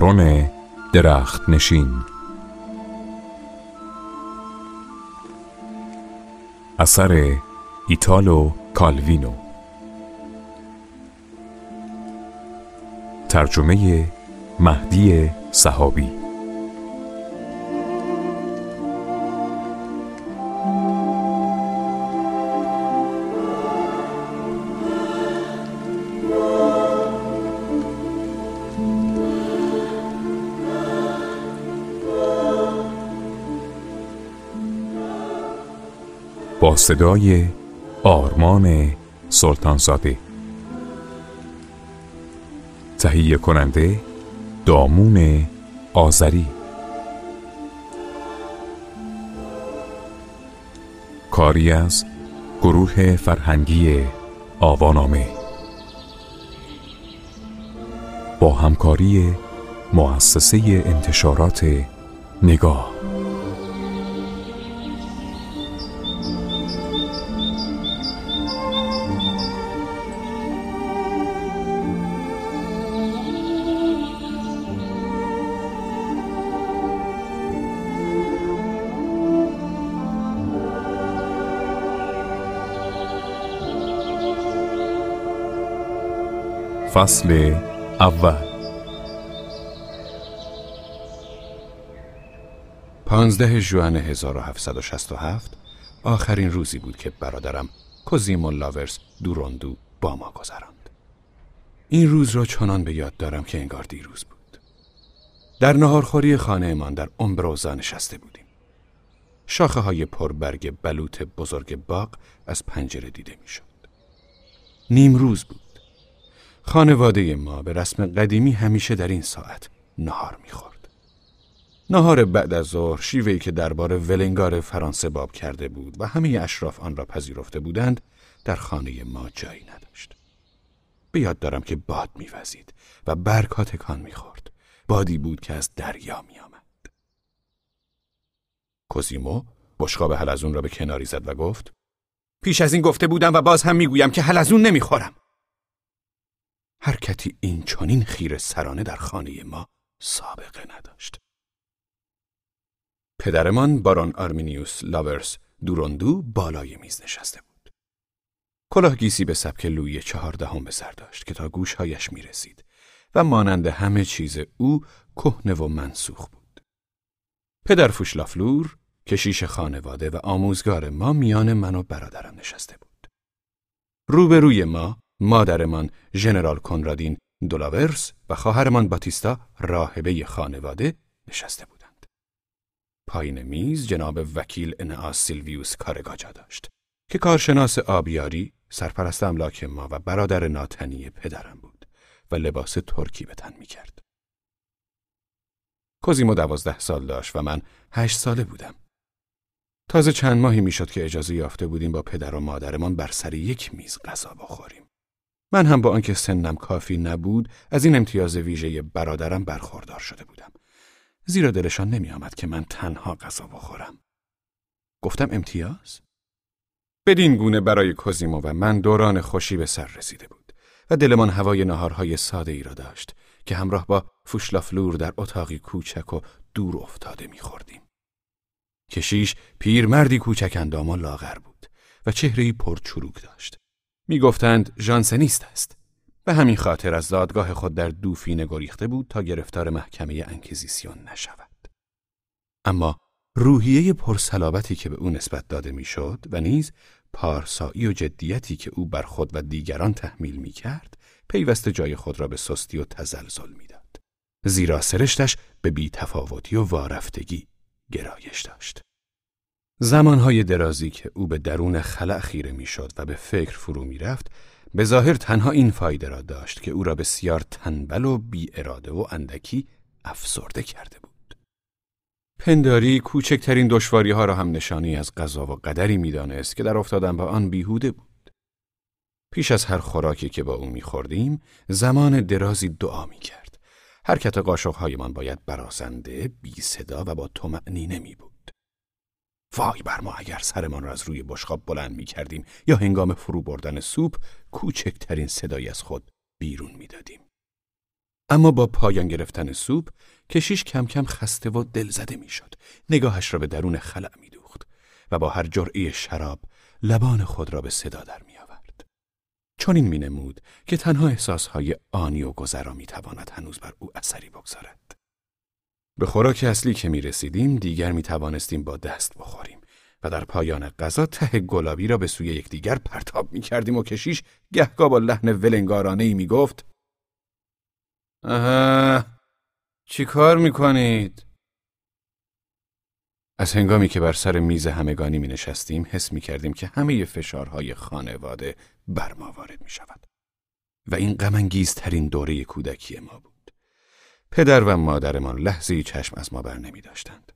بارون درخت نشین. اثر ایتالو کالوینو. ترجمه مهدی صحابی. صدای آرمان سلطانزاده. تهیه کننده دامون آذری. کاری از گروه فرهنگی آوانامه. با همکاری مؤسسه انتشارات نگاه. فصل اول پانزده جوان 1767 آخرین روزی بود که برادرم کوزیمو لاورس دوروندو با ما گذراند. این روز را چنان به یاد دارم که انگار دیروز بود. در نهارخوری خانهمان در امبروزا نشسته بودیم. شاخه های پربرگ بلوط بزرگ باغ از پنجره دیده می‌شد. نیم روز بود. خانواده ما به رسم قدیمی همیشه در این ساعت نهار می‌خورد. نهار بعد از ظهر شیوهی که درباره ولنگار فرانسه باب کرده بود و همه اشراف آن را پذیرفته بودند در خانه ما جایی نداشت. به یاد دارم که باد میوزید و برگ ها تکان می‌خورد. بادی بود که از دریا میآمد. کوزیمو بشقاب حلزون را به کناری زد و گفت پیش از این گفته بودم و باز هم می‌گویم که حلزون نمی‌خورم. حرکتی این چونین خیر سرانه در خانه ما سابقه نداشت. پدرمان بارون آرمینیوس لاورس دوروندو بالای میز نشسته بود. کلاهگیسی به سبک لوی چهاردهم به سر داشت که تا گوشهایش می رسید و مانند همه چیز او کهنه و منسوخ بود. پدر فوشلافلور کشیش خانواده و آموزگار ما میان من و برادرم نشسته بود. روبروی ما مادرمان ژنرال کنرادین دولاورس و خواهرمان باتیستا راهبه خانواده نشسته بودند. پایین میز جناب وکیل انئاس سیلویوس کارگا جا داشت که کارشناس آبیاری سرپرست املاک ما و برادر ناتنی پدرم بود و لباس ترکی به تن می کرد. کوزیمو دوازده سال داشت و من هشت ساله بودم. تازه چند ماهی می‌شد که اجازه یافته بودیم با پدر و مادرمان بر سر یک میز غذا بخوریم. من هم با آنکه سنم کافی نبود از این امتیاز ویژه برادرم برخوردار شده بودم زیرا دلشان نمی آمد که من تنها غذا بخورم گفتم امتیاز بدین گونه برای کوزیمو و من دوران خوشی به سر رسیده بود و دلمان هوای نهارهای ساده ای را داشت که همراه با فوشلافلور در اتاقی کوچک و دور افتاده میخوردیم. کشیش پیرمردی کوچک اندام و لاغر بود و چهره‌ی پرچروک داشت. می‌گفتند ژانسنیست است. به همین خاطر از دادگاه خود در دوفینه گریخته بود تا گرفتار محکمه انکیزیسیون نشود. اما روحیه پرصلابتی که به او نسبت داده می‌شد و نیز پارسایی و جدیتی که او بر خود و دیگران تحمیل می کرد پیوسته جای خود را به سستی و تزلزل می‌داد. زیرا سرشتش به بیتفاوتی و وارفتگی گرایش داشت. زمانهای درازی که او به درون خلع خیره می‌شد و به فکر فرو می‌رفت به ظاهر تنها این فایده را داشت که او را بسیار تنبل و بی اراده و اندکی افسرده کرده بود. پنداری کوچکترین دشواری ها را هم نشانی از قضا و قدری می‌دانست که در افتادن با آن بیهوده بود. پیش از هر خوراکی که با او میخوردیم زمان درازی دعا می‌کرد. حرکت قاشقهایمان باید برازنده، بی صدا و با طمأنینه می بود. وای بر ما اگر سرمان را از روی بشقاب بلند می کردیم یا هنگام فرو بردن سوپ کوچکترین صدایی از خود بیرون می دادیم. اما با پایان گرفتن سوپ کشیش کم کم خسته و دلزده می‌شد. نگاهش را به درون خلع میدوخت و با هر جرعه شراب لبان خود را به صدا در می آورد. چون این می نمود که تنها احساسهای آنی و گذرا می تواند هنوز بر او اثری بگذارد. به خوراک اصلی که می رسیدیم دیگر می توانستیم با دست بخوریم و در پایان غذا ته گلابی را به سوی یکدیگر پرتاب می کردیم و کشیش گهگاه با لحن ولنگارانه ای می گفت آها چی کار می کنید؟ از هنگامی که بر سر میز همگانی می نشستیم حس می کردیم که همه فشارهای خانواده بر ما وارد می شود. و این ترین دوره کودکی ما بود. پدر و مادرمان لحظه چشم از ما بر نمی داشتند.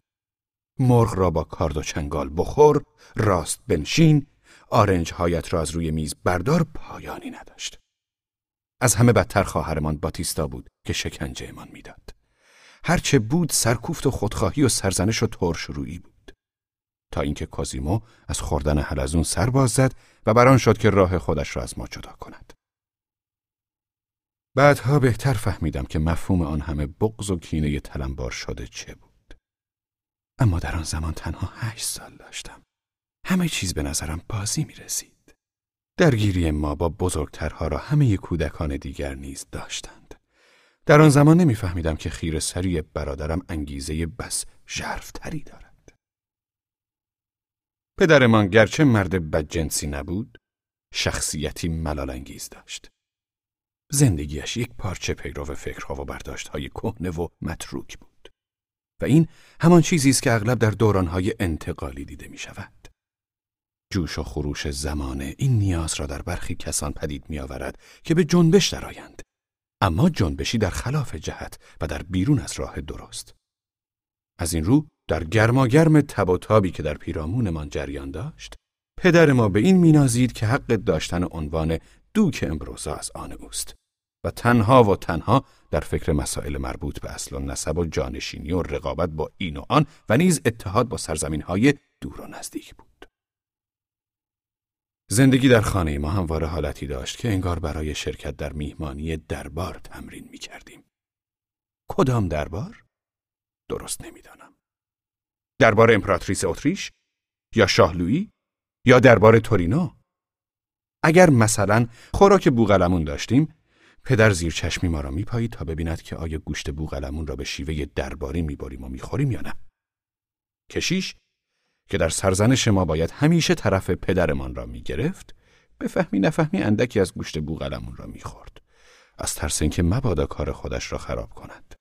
مرغ را با کارد و چنگال بخور، راست بنشین، آرنج هایت را از روی میز بردار پایانی نداشت. از همه بدتر خواهرمان باتیستا بود که شکنجه امان می‌داد. هرچه بود سرکوفت و خودخواهی و سرزنش و ترشرویی بود. تا اینکه کازیمو از خوردن حلزون سر باز زد و بران شد که راه خودش را از ما جدا کند. بعدها بهتر فهمیدم که مفهوم آن همه بغض و کینه تلمبار شده چه بود. اما در آن زمان تنها هشت سال داشتم. همه چیز به نظرم بازی می رسید. درگیری ما با بزرگترها را همه کودکان دیگر نیز داشتند. در آن زمان نمیفهمیدم که خیر سری برادرم انگیزه بس ژرفتری دارد. پدرمان گرچه مرد بدجنسی نبود، شخصیتی ملال انگیز داشت. زندگیش یک پارچه پیرو فکرها و برداشتهای کهنه و متروک بود. و این همان چیزی است که اغلب در دورانهای انتقالی دیده می شود. جوش و خروش زمانه این نیاز را در برخی کسان پدید می آورد که به جنبش درآیند اما جنبشی در خلاف جهت و در بیرون از راه درست. از این رو در گرماگرم تب و تابی که در پیرامونمان جریان داشت، پدر ما به این مینازید که حق داشتن عنوان دوک امروزا از آن اوست و تنها و تنها در فکر مسائل مربوط به اصل و نسب و جانشینی و رقابت با این و آن و نیز اتحاد با سرزمین های دور و نزدیک بود. زندگی در خانه ما همواره حالتی داشت که انگار برای شرکت در میهمانی دربار تمرین می کردیم. کدام دربار؟ درست نمی‌دانم. دربار امپراتریس اتریش؟ یا شاهلویی؟ یا دربار تورینو؟ اگر مثلا خوراک بوغلمون داشتیم، پدر زیر چشمی ما را میپایید تا ببیند که آیا گوشت بوغلمون را به شیوه درباری می‌بریم و می‌خوریم یا نه. کشیش که در سرزنش ما باید همیشه طرف پدرمان را می گرفت فهمی نفهمی اندکی از گوشت بوغلمون را می‌خورد از ترس اینکه مبادا کار خودش را خراب کند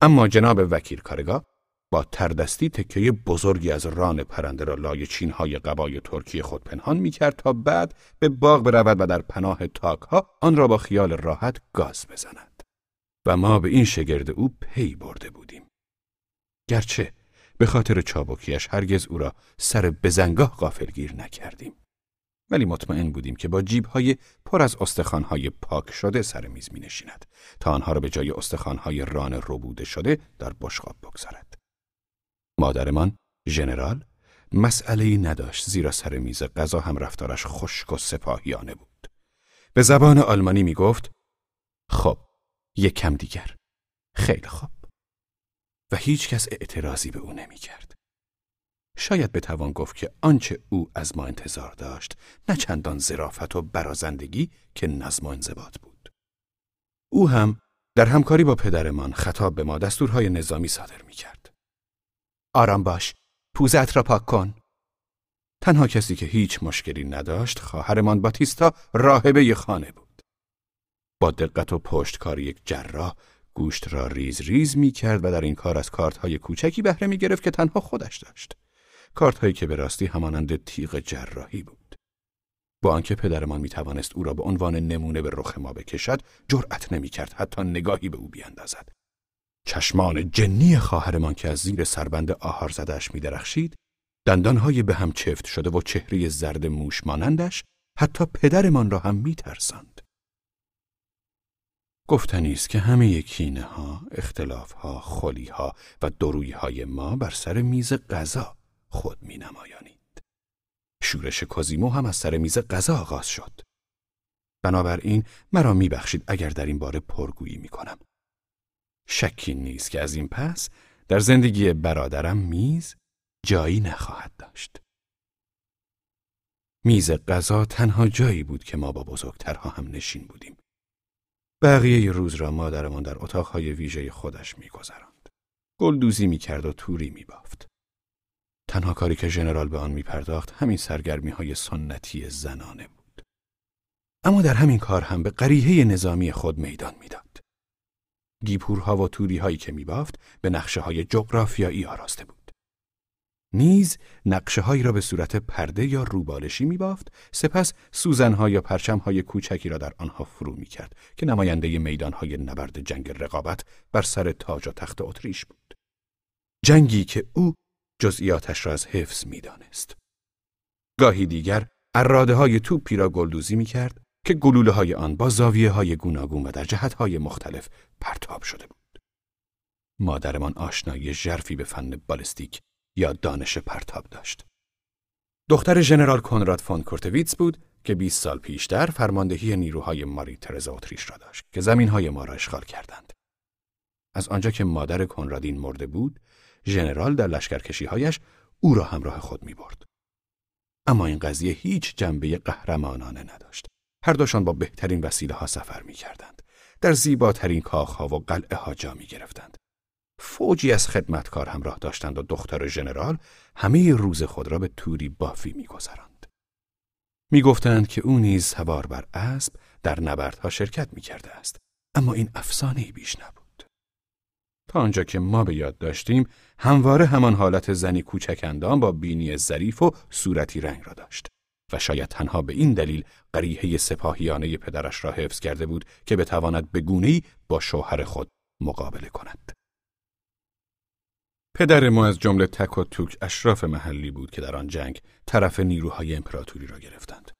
اما جناب وکیل کارگاه با تردستی تکه بزرگی از ران پرنده را لای چینهای قبای ترکی خود پنهان می کرد تا بعد به باغ برود و در پناه تاکها آن را با خیال راحت گاز بزند. و ما به این شگرد او پی برده بودیم. گرچه به خاطر چابکیش هرگز او را سر بزنگاه غافلگیر نکردیم. ولی مطمئن بودیم که با جیبهای پر از استخوانهای پاک شده سر میز می نشیند تا آنها را به جای استخوانهای ران ربوده شده در بشقاب بگذارد. مادرمان ژنرال مسئله ای نداشت زیرا سر میز غذا هم رفتارش خشک و سپاهیانه بود. به زبان آلمانی می گفت خب یک کم دیگر خیلی خوب و هیچ کس اعتراضی به او نمی کرد. شاید بتوان گفت که آنچه او از ما انتظار داشت نه چندان زرافت و برازندگی که نظم و انضباط بود. او هم در همکاری با پدرمان خطاب به ما دستورهای نظامی صادر می کرد. آرام باش، پوزت را پاک کن. تنها کسی که هیچ مشکلی نداشت خواهرمان باتیستا راهبه خانه بود. با دقت و پشتکاری یک جراح گوشت را ریز ریز می کرد و در این کار از کارت های کوچکی بهره می گرفت که تنها خودش داشت. کارت هایی که به راستی همانند تیغ جراحی بود. با آنکه پدرمان می توانست او را به عنوان نمونه به رخ ما بکشد، جرأت نمی کرد حتی نگاهی به او بیاندازد. چشمان جنی خواهرمان که از زیر سربند آهار زدش می درخشید، دندانهای به هم چفت شده و چهره زرد موش مانندش حتی پدرمان را هم می ترسند. گفتنی است که همه کینه ها، اختلاف ها، خلی ها و دروی های ما بر سر میز غذا خود می نمایانید. شورش کازیمو هم از سر میز غذا آغاز شد. بنابراین مرا میبخشید اگر در این باره پرگویی می کنم. شکی نیست که از این پس در زندگی برادرم میز جایی نخواهد داشت. میز غذا تنها جایی بود که ما با بزرگترها هم نشین بودیم. بقیه روز را مادرمان در اتاقهای ویژه خودش میگذراند. گلدوزی می‌کرد و توری میبافت. تنها کاری که ژنرال به آن میپرداخت همین سرگرمی های سنتی زنانه بود. اما در همین کار هم به قریحه نظامی خود میدان می‌داد. گیپورها و توری هایی که میبافت به نقشه های جغرافیایی آراسته بود. نیز نقشه هایی را به صورت پرده یا روبالشی می بافت سپس سوزنها یا پرچمهای کوچکی را در آنها فرو می کرد که نماینده میدان های نبرد جنگ رقابت بر سر تاج و تخت اتریش بود. جنگی که او جزئیاتش را از حفظ می دانست. گاهی دیگر اراده های توپی را گلدوزی می کرد که گلوله های آن با زاویه های گوناگون و در جهت های مختلف پرتاب شده بود. مادرمان آشنایی ژرفی به فن بالستیک یا دانش پرتاب داشت. دختر ژنرال کنراد فون کورتویتس بود که 20 سال پیشتر فرماندهی نیروهای ماری ترزا اتریش را داشت که زمینهای ما را اشغال کردند. از آنجا که مادر کنرادین مرده بود، ژنرال در لشکرکشیهایش او را همراه خود می برد. اما این قضیه هیچ جنبه قهرمانانه نداشت. هر دوشان با بهترین وسیله ها سفر می کردند. در زیباترین کاخها و قلعه ها جا می گرفتند. فوجی از خدمتکار همراه داشتند و دختر ژنرال همه روز خود را به توری بافی میگذراند. می‌گفتند که او نیز سوار بر اسب در نبردها شرکت می‌کرده است اما این افسانه بیش نبود. تا آنجا که ما به یاد داشتیم همواره همان حالت زنی کوچکندان با بینی ظریف و صورتی رنگ را داشت و شاید تنها به این دلیل قریحه سپاهیانه پدرش را حفظ کرده بود که بتواند به گونه‌ای با شوهر خود مقابله کند. پدر ما از جمله تک و توک اشراف محلی بود که در آن جنگ طرف نیروهای امپراتوری را گرفتند.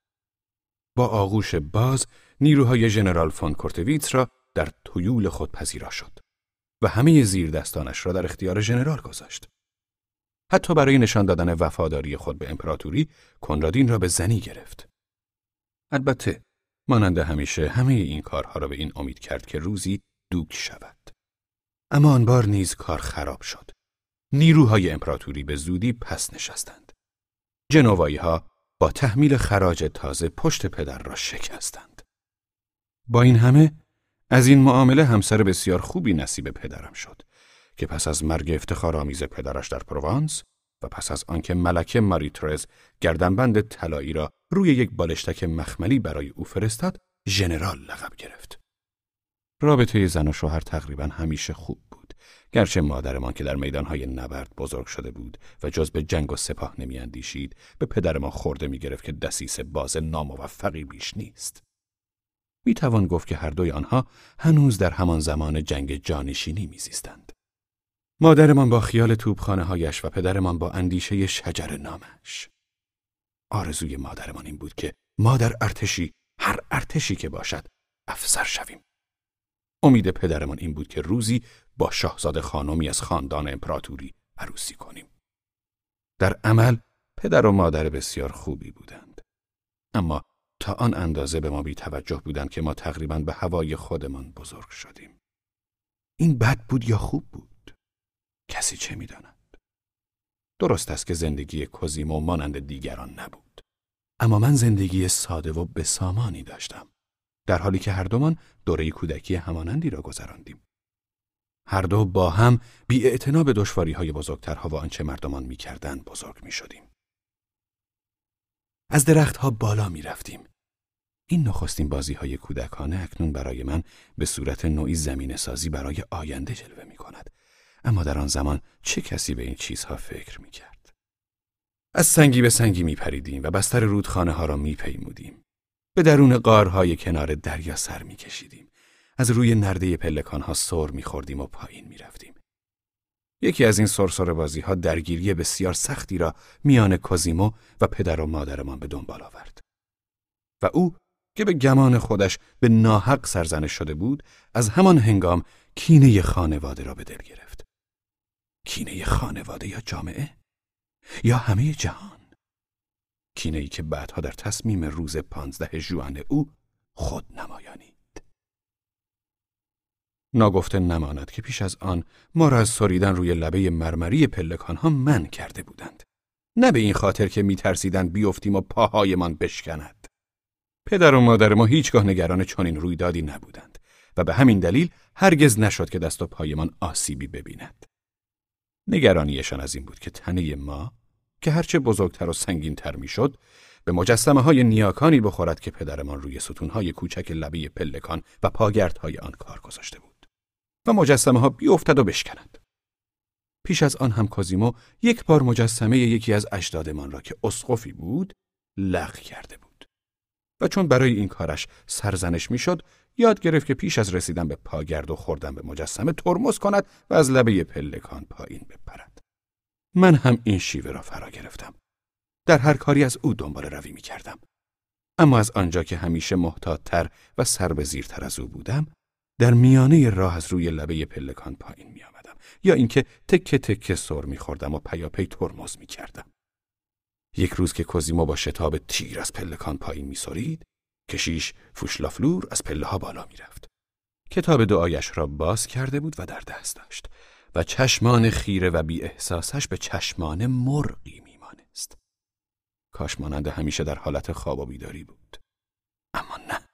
با آغوش باز نیروهای ژنرال فون کورتویتس را در تویول خود پذیرا شد و همه زیر دستانش را در اختیار ژنرال گذاشت. حتی برای نشان دادن وفاداری خود به امپراتوری کنرادین را به زنی گرفت. البته مانند همیشه همه این کارها را به این امید کرد که روزی دوک شود. اما آن بار نیز کار خراب شد. نیروهای امپراتوری به زودی پس نشستند. جنوایی ها با تحمیل خراج تازه پشت پدر را شکستند. با این همه از این معامله همسر بسیار خوبی نصیب پدرم شد که پس از مرگ افتخارآمیز پدرش در پروانس و پس از آنکه ملکه ماریترز گردنبند طلایی را روی یک بالشتک مخملی برای او فرستاد ژنرال لقب گرفت. رابطه زن و شوهر تقریبا همیشه خوب بود. گرچه مادرمان که در میدانهای نبرد بزرگ شده بود و جز به جنگ و سپاه نمیاندیشید به پدر ما خورده می‌گرفت که دسیس باز ناموفقی بیش نیست. می توان گفت که هر دوی آنها هنوز در همان زمان جنگ جانشینی میزیستند. مادرمان با خیال توبخانه هایش و پدرمان با اندیشه شجر نامش. آرزوی مادرمان این بود که ما در ارتشی هر ارتشی که باشد افسر شویم. امید پدرمان این بود که روزی با شاهزاده خانمی از خاندان امپراتوری عروسی کنیم. در عمل پدر و مادر بسیار خوبی بودند. اما تا آن اندازه به ما بی توجه بودند که ما تقریبا به هوای خودمان بزرگ شدیم. این بد بود یا خوب بود؟ کسی چه می‌داند؟ درست است که زندگی کوزیمو مانند دیگران نبود. اما من زندگی ساده و بسامانی داشتم. در حالی که هر دومان دوره کودکی همانندی را گذراندیم. هر دو با هم بی به دشواری های بزرگترها و آنچه مردمان می کردن بزرگ می شدیم. از درختها بالا می رفتیم. این نخستین بازی های کودکانه اکنون برای من به صورت نوعی زمین سازی برای آینده جلوه می کند. اما در آن زمان چه کسی به این چیزها فکر می کرد؟ از سنگی به سنگی می پریدیم و بستر رودخانه ها را می پیمودیم. به درون قارهای کنار دریا سر می کشیدیم. از روی نرده پلکان ها سر می خوردیم و پایین می رفتیم. یکی از این سرسر بازی ها درگیری بسیار سختی را میان کوزیمو و پدر و مادرمان به دنبال آورد. و او که به گمان خودش به ناحق سرزنش شده بود از همان هنگام کینه خانواده را به دل گرفت. کینه خانواده یا جامعه؟ یا همه جهان؟ کینه ای که بعدها در تصمیم روز 15 ژوئن او خود نمایانی ناگفته نماند که پیش از آن ما را از سریدن روی لبه مرمری پلکانها من کرده بودند. نه به این خاطر که میترسیدند بیفتیم و پاهایمان بشکند. پدر و مادر ما هیچگاه نگران چنین رویدادی نبودند و به همین دلیل هرگز نشد که دست و پایمان آسیبی ببیند. نگرانیشان از این بود که تنه ما که هرچه بزرگتر و سنگینتر می‌شد به مجسمه های نیاکانی بخورد که پدرمان روی ستونهای کوچک لبه پلکان و پاگردهای آن کار گذاشته بود و مجسمه ها بیفتد و بشکند. پیش از آن هم کازیمو یک بار مجسمه یکی از اجدادمان را که اسقفی بود لغ کرده بود. و چون برای این کارش سرزنش می‌شد یاد گرفت که پیش از رسیدن به پاگرد و خوردن به مجسمه ترمز کند و از لبه پلکان پایین بپرد. من هم این شیوه را فرا گرفتم. در هر کاری از او دنبال روی می کردم. اما از آنجا که همیشه محتاطتر و سر به زیرتر از او بودم، در میانه راه از روی لبه پلکان پایین می آمدم یا اینکه تکه تکه سر می خوردم و پیاپی ترمز می کردم. یک روز که کوزیمو با شتاب تیر از پلکان پایین می سرید، کشیش فوشلافلور از پله ها بالا می رفت. کتاب دعایش را باز کرده بود و در دست داشت و چشمان خیره و بی احساسش به چشمان مرغی می مانست. کاش مانند همیشه در حالت خواب و بیداری بود. اما نه.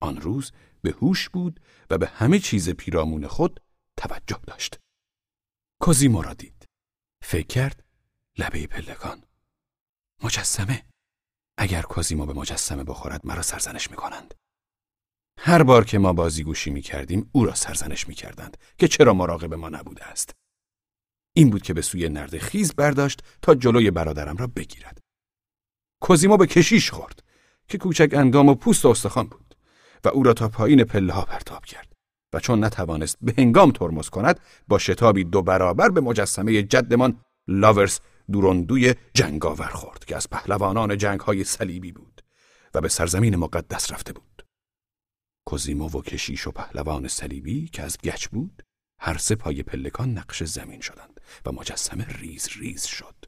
آن روز به هوش بود و به همه چیز پیرامون خود توجه داشت. کوزیمو را دید. فکر کرد لبه پلکان. مجسمه. اگر کوزیمو به مجسمه بخورد مرا سرزنش می کنند. هر بار که ما بازیگوشی می کردیم او را سرزنش می کردند که چرا مراقب ما نبوده است. این بود که به سوی نرد خیز برداشت تا جلوی برادرم را بگیرد. کوزیمو به کشیش خورد که کوچک اندام و پوست و استخوان بود و او را تا پایین پله ها پرتاب کرد و چون نتوانست به هنگام ترمز کند با شتابی دو برابر به مجسمه جدمان لاورس دوروندوی جنگاور خورد که از پهلوانان جنگ های صلیبی بود و به سرزمین مقدس رفته بود. کوزیمو و کشیش و پهلوان صلیبی که از گچ بود هر سه پای پلکان نقش زمین شدند و مجسمه ریز ریز شد.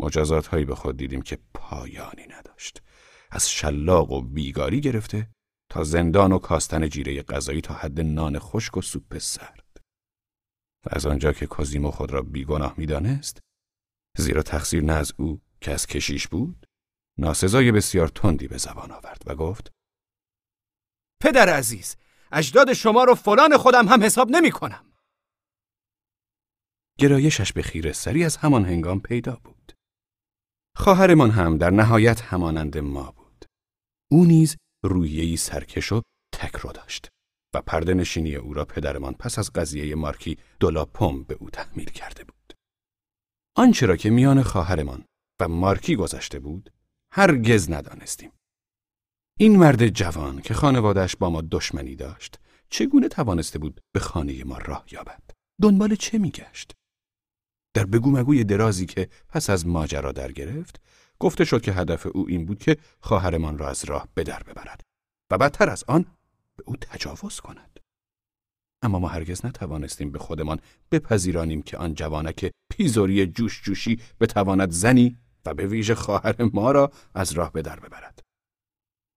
مجازات هایی به خود دیدیم که پایانی نداشت. از شلاق و بیگاری گرفته تا زندان و کاستن جیره غذایی تا حد نان خشک و سوپ سرد. و از آنجا که کوزیمو خود را بیگناه می‌دانست زیرا تقصیر نه از او که از کشیش بود ناسزای بسیار تندی به زبان آورد و گفت پدر عزیز اجداد شما رو فلان خودم هم حساب نمی کنم. گرایشش به خیر سری از همان هنگام پیدا بود. خواهرمان هم در نهایت همانند ما بود. او نیز رویهی سرکش و تکرو داشت و پرده نشینی او را پدرمان پس از قضیه مارکی دولاپوم به او تحمیل کرده بود. آنچه را که میان خواهرمان و مارکی گذشته بود هرگز ندانستیم. این مرد جوان که خانوادش با ما دشمنی داشت چگونه توانسته بود به خانه ما راه یابد؟ دنبال چه میگشت؟ در بگو مگوی درازی که پس از ماجرا در گرفت گفته شد که هدف او این بود که خواهرمان را از راه به در ببرد و بدتر از آن به او تجاوز کند. اما ما هرگز نتوانستیم به خودمان بپذیرانیم که آن جوانک پیزوری جوش جوشی بتواند زنی و به ویژه خواهر ما را از راه به در ببرد.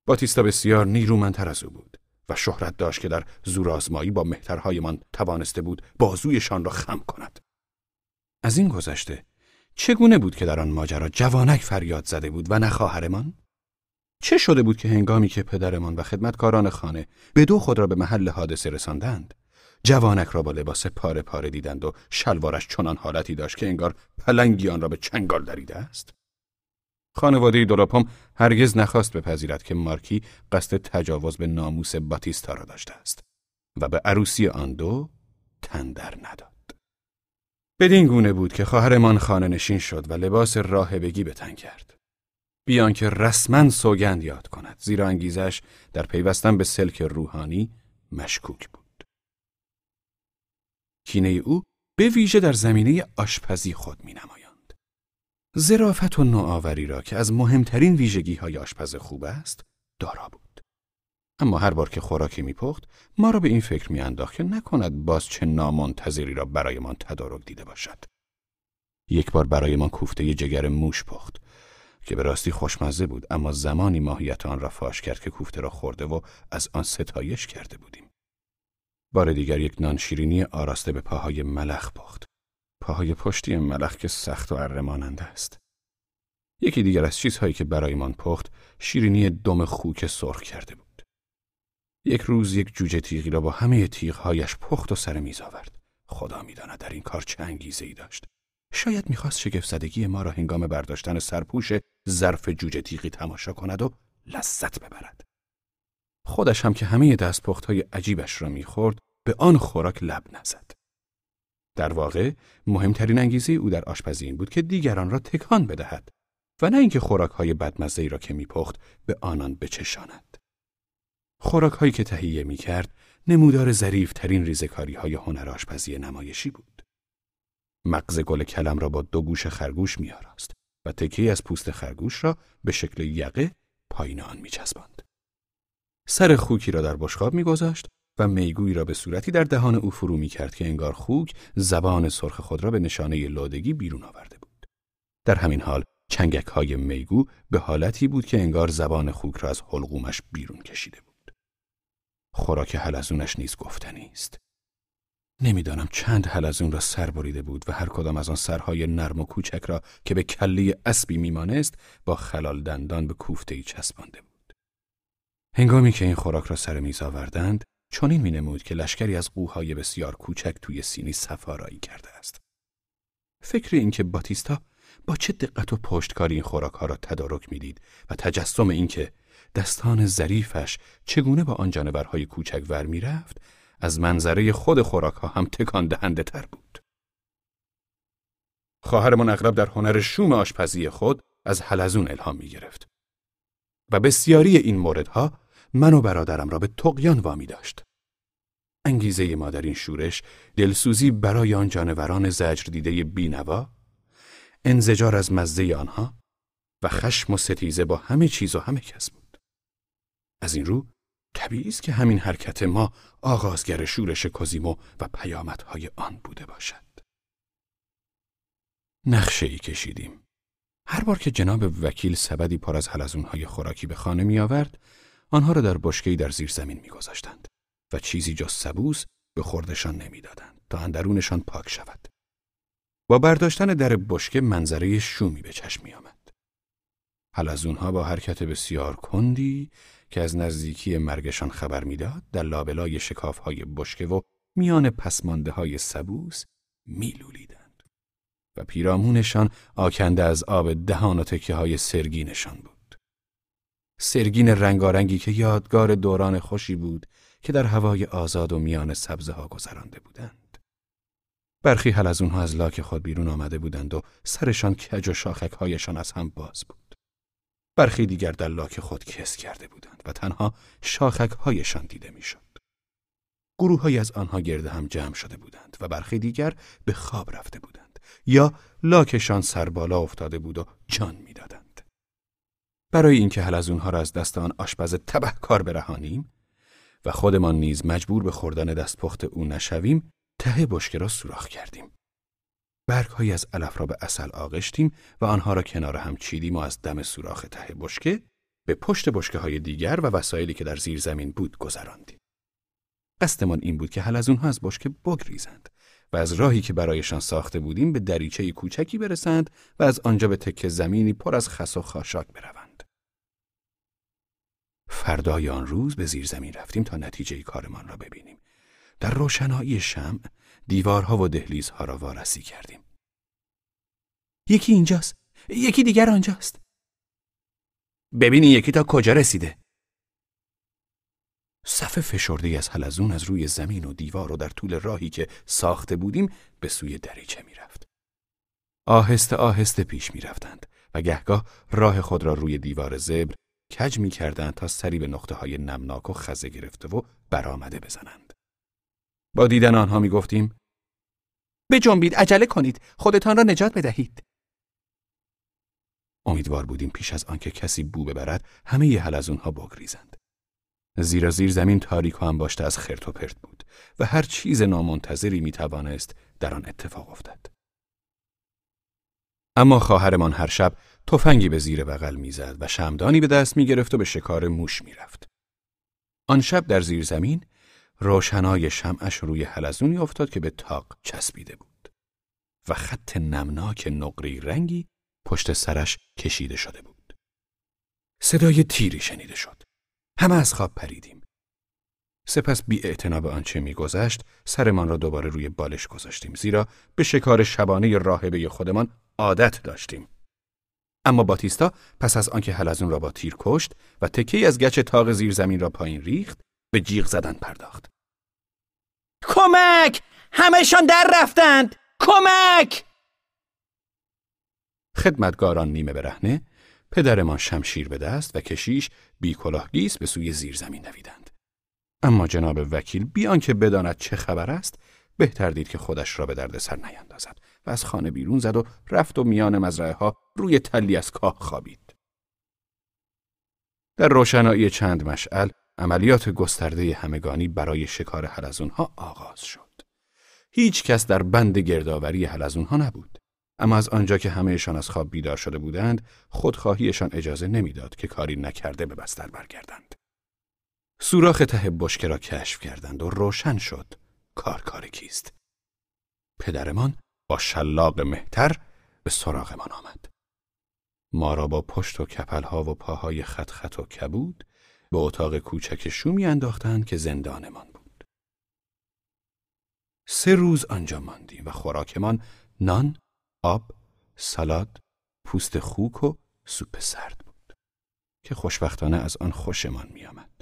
باتیستا بسیار نیرومندتر از او بود و شهرت داشت که در زورآزمایی با مهترهایمان توانسته بود بازویشان را خم کند. از این گذشته چگونه بود که در آن ماجرا جوانک فریاد زده بود و نه خواهرمان؟ چه شده بود که هنگامی که پدرمان و خدمتکاران خانه به دو خود را به محل حادثه رساندند جوانک را با لباس پاره پاره دیدند و شلوارش چنان حالتی داشت که انگار پلنگی آن را به چنگال دریده است خانواده دولاپوم هرگز نخواست بپذیرد که مارکی قصد تجاوز به ناموس باتیستا را داشته است و به عروسی آن دو تندر نداد. بدین گونه بود که خواهرمان خانه نشین شد و لباس راهبگی به تن کرد. بیان که رسما سوگند یاد کند زیرا انگیزش در پیوستن به سلک روحانی مشکوک بود. کینه او به ویژه در زمینه آشپزی خود می نماید. زرافت و نوآوری را که از مهمترین ویژگی های آشپز خوب است دارا بود. اما هر بار که خوراکی میپخت ما را به این فکر میانداخت که نکند باز چه نامنتظری را برایمان تدارک دیده باشد. یک بار برایمان کوفته جگر موش پخت که به راستی خوشمزه بود اما زمانی ماهیت آن را فاش کرد که کوفته را خورده و از آن ستایش کرده بودیم. بار دیگر یک نان شیرینی آراسته به پاهای ملخ پخت. پاهای پشتی ملخ که سخت و ارماننده است. یکی دیگر از چیزهایی که برایمان پخت شیرینی دم خوک سرخ کرده بود. یک روز یک جوجه تیغی را با همه تیغهایش پخت و سر میز آورد. خدا می‌داند در این کار چه انگیزه ای داشت. شاید می‌خواست شگفت زدگی ما را هنگام برداشتن سرپوش ظرف جوجه تیغی تماشا کند و لذت ببرد. خودش هم که همه های عجیبش را می‌خورد به آن خوراک لب نزد. در واقع مهمترین انگیزه او در آشپزی این بود که دیگران را تکان بدهد و نه اینکه خوراکهای بدمزه را که میپخت به آنان بچشاند. خوراکهایی که تهیه می‌کرد نمودار ظریف ترین ریزکاری های هنر آشپزی نمایشی بود. مغز گل کلم را با دو گوش خرگوش میآراست و تکی از پوست خرگوش را به شکل یقه پایین آن میچسباند. سر خوکی را در بشقاب میگذاشت و می‌گویی را به صورتی در دهان او فرو می کرد که انگار خوک زبان سرخ خود را به نشانه لادگی بیرون آورده بود. در همین حال چنگک های میگو به حالتی بود که انگار زبان خوک را از حلقومش بیرون کشیده بود. خوراک حلزونش نیز گفتنی است. نمی‌دانم چند حلزون را سر بریده بود و هر کدام از آن سرهای نرم و کوچک را که به کلی اسبی میمانست با خلال دندان به کوفته ای چسبانده بود. هنگامی که این خوراک را سر میز آوردند، چنین مینمود که لشکری از قوهای بسیار کوچک توی سینی سفارایی کرده است. فکر اینکه باتیستا با چه دقت و پشتکاری این خوراک ها را تدارک می‌دید و تجسم اینکه دستان ظریفش چگونه با آن جانورهای کوچک ور می‌رفت از منظره خود خوراک ها هم تکان دهنده تر بود. خواهرمان اغلب در هنر شوم آشپزی خود از حلزون الهام می گرفت. و بسیاری این موردها من و برادرم را به تقیان وامی داشت. انگیزه ما در این شورش دلسوزی برای آن جانوران زجر دیده بینوا، انزجار از مزه آنها و خشم و ستیزه با همه چیز و همه کس بود. از این رو طبیعی است که همین حرکت ما آغازگر شورش کوزیمو و پیامدهای آن بوده باشد. نقشه ای کشیدیم. هر بار که جناب وکیل سبدی پر از حلزونهای خوراکی به خانه می آورد، آنها را در بشکه‌ای در زیر زمین میگذاشتند و چیزی جز سبوس به خوردشان نمی‌دادند تا اندرونشان پاک شود. با برداشتن در بشکه منظره شومی به چشم می آمد. حلزونها با حرکت بسیار کندی که از نزدیکی مرگشان خبر می‌داد در لابلای های بشکه و میان پسمانده های سبوس میلولیدند و پیرامونشان آکنده از آب دهان و تکه های سرگینشان بود. سرگین رنگارنگی که یادگار دوران خوشی بود که در هوای آزاد و میان سبزه ها گذرانده بودند. برخی حل از اونها از لاک خود بیرون آمده بودند و سرشان کج و شاخک هایشان از هم باز بود. برخی دیگر در لاک خود کس کرده بودند و تنها شاخک هایشان دیده می‌شد. گروه از آنها گرد هم جمع شده بودند و برخی دیگر به خواب رفته بودند یا لاکشان سر بالا افتاده بود و جان می‌دادند. برای اینکه اونها را از دست آن آشپز کار برهانیم و خودمان نیز مجبور به خوردن دستپخت او نشویم ته بشکه را سوراخ کردیم برگهایی از علف را به اصل آغشتیم و آنها را کنار هم چیدیم و از دم سوراخ ته بشکه به پشت بشکه های دیگر و وسایلی که در زیر زمین بود گذراندیم. قصدمان این بود که اونها از بشکه بگریزند و از راهی که برایشان ساخته بودیم به دریچه کوچکی برسند و از آنجا به تکه زمینی پر از خس و خاشاک بروند. فردای آن روز به زیر زمین رفتیم تا نتیجه کارمان را ببینیم. در روشنایی شمع دیوارها و دهلیزها را وارسی کردیم. یکی اینجاست. یکی دیگر آنجاست. ببینی یکی تا کجا رسیده. صف فشرده از حلزون از روی زمین و دیوار و در طول راهی که ساخته بودیم به سوی دریچه می‌رفت. آهسته آهسته پیش می‌رفتند و گهگاه راه خود را روی دیوار زبر کج می کردند تا سری به نقطه های نمناک و خزه گرفته و برآمده بزنند. با دیدن آنها می گفتیم جنبید عجله کنید خودتان را نجات بدهید. امیدوار بودیم پیش از آنکه کسی بو ببرد همه ی اونها بگریزند. زیرا زیر زمین تاریک و انباشته از خرت و پرت بود و هر چیز نامنتظری می توانست در آن اتفاق افتد. اما خواهرمان هر شب تفنگی به زیر بغل می‌زد و شمدانی به دست می گرفت و به شکار موش می‌رفت. آن شب در زیر زمین روشنای شمعش روی حلزونی افتاد که به تاق چسبیده بود و خط نمناک نقری رنگی پشت سرش کشیده شده بود. صدای تیری شنیده شد. همه از خواب پریدیم. سپس بی به آنچه میگذشت سرمان را دوباره روی بالش گذاشتیم زیرا به شکار شبانه راهبه خودمان عادت داشتیم. اما باتیستا پس از آنکه حلزون را با تیر کشت و تکی از گچ تاق زیر زمین را پایین ریخت به جیغ زدن پرداخت. کمک! همهشان در رفتند! کمک! خدمتگاران نیمه برهنه پدرمان شمشیر به دست و کشیش بی گیس به سوی زیر زمین دویدند. اما جناب وکیل بیان که بداند چه خبر است بهتر دید که خودش را به درد سر نیندازد و از خانه بیرون زد و رفت و میان مزرعه ها روی تلی از کاه خوابید. در روشنایی چند مشعل عملیات گسترده همگانی برای شکار ها آغاز شد. هیچ کس در بند گردآوری ها نبود. اما از آنجا که همهشان از خواب بیدار شده بودند، خودخواهیشان اجازه نمی‌داد که کاری نکرده به بستر برگردند. سوراخ ته بشکه را کشف کردند و روشن شد کار کار کیست. پدرمان با شلاق مهتر به سراغمان آمد. ما را با پشت و کپلها و پاهای خط خط و کبود به اتاق کوچک شومی انداختند که زندانمان بود. سه روز آنجا ماندیم و خوراکمان نان، آب، سالاد، پوست خوک و سوپ سرد بود که خوشبختانه از آن خوشمان میآمد.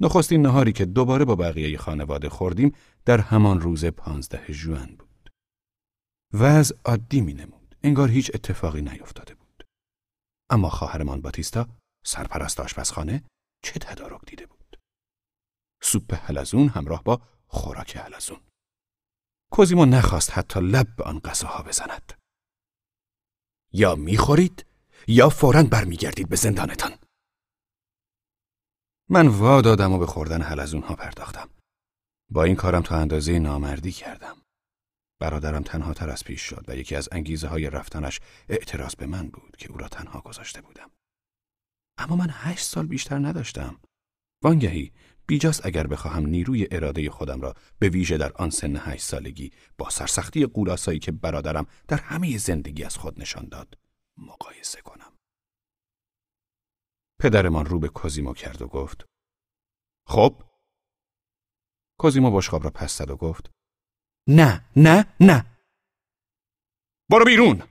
نخستین نهاری که دوباره با بقیه خانواده خوردیم در همان روز پانزده جوان بود. وضع عادی می نمود. انگار هیچ اتفاقی نیفتاده بود. اما خواهرمان باتیستا سرپرست آشپزخانه چه تدارک دیده بود؟ سوپ حلزون همراه با خوراک حلزون. کوزیمو نخواست حتی لب به آن غذاها بزند. یا می‌خورید یا فوراً برمیگردید به زندانتان. من وا دادم و به خوردن حلزون ها پرداختم. با این کارم تا اندازه نامردی کردم. برادرم تنها تر از پیش شد و یکی از انگیزه های رفتنش اعتراض به من بود که او را تنها گذاشته بودم. اما من هشت سال بیشتر نداشتم. وانگهی بیجاست اگر بخواهم نیروی اراده خودم را به ویژه در آن سن هشت سالگی با سرسختی قولاسایی که برادرم در همه زندگی از خود نشان داد مقایسه کنم. پدرمان رو به کوزیمو کرد و گفت خب کوزیمو بشقاب را پس زد و گفت نه نه نه برو بیرون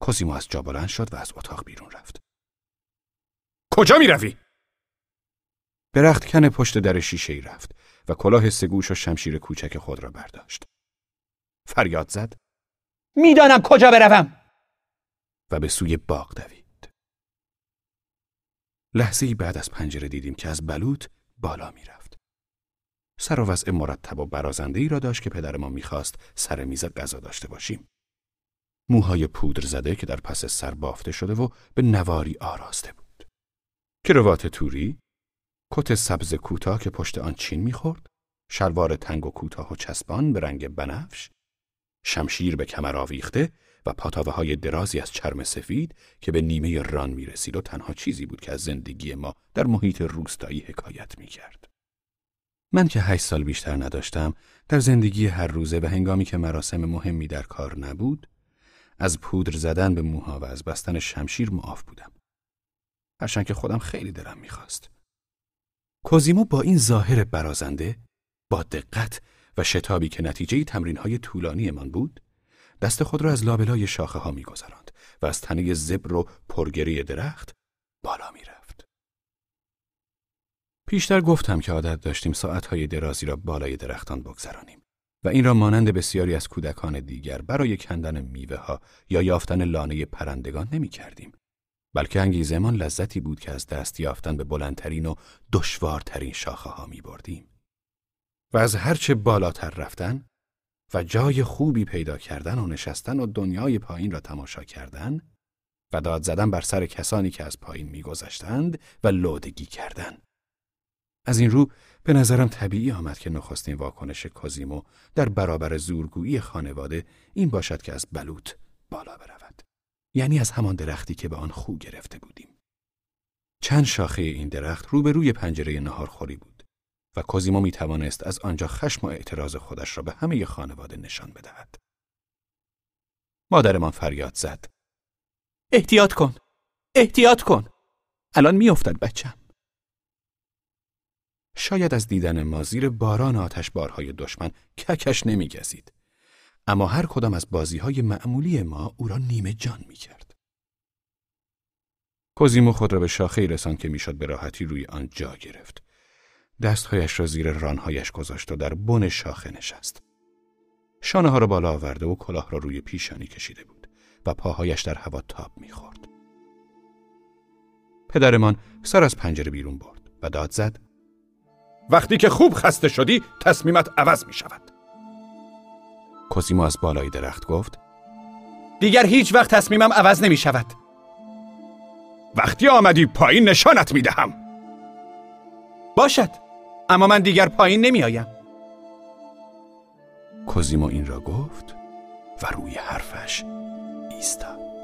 کوزیمو از جا بلند شد و از اتاق بیرون رفت کجا می روی؟ به کن پشت در شیشه ای رفت و کلاه سگوش و شمشیر کوچک خود را برداشت. فریاد زد. می‌دانم کجا بروم. و به سوی باغ دوید. لحظه ای بعد از پنجره دیدیم که از بلوط بالا می‌رفت. سر و وضع مرتب و برازنده ای را داشت که پدر ما می‌خواست سر میز غذا داشته باشیم. موهای پودر زده که در پس سر بافته شده و به نواری آراسته بود. کروات توری، کت سبز کوتاه که پشت آن چین می‌خورد، شلوار تنگ و کوتاه و چسبان به رنگ بنفش، شمشیر به کمر آویخته و پاتاوه های درازی از چرم سفید که به نیمه ران می رسید و تنها چیزی بود که از زندگی ما در محیط روستایی حکایت می کرد. من که هشت سال بیشتر نداشتم در زندگی هر روزه و هنگامی که مراسم مهمی در کار نبود از پودر زدن به موها و از بستن شمشیر معاف بودم. هرچند که خودم خیلی دلم می‌خواست. کوزیمو با این ظاهر برازنده با دقت و شتابی که نتیجه تمرین های طولانی من بود دست خود را از لابلای شاخه ها می گذراند و از تنه زبر و پرگری درخت بالا می رفت. پیشتر گفتم که عادت داشتیم ساعتهای درازی را بالای درختان بگذرانیم و این را مانند بسیاری از کودکان دیگر برای کندن میوه ها یا یافتن لانه پرندگان نمی کردیم. بلکه انگیزمان لذتی بود که از دست یافتن به بلندترین و دشوارترین شاخه ها می بردیم. و از هرچه بالاتر رفتن و جای خوبی پیدا کردن و نشستن و دنیای پایین را تماشا کردن و داد زدن بر سر کسانی که از پایین میگذشتند و لودگی کردن. از این رو به نظرم طبیعی آمد که نخستین واکنش کازیمو در برابر زورگویی خانواده این باشد که از بلوط بالا برود. یعنی از همان درختی که به آن خو گرفته بودیم. چند شاخه این درخت روبروی پنجره نهارخوری بود و کوزیمو می توانست از آنجا خشم و اعتراض خودش را به همه خانواده نشان بدهد. مادرمان فریاد زد. احتیاط کن احتیاط کن الان میافتد بچم شاید از دیدن ما زیر باران آتش بارهای دشمن ککش نمیگزید. اما هر کدام از بازی های معمولی ما او را نیمه جان می کرد. کوزیمو خود را به شاخه رسان که می‌شد به راحتی روی آن جا گرفت. دستهایش را زیر رانهایش گذاشت و در بن شاخه نشست. شانه ها را بالا آورده و کلاه را روی پیشانی کشیده بود و پاهایش در هوا تاب می‌خورد. پدرمان سر از پنجره بیرون برد و داد زد وقتی که خوب خسته شدی تصمیمت عوض می شود کوزیمو از بالای درخت گفت دیگر هیچ وقت تصمیمم عوض نمی شود وقتی آمدی پایین نشانت می دهم باشد اما من دیگر پایین نمی آیم کوزیمو این را گفت و روی حرفش ایستاد.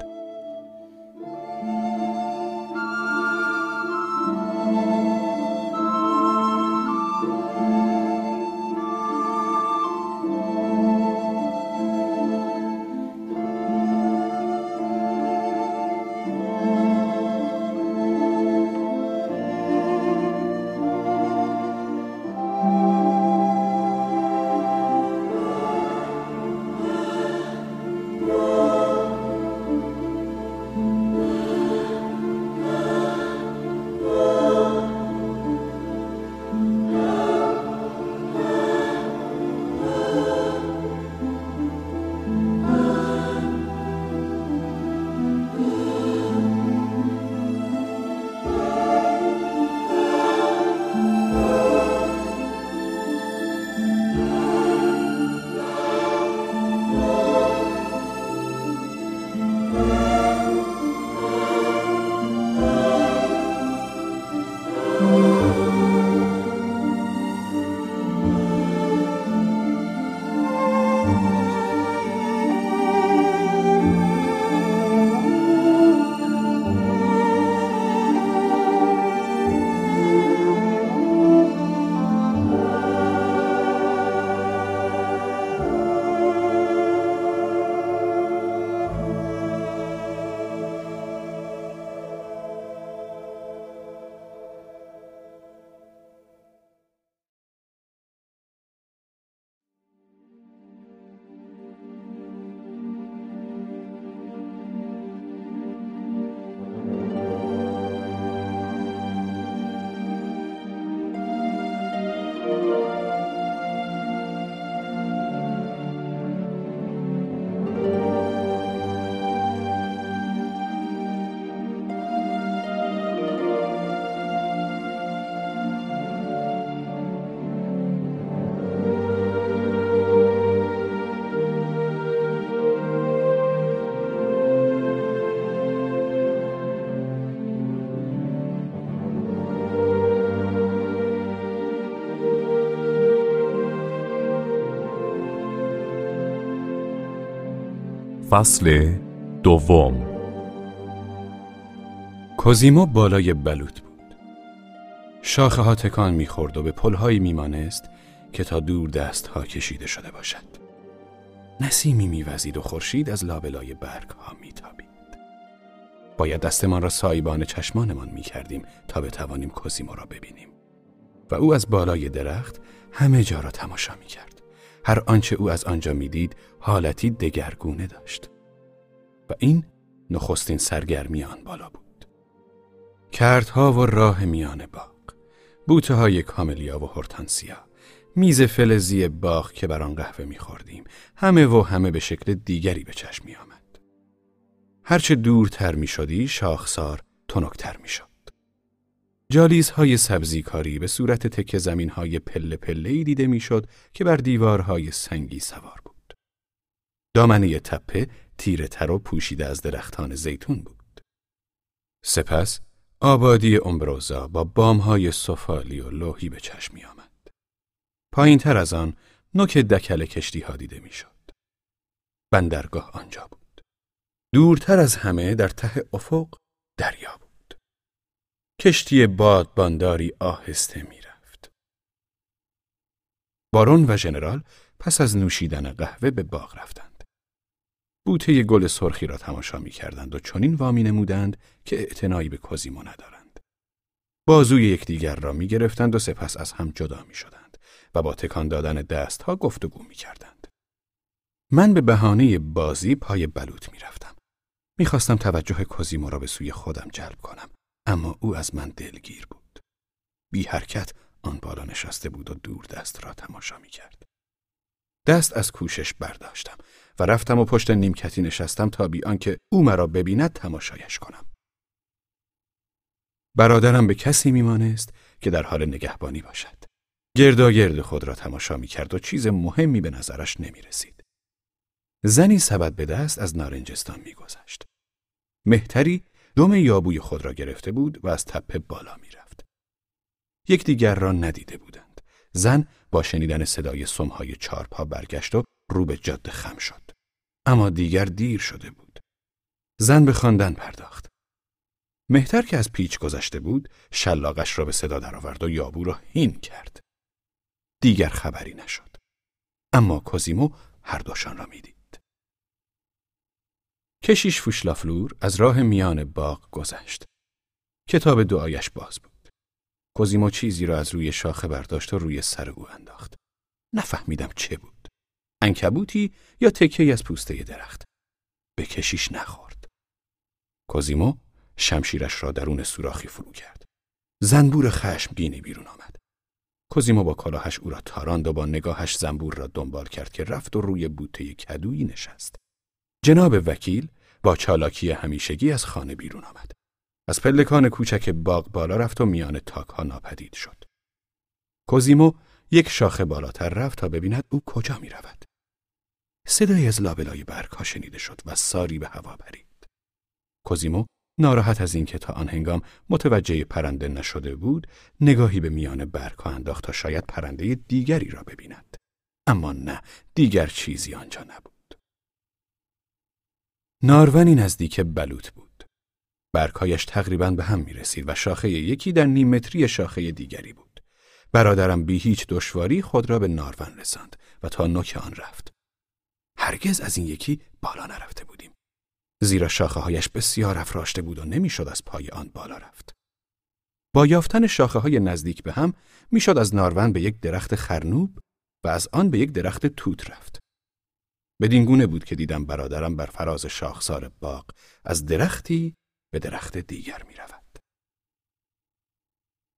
فصل دوم کوزیمو بالای بلوط بود. شاخه ها تکان می‌خورد و به پلهایی میمانست که تا دور دست ها کشیده شده باشد. نسیمی میوزید و خورشید از لابلای برگ ها میتابید. باید دستمان را سایبان چشمانمان می‌کردیم تا بتوانیم کوزیمو را ببینیم. و او از بالای درخت همه جا را تماشا می‌کرد. هر آنچه او از آنجا می‌دید حالتی دگرگونه داشت و این نخستین سرگرمی آن بالا بود کردها و راه میان باغ بوته های کاملیا و هورتانسیا میز فلزی باغ که بر آن قهوه میخوردیم همه و همه به شکل دیگری به چشم می آمد. هرچه دورتر می شدی شاخسار تنکتر می شد. جالیزهای سبزیکاری به صورت تک زمین های پله پله دیده می‌شد که بر دیوارهای سنگی سوار بود. دامنه تپه تیره تر و پوشیده از درختان زیتون بود. سپس آبادی امبروزا با بامهای سفالی و لوحی به چشم می آمد. پایین تر از آن نوک دکل کشتی ها دیده می شد. بندرگاه آنجا بود. دورتر از همه در ته افق دریا بود. کشتی بادبانداری آهسته می رفت. بارون و ژنرال پس از نوشیدن قهوه به باغ رفتند. بوته گل سرخی را تماشا می کردند و چنین وامی نمودند که اعتنایی به کوزیمو ندارند. بازوی یکدیگر را می گرفتند و سپس از هم جدا می شدند و با تکان دادن دستها گفتگو می کردند. من به بهانه بازی پای بلوط می رفتم. می خواستم توجه کوزیمو را به سوی خودم جلب کنم اما او از من دلگیر بود. بی حرکت آن بالا نشسته بود و دور دست را تماشا می کرد. دست از کوشش برداشتم و رفتم و پشت نیمکتی نشستم تا بی آنکه او مرا ببیند تماشایش کنم. برادرم به کسی میمانست که در حال نگهبانی باشد. گرد خود را تماشا می کرد و چیز مهمی به نظرش نمی رسید. زنی سبد به دست از نارنجستان میگذشت. مهتری دم یابوی خود را گرفته بود و از تپه بالا می‌رفت. یکدیگر را ندیده بودند. زن با شنیدن صدای سمهای چارپا برگشت و رو به جاده خم شد. اما دیگر دیر شده بود. زن به خواندن پرداخت. مهتر که از پیچ گذشته بود، شلاقش را به صدا درآورد و یابو را هین کرد. دیگر خبری نشد. اما کوزیمو هر دوشان را می‌دید. کشیش فوشلافلور از راه میان باغ گذشت. کتاب دعایش باز بود. کوزیمو چیزی را از روی شاخه برداشت و روی سر او انداخت. نفهمیدم چه بود. انکبوتی یا تکه از پوسته درخت. به کشیش نخورد. کوزیمو شمشیرش را درون سوراخی فرو کرد. زنبور خشمگینی بیرون آمد. کوزیمو با کلاهش او را تاراند و با نگاهش زنبور را دنبال کرد که رفت و روی بوته کدویی نشست. جناب وکیل با چالاکی همیشگی از خانه بیرون آمد. از پلکان کوچک باغ بالا رفت و میان تاک ها ناپدید شد. کوزیمو یک شاخه بالاتر رفت تا ببیند او کجا می رود. صدایی از لابلای برگ ها شنیده شد و ساری به هوا پرید. کوزیمو ناراحت از اینکه تا آن هنگام متوجه پرنده نشده بود، نگاهی به میان برگ ها انداخت تا شاید پرنده دیگری را ببیند. اما نه، دیگر چیزی آنجا نبود. نارونی نزدیک بلوط بود. برکایش تقریبا به هم می رسید و شاخه یکی در نیم متری شاخه دیگری بود. برادرم بی هیچ دشواری خود را به نارون رساند و تا نوک آن رفت. هرگز از این یکی بالا نرفته بودیم. زیرا شاخه هایش بسیار افراشته بود و نمی‌شد از پای آن بالا رفت. با یافتن شاخه های نزدیک به هم می‌شد از نارون به یک درخت خرنوب و از آن به یک درخت توت رفت. بدین گونه بود که دیدم برادرم بر فراز شاخسار باغ از درختی به درخت دیگر می رود.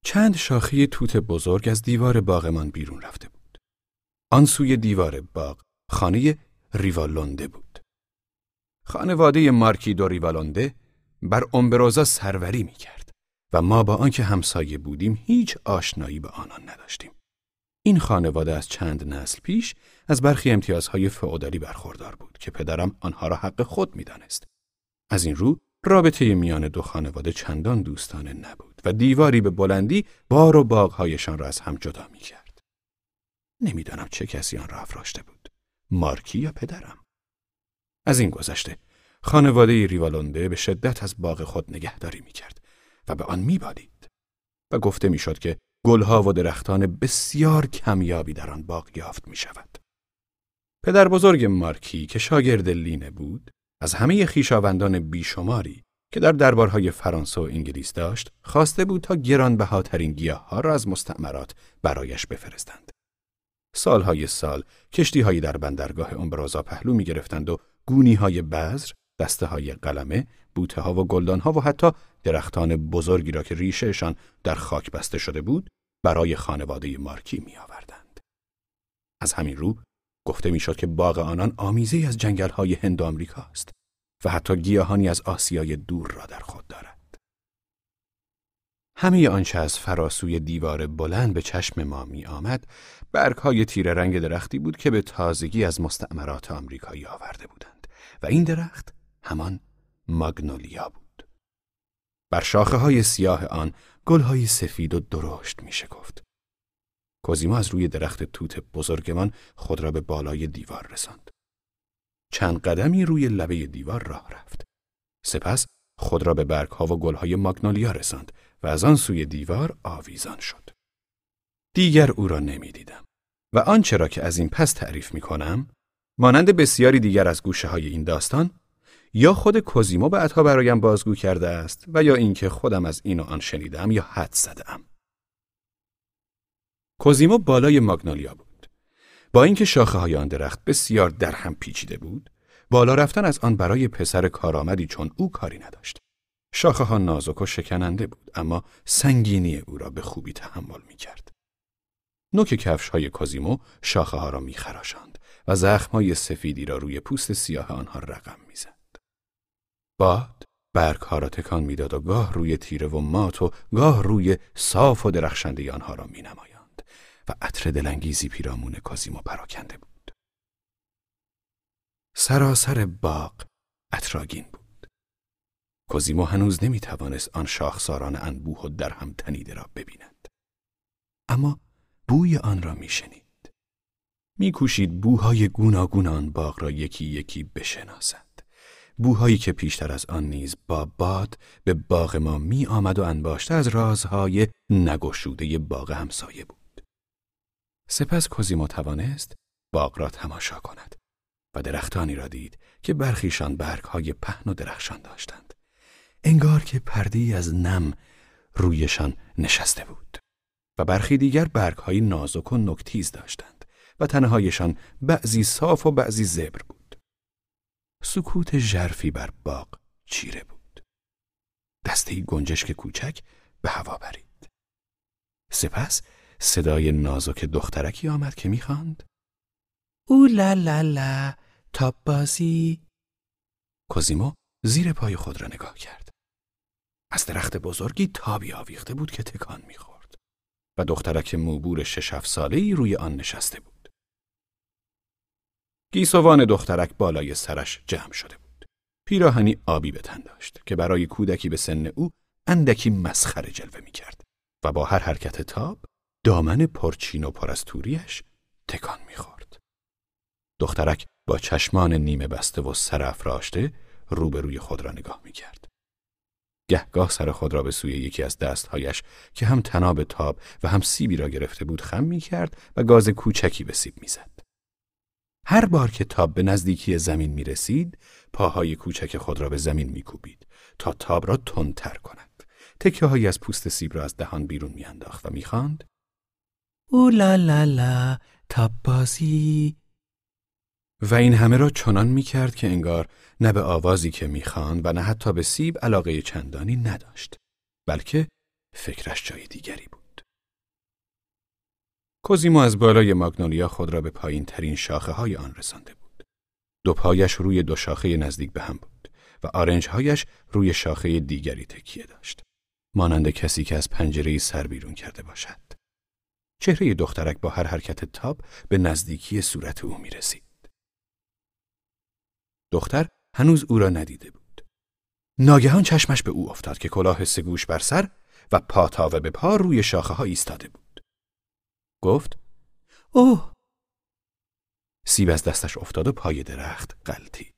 چند شاخه توت بزرگ از دیوار باغمان بیرون رفته بود. آن سوی دیوار باغ خانه ریوالونده بود. خانواده مارکی دو ریوالونده بر امبروزا سروری می کرد و ما با آنکه همسایه بودیم هیچ آشنایی به آنان نداشتیم. این خانواده از چند نسل پیش از برخی امتیازهای فعودالی برخوردار بود که پدرم آنها را حق خود می‌دانست. از این رو رابطه میان دو خانواده چندان دوستانه نبود و دیواری به بلندی بار و باغهایشان را از هم جدا می کرد. نمی‌دانم چه کسی آن را افراشته بود. مارکی یا پدرم. از این گذشته خانواده ریوالونده به شدت از باغ خود نگهداری می کرد و به آن می بادید. و گفته می‌شد که گلها و درختان بسیار کمیابی در آن باغ یافت می شود. پدر بزرگ مارکی که شاگرد لینه بود، از همه خیشاوندان بیشماری که در دربارهای فرانسه و انگلیس داشت، خواسته بود تا گرانبهاترین گیاهها را از مستعمرات برایش بفرستند. سالهای سال کشتیهایی در بندرگاه امبرازا پهلو می گرفتند و گونیهای بذر، دسته های قلمه، بوته ها و گلدان ها و حتی درختان بزرگی را که ریشهشان در خاک بسته شده بود برای خانواده مارکی می آوردند. از همین رو گفته می‌شد که باغ آنان آمیزی از جنگل های هند آمریکا است و حتی گیاهانی از آسیای دور را در خود دارد. همه آنچه از فراسوی دیوار بلند به چشم ما می آمد برگ های تیره رنگ درختی بود که به تازگی از مستعمرات آمریکایی آورده بودند و این درخت همان ماگنولیا بود. بر شاخه های سیاه آن گل های سفید و درشت می شکفت. کوزیما از روی درخت توت بزرگمان خود را به بالای دیوار رساند. چند قدمی روی لبه دیوار راه رفت. سپس خود را به برگها و گلهای ماگنولیا رساند و از آن سوی دیوار آویزان شد. دیگر او را نمی دیدم. و آنچه را که از این پس تعریف می کنم مانند بسیاری دیگر از گوشه های این داستان یا خود کوزیمو به عطا برایم بازگو کرده است و یا اینکه خودم از این و آن شنیدم یا حد زدم. کوزیمو بالای ماگنولیا بود. با اینکه شاخه های آن درخت بسیار در هم پیچیده بود، بالا رفتن از آن برای پسر کارآمدی چون او کاری نداشت. شاخه ها نازک و شکننده بود اما سنگینی او را به خوبی تحمل می کرد. نوک کفش های کوزیمو شاخه ها را می خراشاند و زخم های سفیدی را روی پوست سیاه آنها رقم می زد. باد برگ ها را تکان می‌داد و گاه روی تیره و مات و گاه روی صاف و درخشنده آنها را می نمایاند و عطر دلانگیزی پیرامون کازیمو پراکنده بود. سراسر باغ اطراگین بود. کوزیمو هنوز نمی توانست آن شاخساران انبوه و در هم تنیده را ببیند. اما بوی آن را می شنید. می کوشید بوهای گوناگون آن باغ را یکی یکی بشناسد. بوهایی که پیشتر از آن نیز با باد به باغ ما می آمد و انباشته از رازهای نگشوده باغ همسایه بود. سپس کوزیمو توانست باغ را تماشا کند و درختانی را دید که برخیشان برگهای پهن و درخشان داشتند. انگار که پردی از نم رویشان نشسته بود و برخی دیگر برگهای نازک و نکتیز داشتند و تنهایشان بعضی صاف و بعضی زبر بود. سکوت ژرفی بر باغ چیره بود. دسته گنجشک کوچک به هوا برید. سپس صدای نازک دخترکی آمد که می‌خواند او لا لا لا تاب بازی کوزیمو زیر پای خود را نگاه کرد. از درخت بزرگی تابی آویخته بود که تکان می‌خورد و دخترک موبور شش هفت ساله روی آن نشسته بود. گیسوان دخترک بالای سرش جمع شده بود. پیراهنی آبی به تن داشت که برای کودکی به سن او اندکی مسخره جلوه می کرد و با هر حرکت تاب دامن پرچین و پر از توریش تکان می خورد. دخترک با چشمان نیمه بسته و سر افراشته روبروی خود را نگاه می کرد. گهگاه سر خود را به سوی یکی از دستهایش که هم تناب تاب و هم سیبی را گرفته بود خم می کرد و گاز کوچکی به سیب می زد. هر بار که تاب به نزدیکی زمین می رسید، پاهای کوچک خود را به زمین می کوبید تا تاب را تندتر کند. تکه هایی از پوست سیب را از دهان بیرون می انداخت و می خاند. او لا لا لا و این همه را چنان می کرد که انگار نه به آوازی که می خاند و نه حتی به سیب علاقه چندانی نداشت بلکه فکرش جای دیگری بود. کوزیمو از بالای ماگنولیا خود را به پایین ترین شاخه های آن رسانده بود. دو پایش روی دو شاخه نزدیک به هم بود و آرنج هایش روی شاخه دیگری تکیه داشت. مانند کسی که از پنجره سر بیرون کرده باشد. چهره دخترک با هر حرکت تاب به نزدیکی صورت او می رسید. دختر هنوز او را ندیده بود. ناگهان چشمش به او افتاد که کلاه سگوش بر سر و پاتاوه به پا روی شاخه ها ایستاده بود. گفت اوه سیب از دستش افتاد و پای درخت غلطید.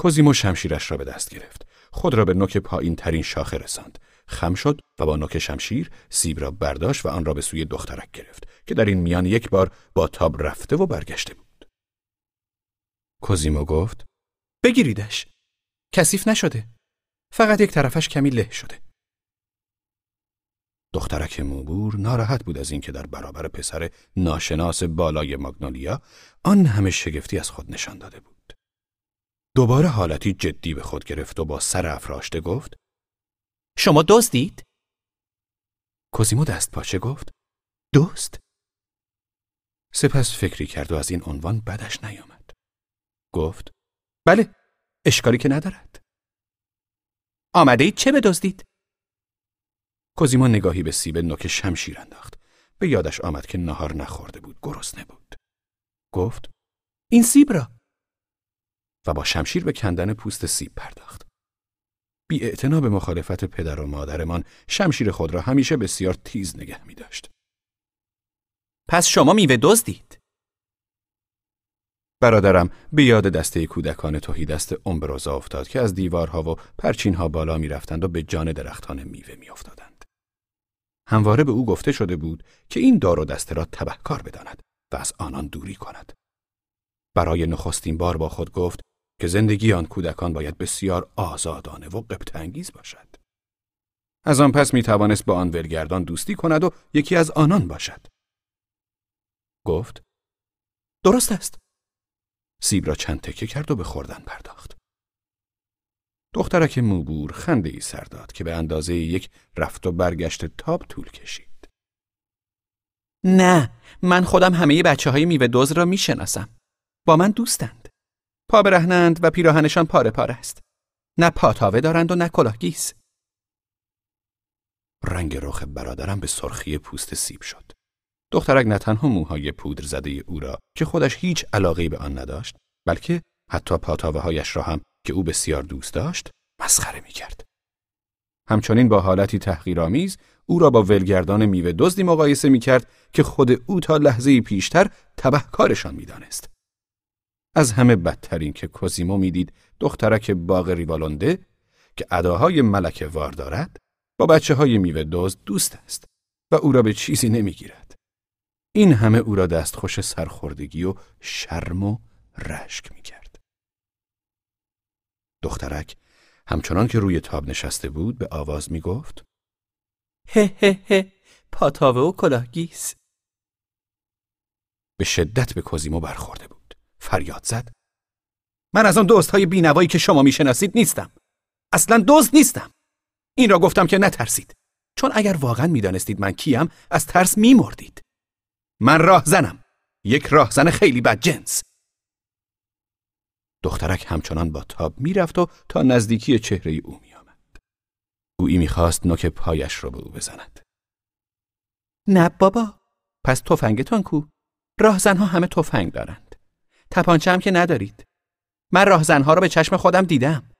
کوزیمو شمشیرش را به دست گرفت. خود را به نوک پایین ترین شاخه رساند. خم شد و با نوک شمشیر سیب را برداشت و آن را به سوی دخترک گرفت که در این میان یک بار با تاب رفته و برگشته بود. کوزیمو گفت بگیریدش. کثیف نشده. فقط یک طرفش کمی له شده. دخترک موبور ناراحت بود از اینکه در برابر پسر ناشناس بالای ماگنولیا آن همه شگفتی از خود نشان داده بود. دوباره حالتی جدی به خود گرفت و با سر افراشته گفت شما دزدید؟ کوزیمو دست پاچه گفت دوست؟ سپس فکری کرد و از این عنوان بدش نیامد. گفت بله اشکالی که ندارد. آمده اید چه بدزدید؟ کوزیما نگاهی به سیب نوک شمشیر انداخت. به یادش آمد که نهار نخورده بود، گرسنه بود. گفت: این سیب را. و با شمشیر به کندن پوست سیب پرداخت. بی به مخالفت پدر و مادرمان شمشیر خود را همیشه بسیار تیز نگه می داشت. پس شما میوه دزدید. برادرم به یاد دسته کودکان توهی دست امبروزا افتاد که از دیوارها و پرچینها بالا می رفتند و به جان درختان میوه می افتادند. همواره به او گفته شده بود که این دار و دسته را تبهکار بداند و از آنان دوری کند. برای نخستین بار با خود گفت که زندگی آن کودکان باید بسیار آزادانه و قبط انگیز باشد. از آن پس می توانست با آن ولگردان دوستی کند و یکی از آنان باشد. گفت درست است. سیب را چند تکه کرد و به خوردن پرداخت. دخترک موبور خنده ای سر داد که به اندازه یک رفت و برگشت تاب طول کشید. نه من خودم همه بچه های میوه دوز را می‌شناسم. با من دوستند. پا برهنند و پیراهنشان پاره پاره است. نه پاتاوه دارند و نه کلاهگیس. رنگ رخ برادرم به سرخی پوست سیب شد. دخترک نه تنها موهای پودر زده او را که خودش هیچ علاقه به آن نداشت بلکه حتی پاتاوه هایش را هم که او بسیار دوست داشت مسخره می کرد. همچنین با حالتی تحقیرآمیز او را با ولگردان میوه دزدی مقایسه می کرد که خود او تا لحظه پیشتر تبهکارشان می دانست. از همه بدترین که کوزیمو می‌دید دخترک باغ ریوالونده که اداهای ملک وار دارد با بچه های میوه دزد دوست است و او را به چیزی نمی‌گیرد. این همه او را دستخوش سرخوردگی و شرم و رشک می کرد. دخترک همچنان که روی تاب نشسته بود به آواز می گفت هه هه هه پاتاوه و کلاهگیس به شدت به کوزیمو برخورده بود. فریاد زد. من از آن دوست های بینوایی که شما می‌شناسید نیستم. اصلا دوست نیستم. این را گفتم که نترسید. چون اگر واقعا می‌دانستید من کیم از ترس میمردید. من راهزنم. یک راهزن خیلی بد جنس. دخترک همچنان با تاب می‌رفت و تا نزدیکی چهره او میآمد. گویی می‌خواست نوک پایش را به او بزند. نه بابا پس تفنگتان کو راهزنها همه تفنگ دارند تپانچه هم که ندارید من راهزنها را به چشم خودم دیدم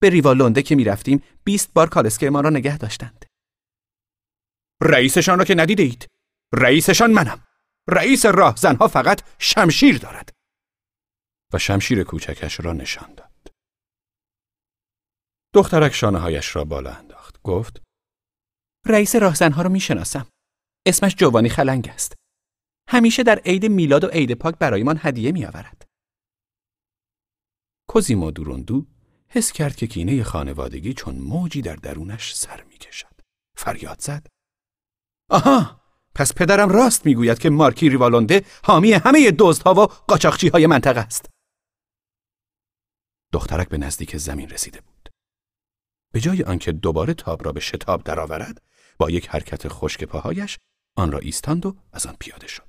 به ریوالونده که می‌رفتیم بیست بار کالسکه ما را نگه داشتند رئیسشان را که ندیده اید. رئیسشان منم. رئیس راهزنها فقط شمشیر دارد. و شمشیر کوچکش را نشان داد. دخترک شانه هایش را بالا انداخت. گفت رئیس راهزنها رو می‌شناسم اسمش جوانی خلنگ است همیشه در عید میلاد و عید پاک برایمان هدیه میآورد کوزیمو دوروندو حس کرد که کینه خانوادگی چون موجی در درونش سر می‌کشد. فریاد زد. آها پس پدرم راست می‌گوید که مارکی ریوالونده حامی همه دزدها و قاچاقچی های منطقه است. دخترک به نزدیک زمین رسیده بود. به جای آنکه دوباره تاب را به شتاب درآورد، با یک حرکت خشک پاهایش آن را ایستاند و از آن پیاده شد.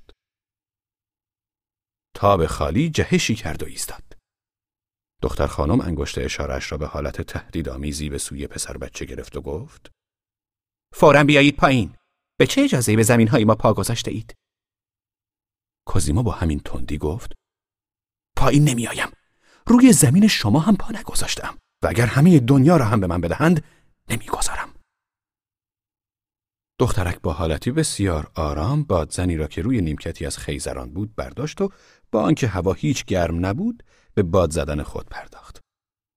تاب خالی جهشی کرد و ایستاد. دختر خانم انگشت اشارش را به حالت تهدیدآمیزی به سوی پسر بچه گرفت و گفت: فورا بیایید پایین به چه اجازه به زمین های ما پا گذاشته اید کوزیما با همین تندی گفت: پایین نمیآیم. روی زمین شما هم پا نگذاشتم و اگر همه دنیا را هم به من بدهند نمی‌گذارم. دخترک با حالتی بسیار آرام بادزنی را که روی نیمکتی از خیزران بود برداشت و با آنکه هوا هیچ گرم نبود به باد زدن خود پرداخت.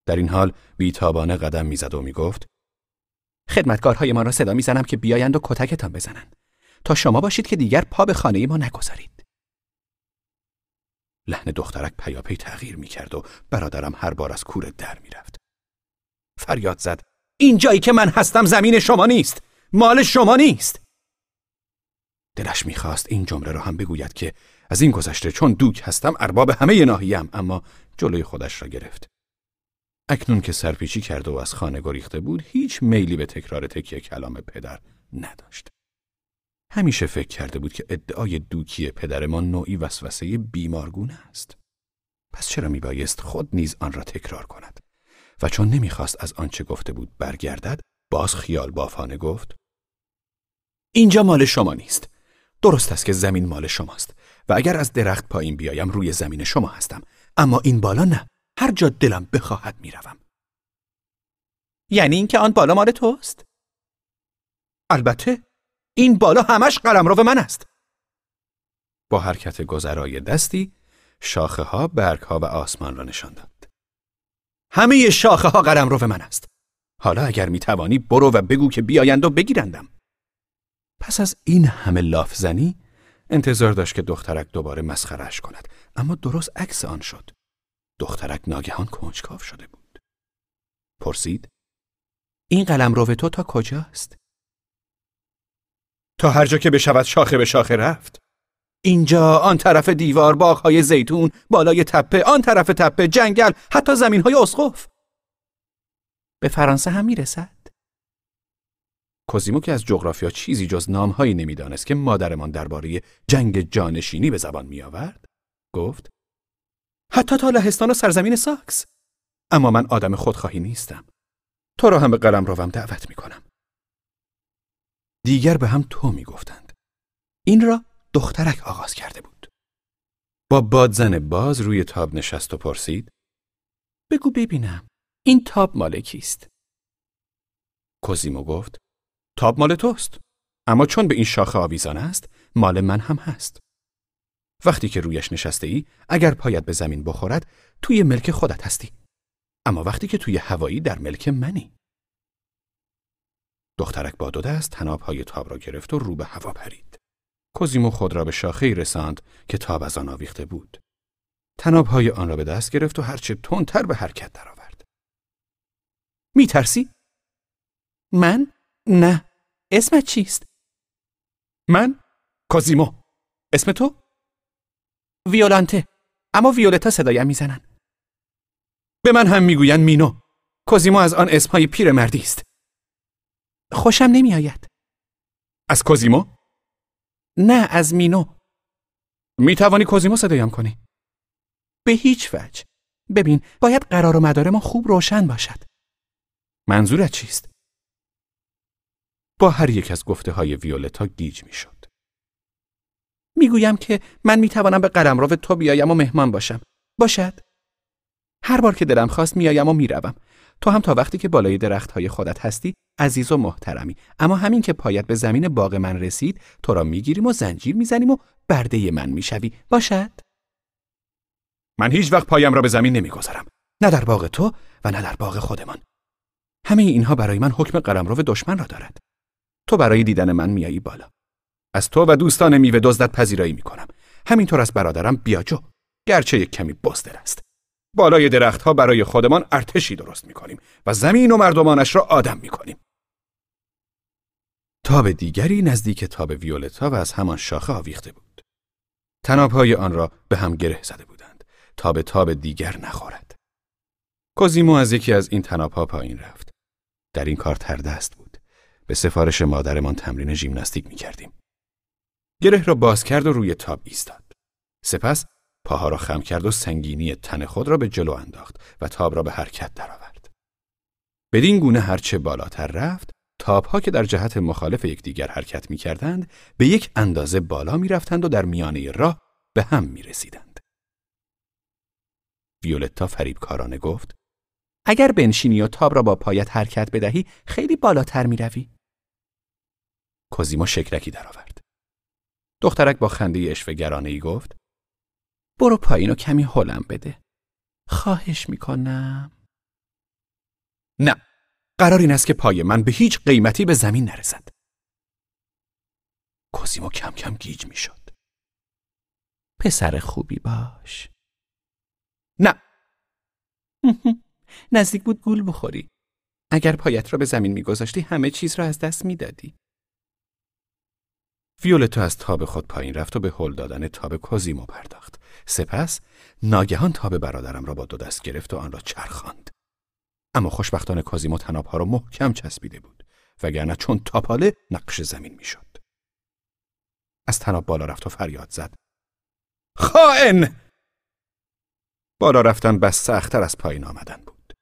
در این حال بیتابانه قدم می‌زد و می‌گفت خدمتکارهای ما را صدا می‌زنم که بیایند و کتکتان بزنند تا شما باشید که دیگر پا به خانه ما نگذارید لحن دخترک پیاپی تغییر می‌کرد و برادرم هر بار از کور در می‌رفت. فریاد زد این جایی که من هستم زمین شما نیست مال شما نیست دلش می‌خواست این جمله را هم بگوید که از این گذشته چون دوک هستم ارباب همه ناحیم اما جلوی خودش را گرفت. اکنون که سرپیچی کرده و از خانه گریخته بود هیچ میلی به تکرار تکیه کلام پدر نداشت. همیشه فکر کرده بود که ادعای دوکی پدر ما نوعی وسوسه بیمارگونه است. پس چرا میبایست خود نیز آن را تکرار کند؟ و چون نمی‌خواست از آنچه گفته بود برگردد باز خیال بافانه گفت اینجا مال شما نیست درست است که زمین مال شماست و اگر از درخت پایین بیایم روی زمین شما هستم. اما این بالا نه. هر جا دلم بخواهد می‌روم. یعنی اینکه آن بالا مال توست؟ البته این بالا همش قلمرو من است. با حرکت گذرای دستی شاخه ها برگ ها و آسمان را نشان داد. همه شاخه ها قلمرو من است. حالا اگر می توانی برو و بگو که بیایند و بگیرندم. پس از این همه لاف زنی انتظار داشت که دخترک دوباره مسخرش کند. اما درست عکس آن شد. دخترک ناگهان کنجکاو شده بود. پرسید این قلم رو تو تا کجاست؟ تا هر جا که بشود شاخه به شاخه رفت. اینجا آن طرف دیوار باغهای زیتون بالای تپه آن طرف تپه جنگل حتی زمینهای اسقف. به فرانسه هم می‌رسد؟ کوزیمو که از جغرافیا چیزی جز نامهایی نمی‌دانست که مادرمان درباره جنگ جانشینی به زبان میآورد گفت حتی تا لهستان و سرزمین ساکس اما من آدم خودخواهی نیستم تو را هم به قلم روم دعوت می کنم. دیگر به هم تو می گفتند. این را دخترک آغاز کرده بود. با بادزن باز روی تاب نشست و پرسید بگو ببینم این تاب مال کیست؟ کوزیمو گفت تاب مال توست. اما چون به این شاخه آویزان است مال من هم هست. وقتی که رویش نشسته ای اگر پایت به زمین بخورد توی ملک خودت هستی. اما وقتی که توی هوایی در ملک منی. دخترک با دو دست تنابهای تاب را گرفت و رو به هوا پرید. کوزیمو خود را به شاخه رساند که تاب از آن آویخته بود. تنابهای آن را به دست گرفت و هرچه تندتر به حرکت درآورد. میترسی؟ من؟ نه. اسمت چیست؟ من؟ کوزیمو اسم تو؟ ویولانته. اما ویولتا صدایم می‌زنن. به من هم می‌گویند مینو. کوزیمو از آن اسمهای پیرمردی است. خوشم نمیآید. از کوزیمو نه از مینو. می توانی کوزیمو صدایم کنی؟ به هیچ وجه. ببین باید قرار و مدار ما خوب روشن باشد. منظورت چیست؟ با هر یک از گفته های ویولتا گیج می شد. می‌گویم که من می‌توانم به قلمرو تو بیایم و مهمان باشم. باشد؟ هر بار که دلم خواست میایم و می‌روم. تو هم تا وقتی که بالای درخت های خودت هستی عزیز و محترمی اما همین که پایت به زمین باغ من رسید تو را می‌گیریم و زنجیر می‌زنیم و برده من می‌شوی باشد من هیچ وقت پایم را به زمین نمی‌گذارم نه در باغ تو و نه در باغ خودمان همه اینها برای من حکم قلمرو دشمن را دارد تو برای دیدن من میایی بالا. از تو و دوستان میوه دزدت پذیرایی می‌کنم. همینطور از برادرم بیاجو گرچه یک کمی بزدل است. بالای درختها برای خودمان ارتشی درست می‌کنیم و زمین و مردمانش را آدم می‌کنیم. تاب دیگری نزدیک تاب ویولتا و از همان شاخه آویخته بود. تنابهای آن را به هم گره زده بودند. تا به تاب دیگر نخورد. کوزیمو از یکی از این تنابها پایین رفت. در این کار تردست به سفارش مادرمان تمرین ژیمناستیک می کردیم. گره را باز کرد و روی تاب ایستاد. سپس پاها را خم کرد و سنگینی تن خود را به جلو انداخت و تاب را به حرکت درآورد. بدین گونه هرچه بالاتر رفت، تابها که در جهت مخالف یکدیگر حرکت می کردند، به یک اندازه بالا می رفتند و در میانه راه به هم می رسیدند. ویولتا فریبکارانه گفت اگر بنشینی و تاب را با پایت حرکت بدهی خیلی بالاتر می روی. کوزیما شکلکی درآورد. دخترک با خنده اشفگرانه ای گفت برو پایین و کمی هلم بده. خواهش می‌کنم. نه. قرار این است که پای من به هیچ قیمتی به زمین نرسد. کوزیمو کم کم گیج می‌شد. پسر خوبی باش. نه. نزدیک بود گول بخوری. اگر پایت را به زمین میگذاشتی همه چیز را از دست می‌دادی. ویولتا از تاب خود پایین رفت و به هل دادن تاب کوزیمو پرداخت. سپس ناگهان تاب برادرم را با دو دست گرفت و آن را چرخاند. اما خوشبختانه کوزیمو تنابها را محکم چسبیده بود وگرنه چون تاپاله نقش زمین می‌شد. از تناب بالا رفت و فریاد زد. خائن! بالا رفتن بس سختتر از پایین آمدن بود.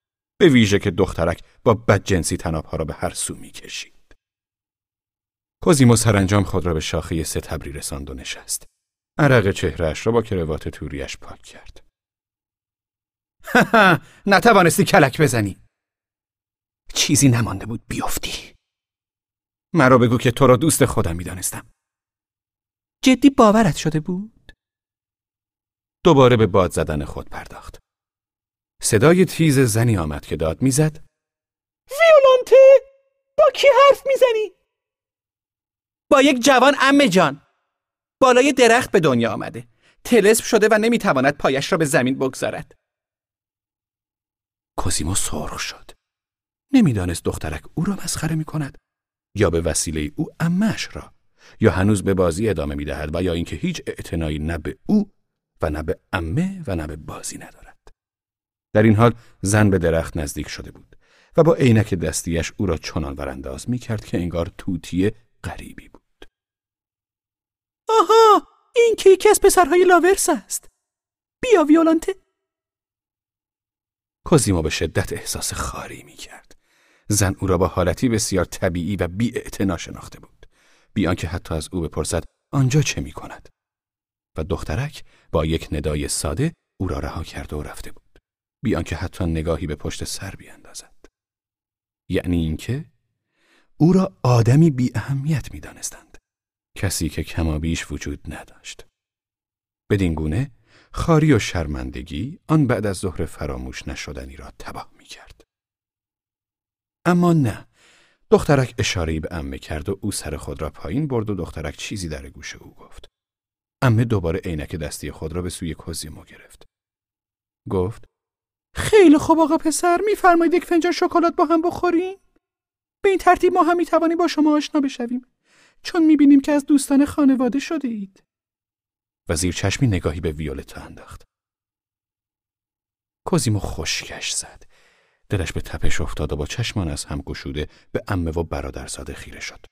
به ویژه که دخترک با بدجنسی تنابها را به هر سو می‌کشید. کوزیمو سرانجام خود را به شاخه ستبری رساند و نشست. عرق چهرهش را با کروات توریش پاک کرد. نتوانستی کلک بزنی. چیزی نمانده بود بیفتی. مرا بگو که تو را دوست خودم می‌دانستم. جدی باورت شده بود؟ دوباره به باد زدن خود پرداخت. صدای تیز زنی آمد که داد می‌زد. ویولانته با کی حرف می‌زنی؟ با یک جوان امه جان. بالای درخت به دنیا آمده. تلسم شده و نمی‌تواند پایش را به زمین بگذارد. کوزیمو سرخ شد. نمی‌دانست دخترک او را مسخره می کند یا به وسیله او امش را یا هنوز به بازی ادامه می دهد و یا اینکه هیچ اعتنایی نه به او و نه به امه و نه به بازی ندارد. در این حال زن به درخت نزدیک شده بود و با عینک دستیش او را چنان ورانداز می کرد که انگار توتی غریبی بود. آها این که یکی از پسرهای لاورس است. بیا ویولانته کوزیمو به شدت احساس خاری می کرد زن او را با حالتی بسیار طبیعی و بی شناخته بود. بیان که حتی از او بپرسد آنجا چه می کند و دخترک با یک ندای ساده او را رها کرده و رفته بود. بیان که حتی نگاهی به پشت سر بیاندازد. یعنی اینکه او را آدمی بی اهمیت می دانستند. کسی که کمابیش وجود نداشت. بدین گونه خاری و شرمندگی آن بعد از ظهر فراموش نشدنی را تباه می کرد. اما نه دخترک اشاره به امه کرد و او سر خود را پایین برد و دخترک چیزی در گوش او گفت. امه دوباره عینک دستی خود را به سوی کوزیمو گرفت. گفت خیلی خوب آقا پسر میفرمایید یک فنجان شکلات با هم بخوریم به این ترتیب ما هم می‌توانیم با شما آشنا بشویم چون می‌بینیم که از دوستان خانواده شده اید وزیر چشمی نگاهی به ویولتا انداخت کوزیمو خشکش زد دلش به تپش افتاد و با چشمان از هم گشوده به امه و برادرزاده خیره شد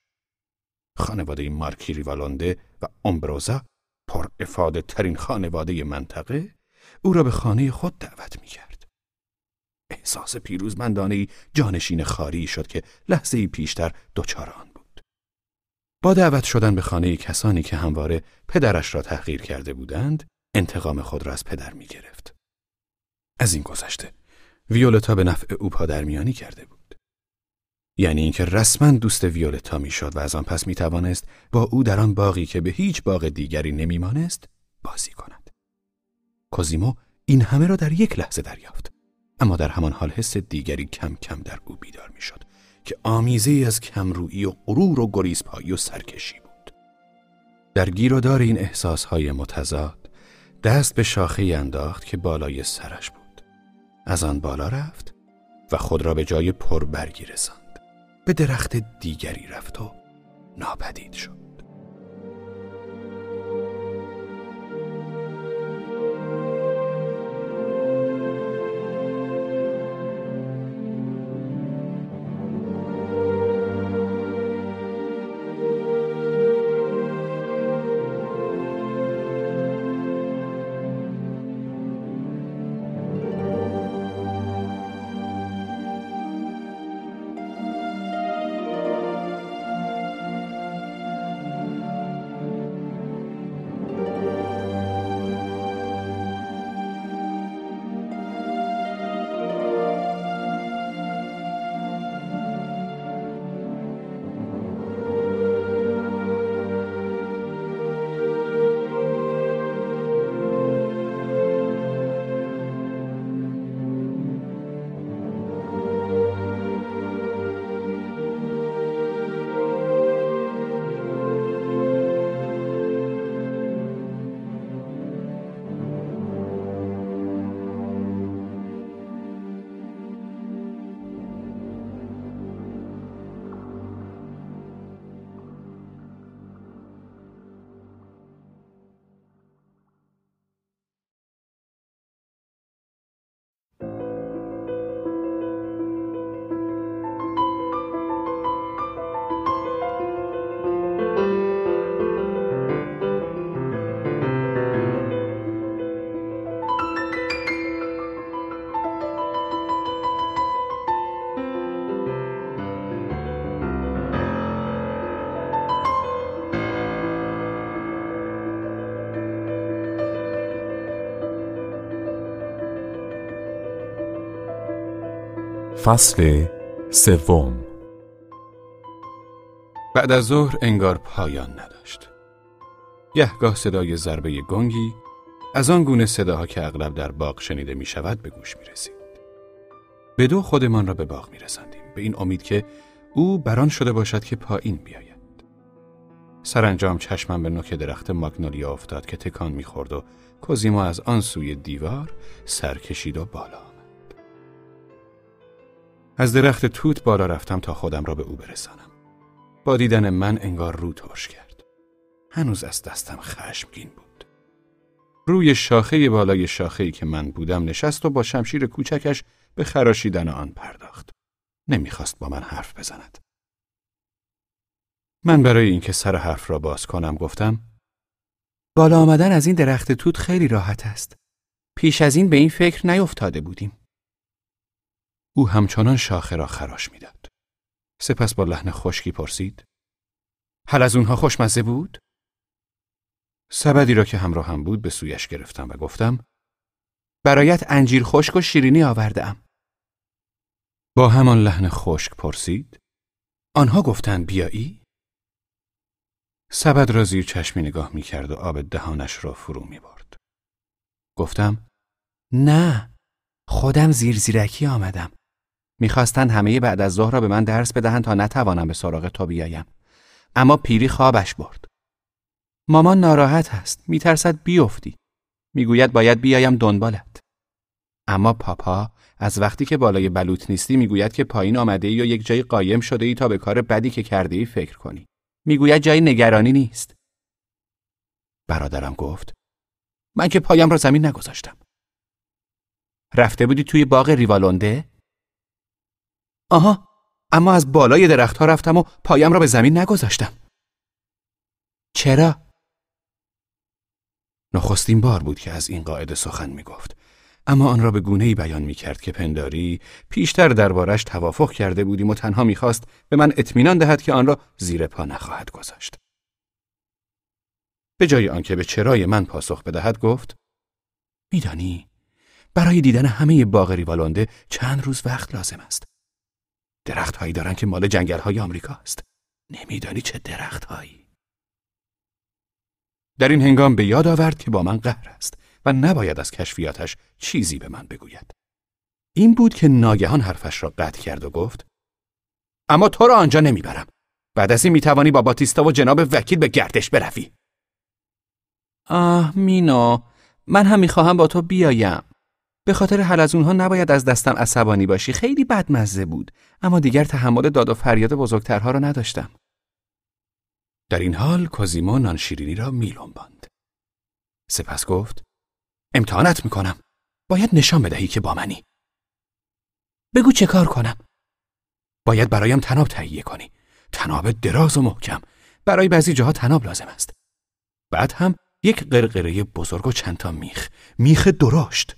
خانواده مارکی ریوالونده و امبروزا پر افاده ترین خانواده منطقه او را به خانه خود دعوت می کرد. احساس پیروزمندانه جانشین خاری شد که لحظه پیشتر بود. با دعوت شدن به خانه کسانی که همواره پدرش را تحقیر کرده بودند، انتقام خود را از پدر می گرفت. از این گذشته، ویولتا به نفع او پادرمیانی کرده بود. یعنی اینکه رسما دوست ویولتا می‌شد و از آن پس می توانست با او در آن باقی که به هیچ باغ دیگری نمیمانست بازی کند. کوزیمو این همه را در یک لحظه دریافت. اما در همان حال حس دیگری کم کم در او بیدار می‌شد که آمیزه از کمرویی و غرور و گریزپایی و سرکشی بود. در گیر و دار این احساسهای متضاد دست به شاخه انداخت که بالای سرش بود. از آن بالا رفت و خود را به جای پر برگی رساند. به درخت دیگری رفت و ناپدید شد. فصل سوم بعد از ظهر انگار پایان نداشت گهگاه صدای ضربه گنگی از آن گونه صداها که اغلب در باغ شنیده می شود به گوش می رسید. به دو خودمان را به باغ می رسندیم به این امید که او بران شده باشد که پایین بیاید. سرانجام چشمم به نوک درخت ماگنولیا افتاد که تکان می‌خورد و کوزیما از آن سوی دیوار سر کشید و بالا. از درخت توت بالا رفتم تا خودم را به او برسانم. با دیدن من انگار رو ترش کرد. هنوز از دستم خشمگین بود. روی شاخه بالای شاخه‌ای که من بودم نشست و با شمشیر کوچکش به خراشیدن آن پرداخت. نمی‌خواست با من حرف بزند. من برای اینکه سر حرف را باز کنم گفتم بالا آمدن از این درخت توت خیلی راحت است. پیش از این به این فکر نیفتاده بودیم. او همچنان شاخه را خراش می‌داد. سپس با لحن خشکی پرسید حل از اونها خوشمزه بود؟ سبدی را که همراه هم بود به سویش گرفتم و گفتم برایت انجیر خشک و شیرینی آوردم. با همان لحن خشک پرسید آنها گفتند بیایی؟ سبد را زیر چشمی نگاه می کرد و آب دهانش را فرو می برد. گفتم نه خودم زیر زیرکی آمدم. می‌خواستند همه بعد از ظهر را به من درس بدهند تا نتوانم به سراغ تو بیایم. اما پیری خوابش برد. مامان ناراحت هست. میترسد بیفتی. می‌گوید باید بیایم دنبالت. اما پاپا از وقتی که بالای بلوط نیستی می‌گوید که پایین آمده و یک جای قایم شده ای تا به کار بدی که کرده ای فکر کنی. می‌گوید جای نگرانی نیست. برادرم گفت من که پایم را زمین نگذاشتم. رفته بودی توی باغ ریوالونده؟ آها اما از بالای درختها رفتم و پایم را به زمین نگذاشتم. چرا؟ نخستین بار بود که از این قاعده سخن می گفت. اما آن را به گونه ای بیان می کرد که پنداری پیشتر دربارش توافق کرده بودیم و تنها می‌خواست به من اطمینان دهد که آن را زیر پا نخواهد گذاشت. به جای آنکه به چرای من پاسخ بدهد گفت میدانی برای دیدن همه باغ ریوالونده چند روز وقت لازم است. درخت هایی دارن که مال جنگل های آمریکا است. نمیدانی چه درخت هایی. در این هنگام به یاد آورد که با من قهر است و نباید از کشفیاتش چیزی به من بگوید. این بود که ناگهان حرفش را قطع کرد و گفت اما تو را آنجا نمی‌برم. بعد از این می‌توانی با باتیستا و جناب وکیل به گردش بروی. آه مینا من هم می‌خواهم با تو بیایم. به خاطر حل از اونها نباید از دستم عصبانی باشی. خیلی بدمزه بود. اما دیگر تحمل داد و فریاد بزرگترها را نداشتم. در این حال کوزیمو نانشیرینی را میلون باند سپس گفت امتحانت می‌کنم. باید نشان بدهی که با منی. بگو چه کار کنم. باید برایم تناب تهیه کنی. تناب دراز و محکم. برای بعضی جاها تناب لازم است. بعد هم یک قرقره بزرگ و چند تا میخ. میخ درشت.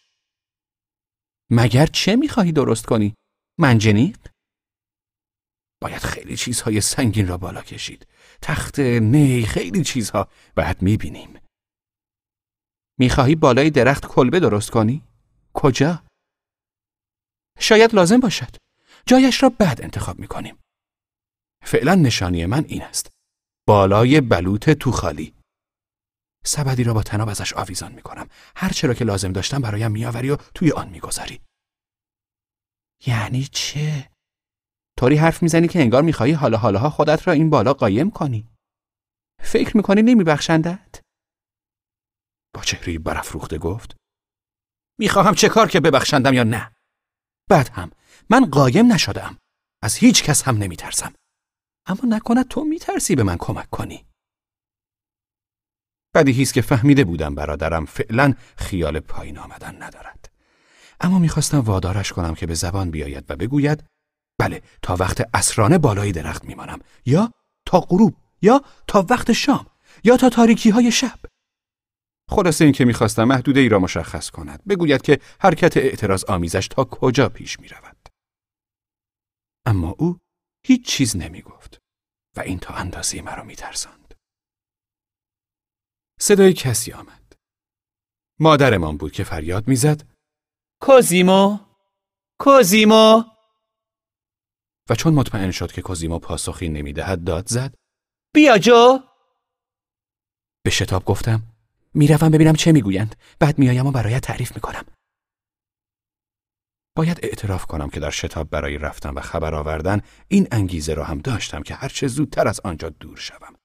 مگر چه می‌خواهی درست کنی؟ منجنیق؟ باید خیلی چیزهای سنگین را بالا کشید. تخت نی خیلی چیزها بعد می‌بینیم. می‌خواهی بالای درخت کلبه درست کنی؟ کجا؟ شاید لازم باشد. جایش را بعد انتخاب می‌کنیم. فعلا نشانی من این است. بالای بلوط تو خالی. سبدی را با تناب ازش آویزان می‌کنم. هر چرا که لازم داشتم برایم میآوری و توی آن می‌گذاری. یعنی چه؟ طوری حرف می‌زنی که انگار می‌خواهی حالا حالاها خودت را این بالا قایم کنی. فکر می‌کنی نمیبخشندت؟ با چهره برافروخته گفت می‌خواهم چه کار که ببخشندم یا نه بعد هم من قایم نشدم از هیچ کس هم نمیترسم اما نکند تو میترسی به من کمک کنی بدیهی است که فهمیده بودم برادرم فعلا خیال پایین آمدن ندارد اما می‌خواستم وادارش کنم که به زبان بیاید و بگوید بله تا وقت اسرانه بالای درخت میمانم یا تا غروب یا تا وقت شام یا تا تاریکی های شب خلاصه این که می‌خواستم محدوده ای را مشخص کند بگوید که حرکت اعتراض آمیزش تا کجا پیش می رود. اما او هیچ چیز نمی گفت و این تا اندازه مرا می ترساند. صدای کسی آمد. مادرمان بود که فریاد می‌زد. کوزیمو! کوزیمو! و چون مطمئن شد که کوزیمو پاسخی نمی‌دهد داد زد. بیا جو! به شتاب گفتم می‌روم ببینم چه می‌گویند. بعد میآیم و برایت تعریف می‌کنم. باید اعتراف کنم که در شتاب برای رفتن و خبر آوردن این انگیزه را هم داشتم که هرچه زودتر از آنجا دور شوم.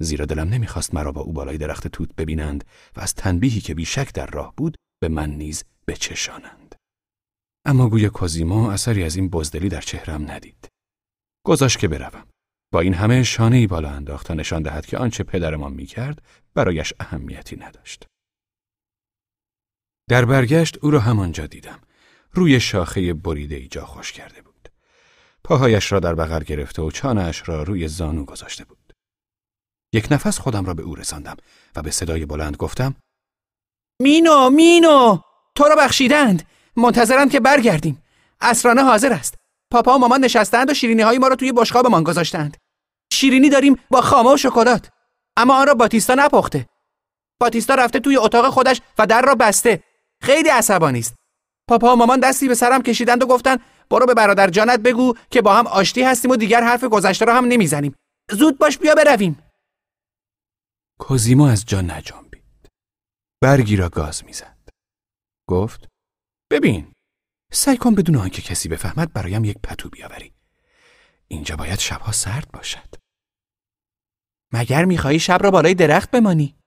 زیرا دلم نمی‌خواست مرا با او بالای درخت توت ببینند و از تنبیهی که بیشک در راه بود به من نیز بچشانند. اما گوی کوزیمو اثری از این بزدلی در چهرم ندید. گذاشت که بروم. با این همه شانه ای بالا انداخت تا نشان دهد که آنچه پدرمان می‌کرد برایش اهمیتی نداشت. در برگشت او را همانجا دیدم. روی شاخه بریده ای جا خوش کرده بود. پاهایش را در بغل گرفته و چانهاش را روی زانو گذاشته بود. یک نفس خودم را به او رساندم و به صدای بلند گفتم مینو مینو! تو را بخشیدند. منتظرند که برگردیم. اسرانه حاضر است. پاپا و مامان نشستند و شیرینی های ما را توی بشقابمان گذاشتند. شیرینی داریم با خامه و شکلات. اما آن را باتیستا نپخته. باتیستا رفته توی اتاق خودش و در را بسته. خیلی عصبانی است. پاپا و مامان دستی به سرم کشیدند و گفتند برو به برادر جانت بگو که با هم آشتی هستیم و دیگر حرف گذشته را هم نمی‌زنیم. زود باش بیا برویم. کوزیمو از جا نجنبید. برگی را گاز می‌زد. گفت ببین سعی کن بدون آنکه کسی بفهمد برایم یک پتو بیاوری. اینجا باید شبها سرد باشد. مگر می‌خواهی شب را بالای درخت بمانی؟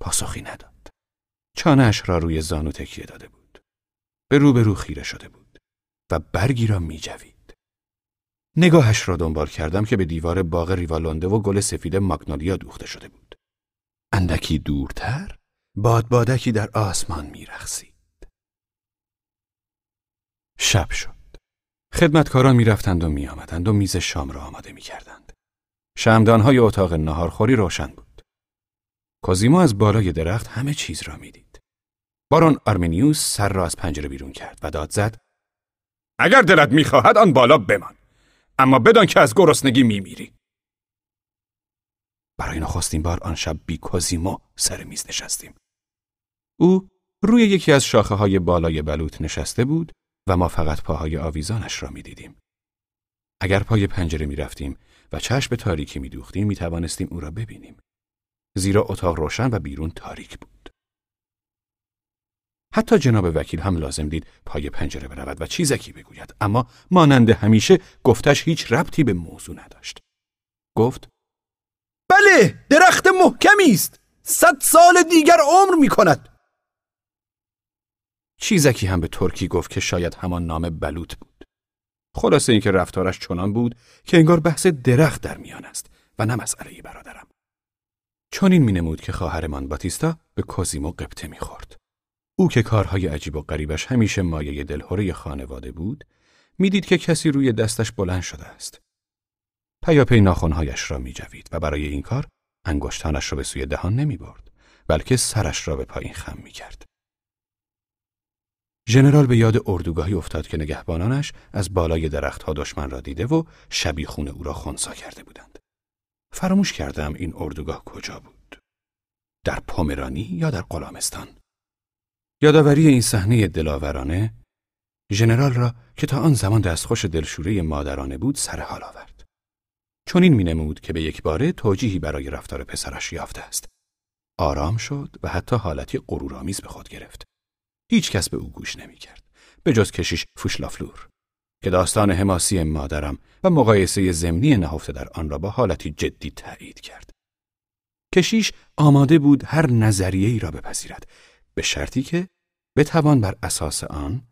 پاسخی نداد. چانهاش را روی زانو تکیه داده بود. به رو خیره شده بود و برگی را میجوید. نگاهش را دنبال کردم که به دیوار باغ ریوالونده و گل سفید ماگنولیا دوخته شده بود اندکی دورتر بادبادکی در آسمان میرخسید شب شد. خدمتکاران می‌رفتند و میآمدند و میز شام را آماده می‌کردند. شمدانهای اتاق نهارخوری روشن بود. کوزیمو از بالای درخت همه چیز را می‌دید. بارون آرمینیوس سر را از پنجره بیرون کرد و داد زد اگر دلت می‌خواهد آن بالا بمان اما بدان که از گرسنگی میمیری برای نخستین بار آن شب بی کوزیمو سر میز نشستیم او روی یکی از شاخه های بالای بلوط نشسته بود و ما فقط پاهای آویزانش را می دیدیم. اگر پای پنجره می رفتیم و چشم به تاریکی می دوختیم او را ببینیم. زیرا اتاق روشن و بیرون تاریک بود. حتی جناب وکیل هم لازم دید پای پنجره برود و چیزکی بگوید اما مانند همیشه گفتش هیچ ربطی به موضوع نداشت. گفت بله درخت محکمی است صد سال دیگر عمر می کند چیزکی هم به ترکی گفت که شاید همان نام بلوط بود. خلاصه اینکه رفتارش چنان بود که انگار بحث درخت در میان است و نه مسئله برادرم. چون این مینمود که خواهرمان باتیستا به کوزیمو قبطه می‌خورد. او که کارهای عجیب و غریبش همیشه مایه دلهوره خانواده بود، می‌دید که کسی روی دستش بلند شده است. پیاپی ناخونهایش را میجوید و برای این کار انگشتانش را به سوی دهان نمی برد، بلکه سرش را به پایین خم می کرد. ژنرال به یاد اردوگاهی افتاد که نگهبانانش از بالای درختها دشمن را دیده و شبیخون او را خونسا کرده بودند. فراموش کردم این اردوگاه کجا بود. در پومرانی یا در غلامستان. یادآوری این صحنه دلاورانه ژنرال را که تا آن زمان دستخوش دلشوره مادرانه بود سر حال آورد. چون این مینمود که به یک باره توجیهی برای رفتار پسرش یافته است. آرام شد و حتی حالتی غرورآمیز به خود گرفت. هیچ کس به او گوش نمی کرد. به جز کشیش فوشلافلور که داستان حماسی مادرم و مقایسه زمینی نهفته در آن را با حالتی جدی تایید کرد. کشیش آماده بود هر نظریه ای را بپذیرد به شرطی که بتوان بر اساس آن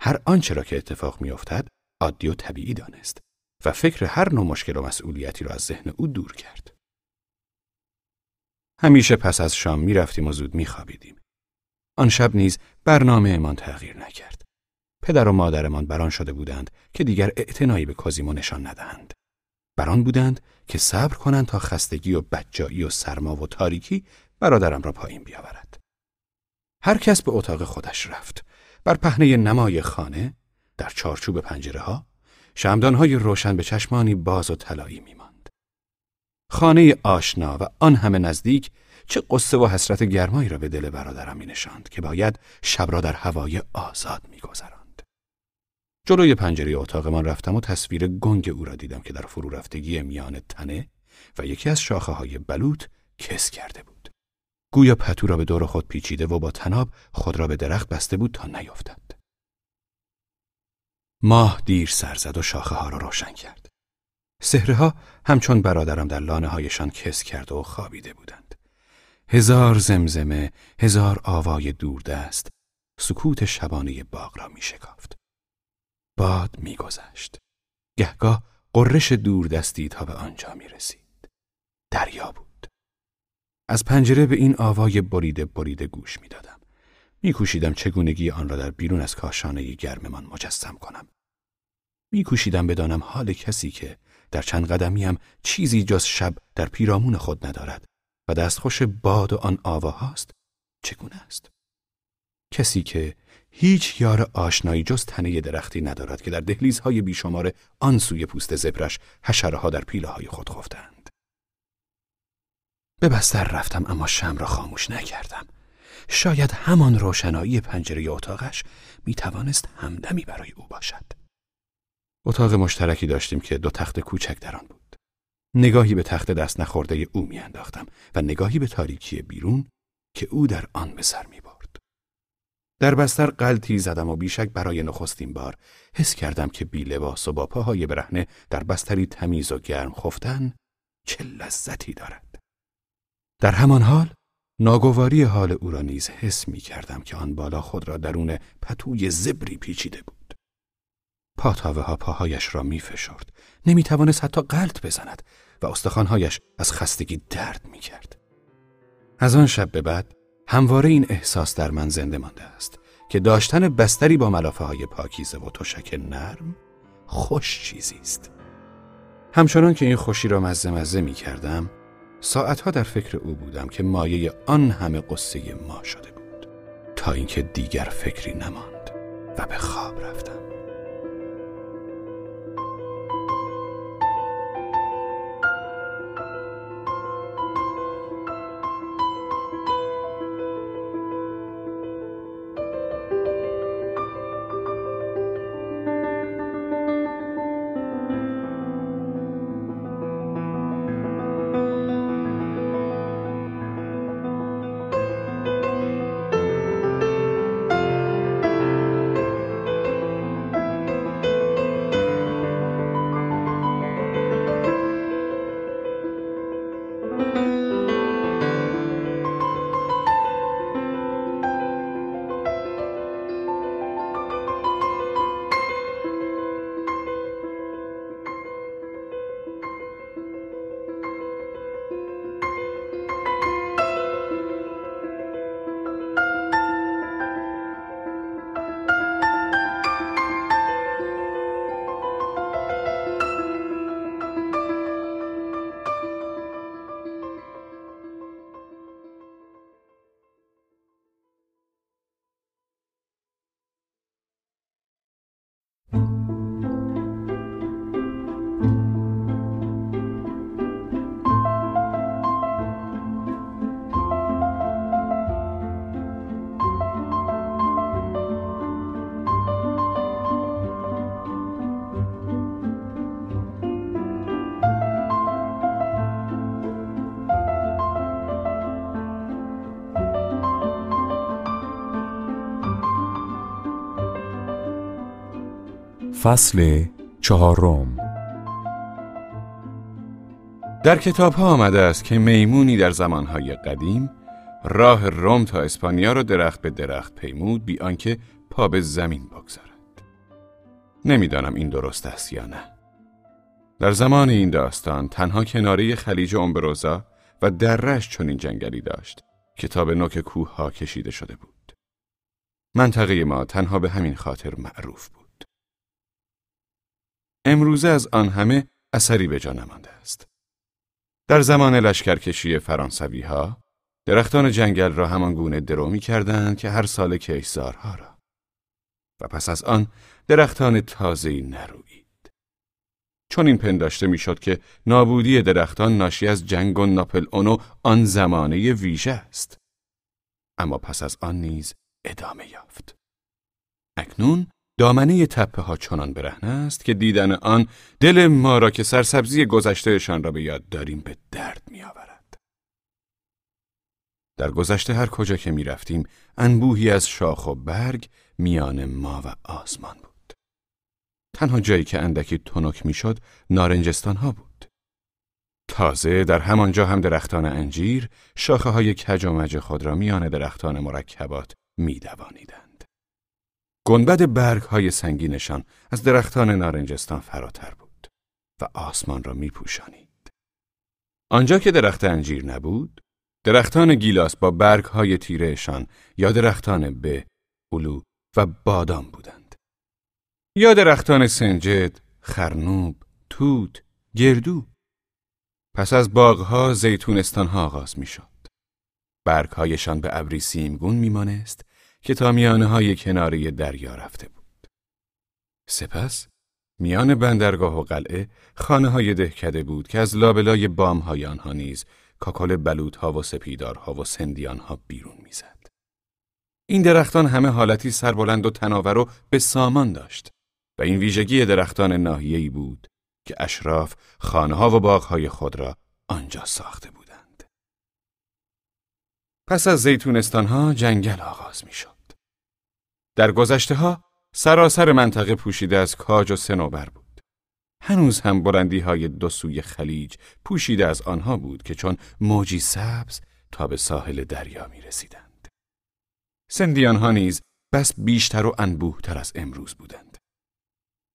هر آنچه را که اتفاق میافتد عادی و طبیعی دانست و فکر هر نوع مشکل و مسئولیتی را از ذهن او دور کرد. همیشه پس از شام می رفتیم و زود می خوابیدیم. آن شب نیز برنامه امان تغییر نکرد. پدر و مادرمان بران شده بودند که دیگر اعتنایی به کازیمو نشان ندهند. بران بودند که صبر کنند تا خستگی و بدجایی و سرما و تاریکی برادرم را پایین بیاورد. هر کس به اتاق خودش رفت. بر پهنه نمای خانه، در چارچوب پنجره ها، شمدانهای روشن به چشمانی باز و طلایی میماند. خانه آشنا و آن همه نزدیک چه قصه و حسرت گرمایی را به دل برادرم می نشاند که باید شب را در هوای آزاد می گذراند. جلوی پنجره اتاقمان رفتم و تصویر گنگ او را دیدم که در فرو رفتگی میان تنه و یکی از شاخه های بلوط کس کرده بود. گویا پتو را به دور خود پیچیده و با تناب خود را به درخت بسته بود تا نیفتد. ماه دیر سر زد و شاخه ها را روشن کرد. سهرها همچون برادرم در لانه هایشان کس کرده و خوابیده بودند. هزار زمزمه، هزار آوای دوردست، سکوت شبانه باغ را می شکافت. باد می گذشت. گهگاه قررش دوردستی تا به آنجا می رسید. دریا بود. از پنجره به این آوای بریده بریده گوش می دادم. می کوشیدم چگونگی آن را در بیرون از کاشانه گرممان مجسم کنم. می کوشیدم بدانم حال کسی که در چند قدمیم چیزی جز شب در پیرامون خود ندارد و دستخوش باد و آن آواهاست چگونه است کسی که هیچ یار آشنایی جز تنه درختی ندارد که در دهلیزهای بیشمار آن سوی پوست زبرش حشره در پیله های خود خفتند. به بستر رفتم اما شم را خاموش نکردم. شاید همان روشنایی پنجره اتاقش می توانست همدمی برای او باشد. اتاق مشترکی داشتیم که دو تخت کوچک در آن بود. نگاهی به تخت دست نخورده او میانداختم و نگاهی به تاریکی بیرون که او در آن به سر می برد. در بستر قلتی زدم و بیشک برای نخستین بار حس کردم که بی لباس و با پاهای برهنه در بستری تمیز و گرم خفتن چه لذتی دارد. در همان حال ناگواری حال او را نیز حس می کردم که آن بالا خود را درون پتوی زبری پیچیده بود. پاتاوه ها پاهایش را می فشرد. نمی توانست حتی قلط بزند و استخوانهایش از خستگی درد می کرد. از آن شب به بعد همواره این احساس در من زنده مانده است که داشتن بستری با ملافه های پاکیزه و تشک نرم خوش چیزی است. همچنان که این خوشی را مزه مزه می کردم ساعتها در فکر او بودم که مایه آن همه قصه ما شده بود تا اینکه دیگر فکری نماند و به خواب رفتم. فصل چهارم در کتاب ها آمده است که میمونی در زمانهای قدیم راه روم تا اسپانیا را درخت به درخت پیمود بی آنکه پا به زمین بگذارد. نمی‌دانم این درست است یا نه. در زمان این داستان تنها کناره خلیج امبروزا و درش چنین جنگلی داشت که تا به نوک کوه ها کشیده شده بود. منطقه ما تنها به همین خاطر معروف بود. امروزه از آن همه اثری به جا نمانده است. در زمان لشکرکشی فرانسوی ها، درختان جنگل را همان گونه درو می کردند که هر سال کشزارها را. و پس از آن درختان تازه‌ای نروید. چون این پنداشته می‌شد که نابودی درختان ناشی از جنگ و ناپل اونو آن زمانه ویژه است. اما پس از آن نیز ادامه یافت. اکنون دامنه تپه ها چنان برهنه است که دیدن آن دل ما را که سرسبزی گذشتهشان را به یاد داریم به درد می آورد. در گذشته هر کجا که می رفتیم انبوهی از شاخ و برگ میان ما و آسمان بود. تنها جایی که اندکی تنک می‌شد نارنجستان ها بود. تازه در همانجا هم درختان انجیر شاخه های کج و مج خود را میان درختان مرکبات میدوانیدند. گنبد برگ های سنگینشان از درختان نارنجستان فراتر بود و آسمان را می پوشانید. آنجا که درخت انجیر نبود، درختان گیلاس با برگ های تیرهشان یا درختان به، اولو و بادام بودند. یا درختان سنجد، خرنوب، توت، گردو. پس از باغها زیتونستانها آغاز می شد. برگهایشان به ابری سیمگون میمانست که تا میانه های کناری دریا رفته بود. سپس میان بندرگاه و قلعه خانه های دهکده بود که از لابلای بام های آنها نیز کاکل بلوط ها و سپیدارها و سندیان ها بیرون می‌زد. این درختان همه حالتی سربلند و تناور و به سامان داشت و این ویژگی درختان ناحیه‌ای بود که اشراف خانه ها و باغ های خود را آنجا ساخته بودند. پس از زیتونستان ها جنگل آغاز می شد. در گذشته ها سراسر منطقه پوشیده از کاج و سنوبر بود. هنوز هم بلندی های دو سوی خلیج پوشیده از آنها بود که چون موجی سبز تا به ساحل دریا می رسیدند. سندیان ها نیز بس بیشتر و انبوهتر از امروز بودند.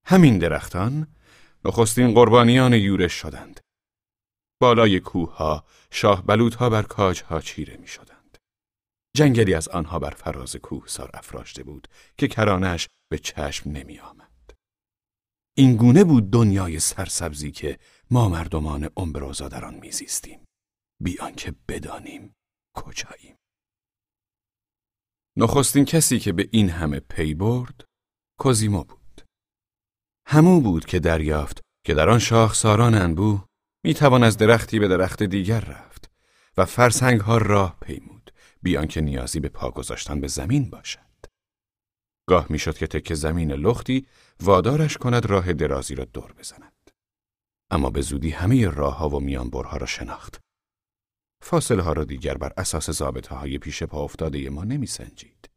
همین درختان نخستین قربانیان یورش شدند. بالای کوه ها شاه بلوط ها بر کاج ها چیره می شدند. جنگلی از آنها بر فراز کوه سار افراشته بود که کرانش به چشم نمی آمد. این گونه بود دنیای سرسبزی که ما مردمان امبروزا در آن میزیستیم. بی آنکه بدانیم کجاییم. نخستین کسی که به این همه پی برد کوزیمو بود. همو بود که دریافت که در آن شاخساران انبوه می توان از درختی به درخت دیگر رفت و فرسنگ ها راه پیمود. بیان که نیازی به پا گذاشتن به زمین باشد گاه می‌شد که تک زمین لختی وادارش کند راه درازی را دور بزند. اما به زودی همه راه ها و میانبرها را شناخت. فاصله ها را دیگر بر اساس ضابطه های پیش پا افتاده ما نمی سنجید.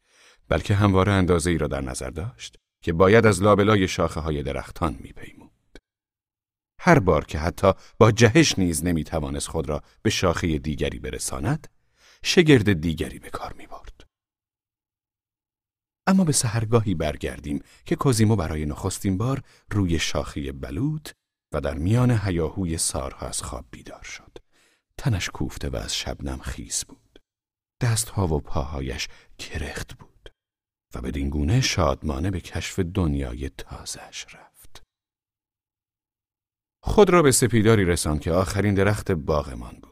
بلکه همواره اندازه ای را در نظر داشت که باید از لابلای شاخه های درختان می پیمود. هر بار که حتی با جهش نیز نمی توانست خود را به شاخه دیگری برساند، شگرد دیگری به کار می برد. اما به سهرگاهی برگردیم که کوزیمو برای نخستین بار روی شاخی بلوط و در میان هیاهوی سارها از خواب بیدار شد. تنش کوفته و از شبنم خیس بود. دستها و پاهایش کرخت بود و به دینگونه شادمانه به کشف دنیای تازش رفت. خود را به سپیداری رساند که آخرین درخت باغمان بود.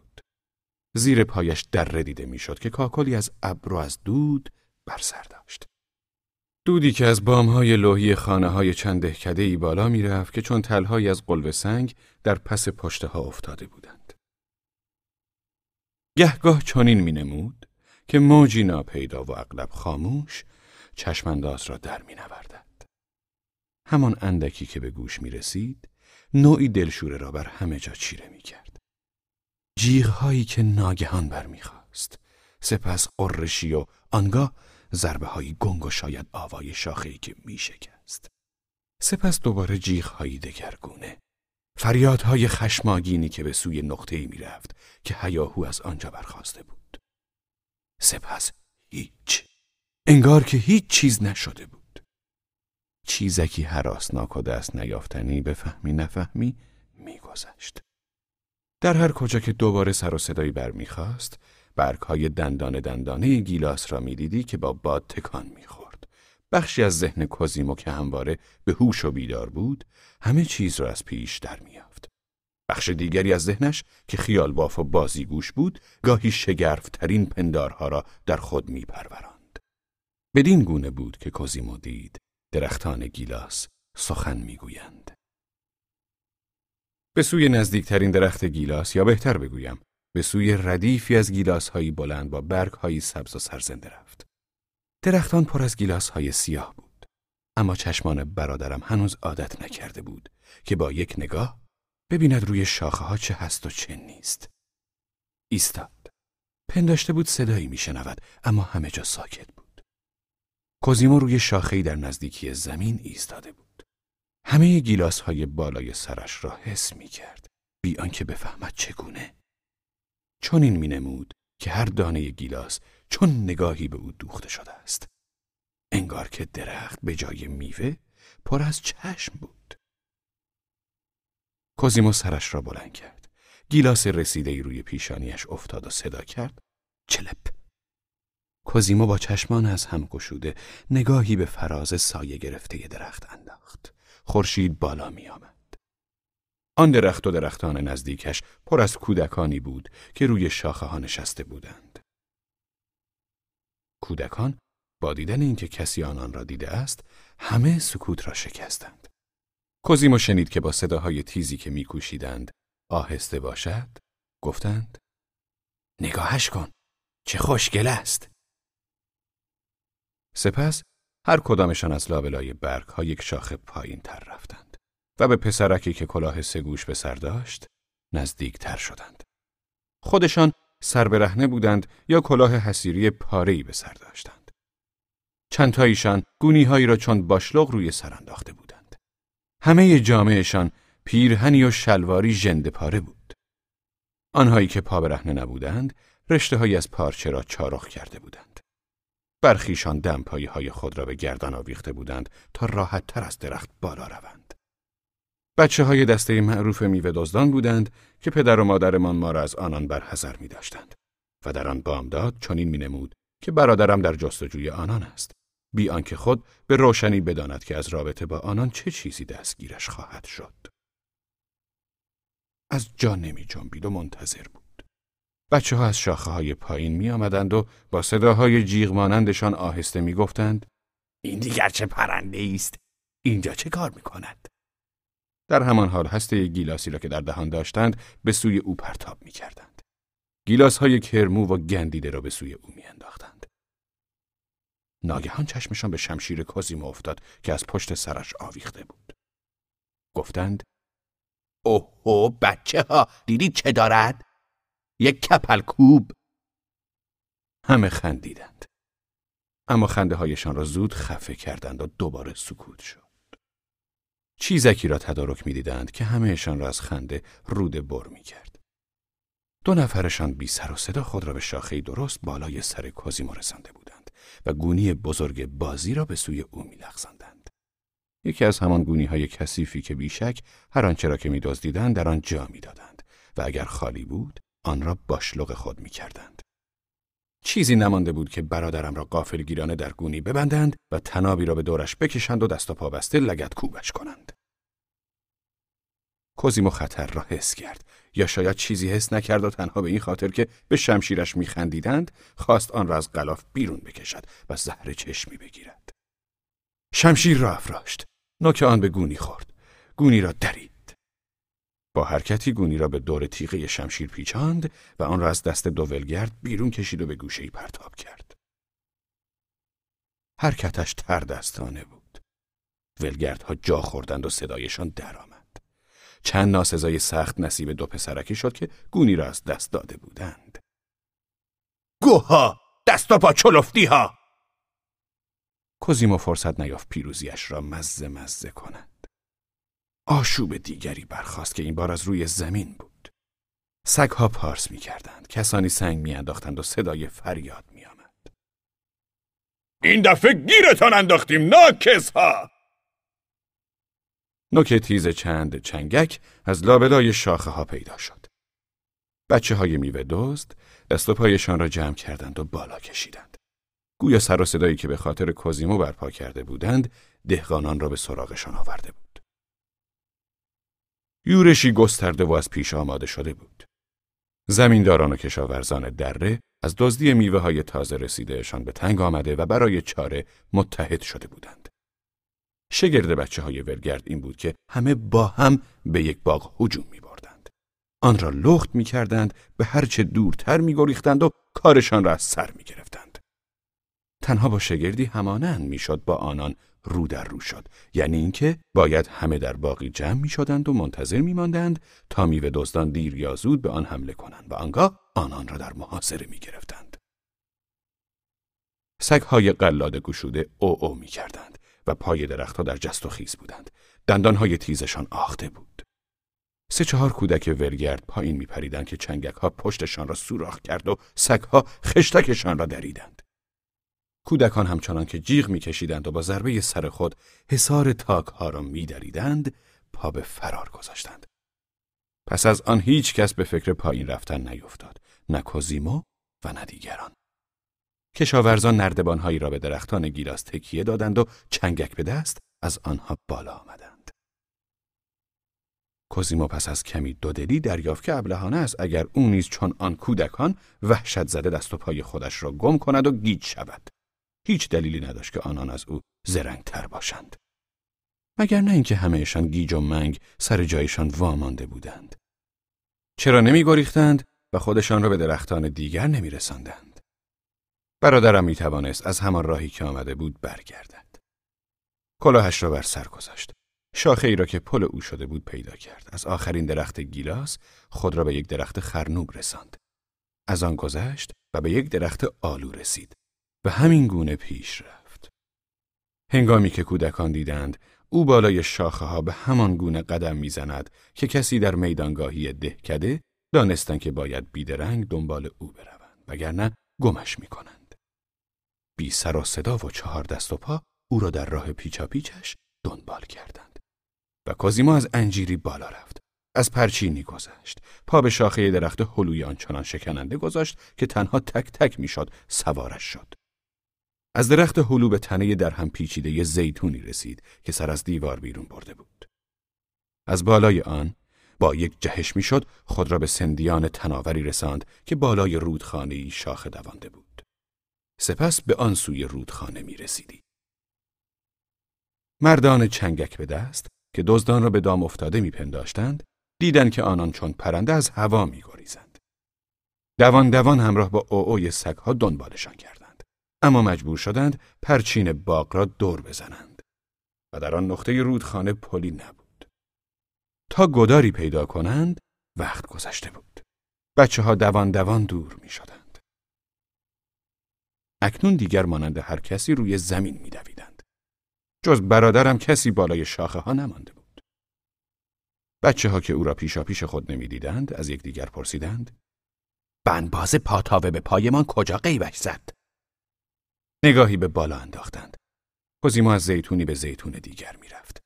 زیر پایش در دیده می‌شد که کاکلی از ابر و از دود بر سر داشت. دودی که از بامهای لوحی خانه های چند دهکده ای بالا می رفت که چون تلهایی از قلب سنگ در پس پشته ها افتاده بودند. گهگاه چنین می نمود که موجی ناپیدا و اغلب خاموش چشمانداز را در می نوردد. همان اندکی که به گوش می رسید نوعی دلشوره را بر همه جا چیره می کرد. جیغهایی که ناگهان برمیخواست سپس قرشی و آنگاه ضربه های گنگ و شاید آوای شاخهی که می شکست. سپس دوباره جیغ هایی دگرگونه. فریادهای خشماگینی که به سوی نقطه ای می رفت که هیاهو از آنجا برخواسته بود. سپس هیچ. انگار که هیچ چیز نشده بود. چیزکی حراسناک و دست نیافتنی به فهمی نفهمی میگذشت. در هر کجا که دوباره سر و صدایی برمیخواست برگهای دندان دندانه گیلاس را می‌دیدی که با باد تکان می‌خورد. بخشی از ذهن کوزیمو که همواره به هوش و بیدار بود، همه چیز را از پیش در میافت. بخش دیگری از ذهنش که خیال باف و بازیگوش بود، گاهی شگرفترین پندارها را در خود میپروراند. بدین گونه بود که کوزیمو دید درختان گیلاس سخن می‌گویند. به سوی نزدیکترین درخت گیلاس یا بهتر بگویم به سوی ردیفی از گیلاس هایی بلند با برگ هایی سبز و سرزنده رفت. درختان پر از گیلاس های سیاه بود. اما چشمان برادرم هنوز عادت نکرده بود که با یک نگاه ببیند روی شاخه ها چه هست و چه نیست. ایستاد. پنداشته بود صدایی میشنود اما همه جا ساکت بود. کوزیمو روی شاخه‌ای در نزدیکی زمین ایستاده بود. همه گیلاس های بالای سرش را حس می کرد بی آنکه بفهمد چگونه. چون این می نمود که هر دانه گیلاس چون نگاهی به او دوخته شده است. انگار که درخت به جای میوه پر از چشم بود. کوزیمو سرش را بلند کرد. گیلاس رسیده ای روی پیشانیش افتاد و صدا کرد. چلپ! کوزیمو با چشمان از هم گشوده نگاهی به فراز سایه گرفته درخت انداخت. خورشید بالا می آمد. آن درخت و درختان نزدیکش پر از کودکانی بود که روی شاخه ها نشسته بودند. کودکان با دیدن اینکه کسی آنان را دیده است همه سکوت را شکستند. کوزیمو شنید که با صداهای تیزی که میکوشیدند آهسته باشد گفتند نگاهش کن چه خوشگل است سپس هر کدامشان از لابلای برگ ها یک شاخه پایین تر رفتند و به پسرکی که کلاه سگوش به سر داشت نزدیک تر شدند. خودشان سر برهنه بودند یا کلاه حسیری پارهی به سر داشتند. چند تایشان گونی هایی را چون باشلغ روی سر انداخته بودند. همه جامعهشان پیرهنی و شلواری ژنده پاره بود. آنهایی که پا برهنه نبودند، رشته از پارچه را چارخ کرده بودند. برخیشان دمپایی های خود را به گردن آویخته بودند تا راحت تر از درخت بالا روند. بچه های دسته معروف میوه دزدان بودند که پدر و مادرمان ما را از آنان برحذر می داشتند و در آن بامداد چنین می نمود که برادرم در جستجوی آنان است بی آنکه خود به روشنی بداند که از رابطه با آنان چه چیزی دستگیرش خواهد شد از جا نمی جنبید و منتظر بود بچه ها از شاخه های پایین می آمدند و با صداهای جیغ مانندشان آهسته می گفتند این دیگر چه پرنده است اینجا چه کار می کند در همان حال هسته گیلاسی را که در دهان داشتند به سوی او پرتاب می کردند. گیلاس های کرمو و گندیده را به سوی او می انداختند. ناگهان چشمشان به شمشیر کازیمو افتاد که از پشت سرش آویخته بود. گفتند اوه بچه ها دیدید چه دارد؟ یک کپل کوب همه خندیدند. اما خنده هایشان را زود خفه کردند و دوباره سکوت شد. چیزکی را تدارک می‌دیدند که همهشان را از خنده رود بر می کرد. دو نفرشان بی سر و صدا خود را به شاخه درست بالای سر کوزیمو رسانده بودند و گونی بزرگ بازی را به سوی او میلغزاندند. یکی از همان گونی های کثیفی که بیشک هر آنچه را که میدزدیدند در آن جا می‌دادند و اگر خالی بود آن را باشلق خود می‌کردند. چیزی نمانده بود که برادرم را قافل گیرانه در گونی ببندند و تنابی را به دورش بکشند و دست و پا بسته لگت کوبش کنند. کوزیمو خطر را حس کرد یا شاید چیزی حس نکرد و تنها به این خاطر که به شمشیرش میخندیدند خواست آن را از غلاف بیرون بکشد و زهر چشمی بگیرد. شمشیر را افراشت. نوک آن به گونی خورد. گونی را درید. با حرکتی گونی را به دور تیغه شمشیر پیچاند و آن را از دست دوولگرد بیرون کشید و به گوشهای پرتاب کرد. حرکتش تر دستانه بود. ولگردها جا خوردند و صدایشان درآمد. چند ناسزای سخت نصیب دو پسرکی شد که گونی را از دست داده بودند. گوها! دست و پا چلفتی ها! کوزیمو فرصت نیافت پیروزیش را مزه مزه کند. آشوب دیگری برخاست که این بار از روی زمین بود. سگها پارس می کردند. کسانی سنگ می انداختند و صدای فریاد می آمد. این دفعه گیرتان انداختیم ناکس ها! نوک تیز چند چنگک از لابلای شاخه ها پیدا شد. بچه های میوه دزد دست و پایشان را جمع کردند و بالا کشیدند. گویا سر و صدایی که به خاطر کوزیمو برپا کرده بودند دهقانان را به سراغشان آورده بود. یورشی گسترده و از پیش آماده شده بود. زمینداران و کشاورزان دره از دزدی میوه های تازه رسیدهشان به تنگ آمده و برای چاره متحد شده بودند. شگرد بچه های ولگرد این بود که همه با هم به یک باغ هجوم می بردند. آن را لخت می کردند به هرچه دورتر می گریختند و کارشان را از سر می گرفتند. تنها با شگردی همانند می‌شد با آنان رو در رو شد یعنی اینکه باید همه در باقی جمع می شدند و منتظر می ماندند تا میوه دزدان دیر یا زود به آن حمله کنند و آنگاه آنان را در محاصره می گرفتند. سگهای قلاده گشوده او او می کردند و پای درختها در جست و خیز بودند. دندانهای تیزشان آخته بود. سه چهار کودک ولگرد پایین می پریدند که چنگک ها پشتشان را سوراخ کرد و سگها خشتکشان را دریدند. کودکان همچنان که جیغ میکشیدند و با ضربه سر خود حصار تاک ها را میدریدند پا به فرار گذاشتند. پس از آن هیچ کس به فکر پایین رفتن نیفتاد نه کوزیمو و نه دیگران. کشاورزان نردبانهایی را به درختان گیلاس تکیه دادند و چنگک به دست از آنها بالا آمدند. کوزیمو پس از کمی دودلی دریافت که ابلهانه است اگر او نیز چون آن کودکان وحشت زده دست و پای خودش را گم کند و گیج شود. هیچ دلیلی نداشت که آنان از او زرنگ تر باشند. مگر نه اینکه همهشان گیج و منگ سر جایشان وامانده بودند. چرا نمی گریختند و خودشان را به درختان دیگر نمی رسندند؟ برادرم می توانست از همان راهی که آمده بود برگردد. کلاهش را بر سر گذاشت. شاخه ای را که پل او شده بود پیدا کرد. از آخرین درخت گیلاس خود را به یک درخت خرنوب رساند. از آن گذشت و به یک درخت آلو رسید. و همین گونه پیش رفت. هنگامی که کودکان دیدند او بالای شاخه ها به همان گونه قدم می‌زند که کسی در میدانگاهی دهکده دانستند که باید بیدرنگ دنبال او بروند وگرنه گمش می‌کنند. بی سر و صدا و چهار دست و پا او را در راه پیچا پیچش دنبال کردند. و کازیما از انجیری بالا رفت. از پرچینی گذشت. پا به شاخه درخت هلوی آنچنان شکننده گذاشت که تنها تک تک می‌شد سوارش شد. از درخت به تنه در هم پیچیده زیتونی رسید که سر از دیوار بیرون برده بود. از بالای آن با یک جهش می‌شد خود را به سندیان تناوری رساند که بالای رودخانه شاخ دوانده بود. سپس به آن سوی رودخانه می رسیدی. مردان چنگک به دست که دزدان را به دام افتاده میپنداشتند دیدند که آنان چون پرنده از هوا میگریزند. دوان دوان همراه با اوی سگها دنبالشان کرد. اما مجبور شدند پرچین باغ را دور بزنند و در آن نقطه رودخانه پلی نبود. تا گداری پیدا کنند وقت گذشته بود. بچه ها دوان دوان دور می شدند. اکنون دیگر مانند هر کسی روی زمین می دویدند. جز برادرم کسی بالای شاخه ها نمانده بود. بچه ها که او را پیشا پیش خود نمی دیدند از یکدیگر پرسیدند بندباز پاتاوه به پایمان کجا قیبش زد؟ نگاهی به بالا انداختند. کوزیما از زیتونی به زیتون دیگر می‌رفت.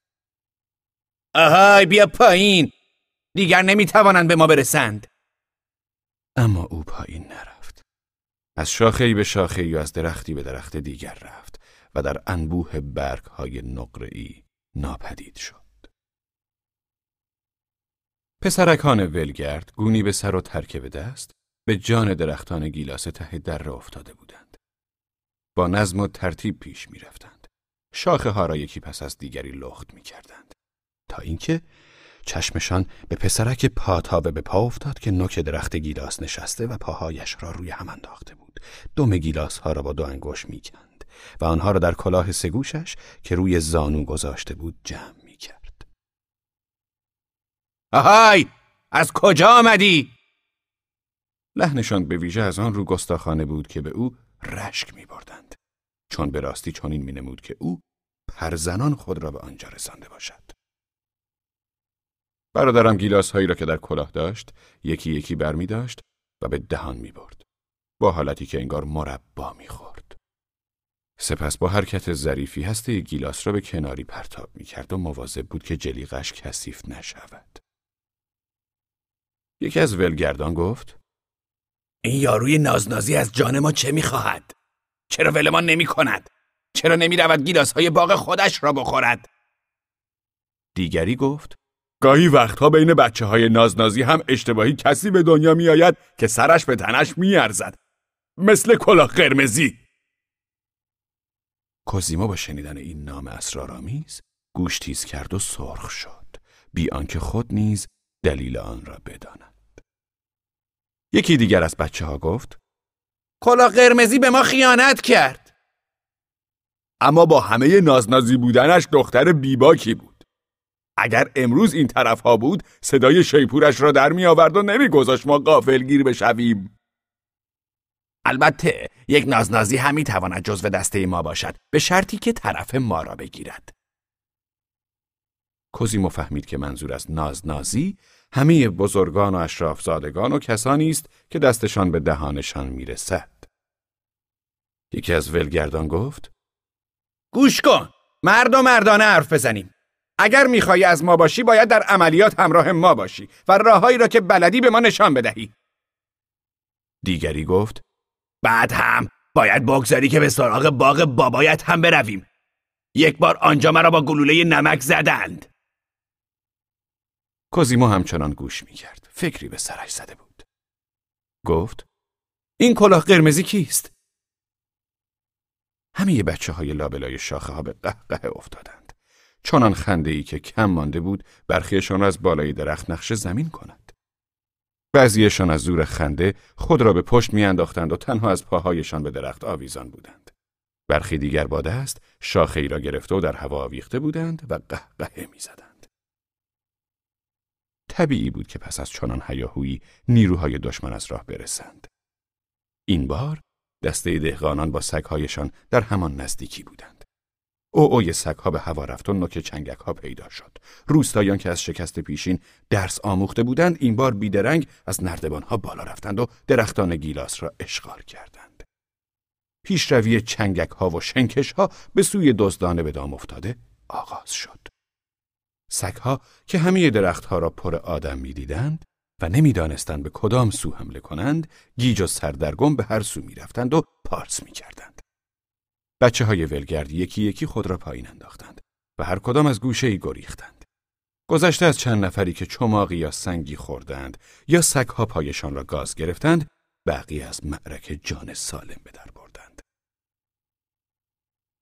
آهای بیا پایین. دیگر نمی‌توانند به ما برسند. اما او پایین نرفت. از شاخه‌ای به شاخه‌ای و از درختی به درخت دیگر رفت و در انبوه برگ‌های نقره‌ای ناپدید شد. پسرکان ولگرد گونی به سر و ترکه به دست به جان درختان گیلاس ته در افتاده بودند. با نظم و ترتیب پیش می رفتند. شاخه ها را یکی پس از دیگری لخت می کردند. تا اینکه چشمشان به پسرک پاتاوه به پا افتاد که نوک درخت گیلاس نشسته و پاهایش را روی هم انداخته بود. دم گیلاس ها را با دو انگوش می کند و آنها را در کلاه سگوشش که روی زانو گذاشته بود جمع می کرد. آهای! از کجا آمدی؟ لحنشان به ویژه از آن رو گستاخانه بود که به او رشک می بردند. چون به راستی چنین می نمود که او پرزنان خود را به آنجا رسانده باشد. برادرم گیلاس هایی را که در کلاه داشت یکی یکی بر می داشت و به دهان می برد. با حالتی که انگار مربا می خورد. سپس با حرکت ظریفی هسته گیلاس را به کناری پرتاب می کرد و مواظب بود که جلیقش کثیف نشود. یکی از ولگردان گفت این یاروی نازنازی از جان ما چه می‌خواهد؟ چرا ولمان نمی کند؟ چرا نمی رود گیلاس های باغ خودش را بخورد؟ دیگری گفت گاهی وقتها بین بچه های نازنازی هم اشتباهی کسی به دنیا می آید که سرش به تنش می ارزد. مثل کلاه قرمزی. کوزیما با شنیدن این نام اسرارآمیز گوش تیز کرد و سرخ شد بی آنکه خود نیز دلیل آن را بداند. یکی دیگر از بچه ها گفت کلا قرمزی به ما خیانت کرد. اما با همه نازنازی بودنش دختر بیباکی بود. اگر امروز این طرف ها بود صدای شیپورش را در می آورد و نمی گذاشت ما قافلگیر بشویم. البته یک نازنازی هم می تواند جزو دسته ما باشد به شرطی که طرف ما را بگیرد. کوزیمو فهمید که منظور از ناز نازی همه بزرگان و اشرافزادگان و کسانی است که دستشان به دهانشان می‌رسد. یکی از ولگردان گفت گوش کن! مرد و مردانه حرف بزنیم. اگر می‌خوای از ما باشی باید در عملیات همراه ما باشی و راههایی را که بلدی به ما نشان بدهی. دیگری گفت بعد هم باید بگذاری که به سراغ باغ بابایت هم برویم. یک بار آنجا مرا با گلوله نمک زدند. کوزیمو همچنان گوش می‌کرد فکری به سرش زده بود گفت این کلاه قرمزی کیست همه بچه های لابلای شاخه ها به قهقه افتادند. چنان خنده ای که کم مانده بود برخیشان را از بالای درخت نقش زمین کند. بعضیشان از زور خنده خود را به پشت میانداختند و تنها از پاهایشان به درخت آویزان بودند. برخی دیگر با دست شاخه ای را گرفته و در هوا آویخته بودند و قهقه می‌زدند. طبیعی بود که پس از چنان هیاهویی نیروهای دشمن از راه برسند. این بار دسته دهقانان با سگهایشان در همان نزدیکی بودند. او اوی سگها به هوا رفت و نوک چنگک ها پیدا شد. روستایان که از شکست پیشین درس آموخته بودند این بار بیدرنگ از نردبان ها بالا رفتند و درختان گیلاس را اشغال کردند. پیشروی چنگک ها و شنکش ها به سوی دزدانه به دام افتاده آغاز شد. سگها که همه درختها را پر آدم می‌دیدند و نمی‌دانستند به کدام سو حمله کنند گیج و سردرگم به هر سو می‌رفتند و پارس می‌کردند. بچه های ولگرد یکی یکی خود را پایین انداختند و هر کدام از گوشه ای گریختند. گذشته از چند نفری که چماقی یا سنگی خوردند یا سگها پایشان را گاز گرفتند بقیه از معرکه جان سالم به در بردند.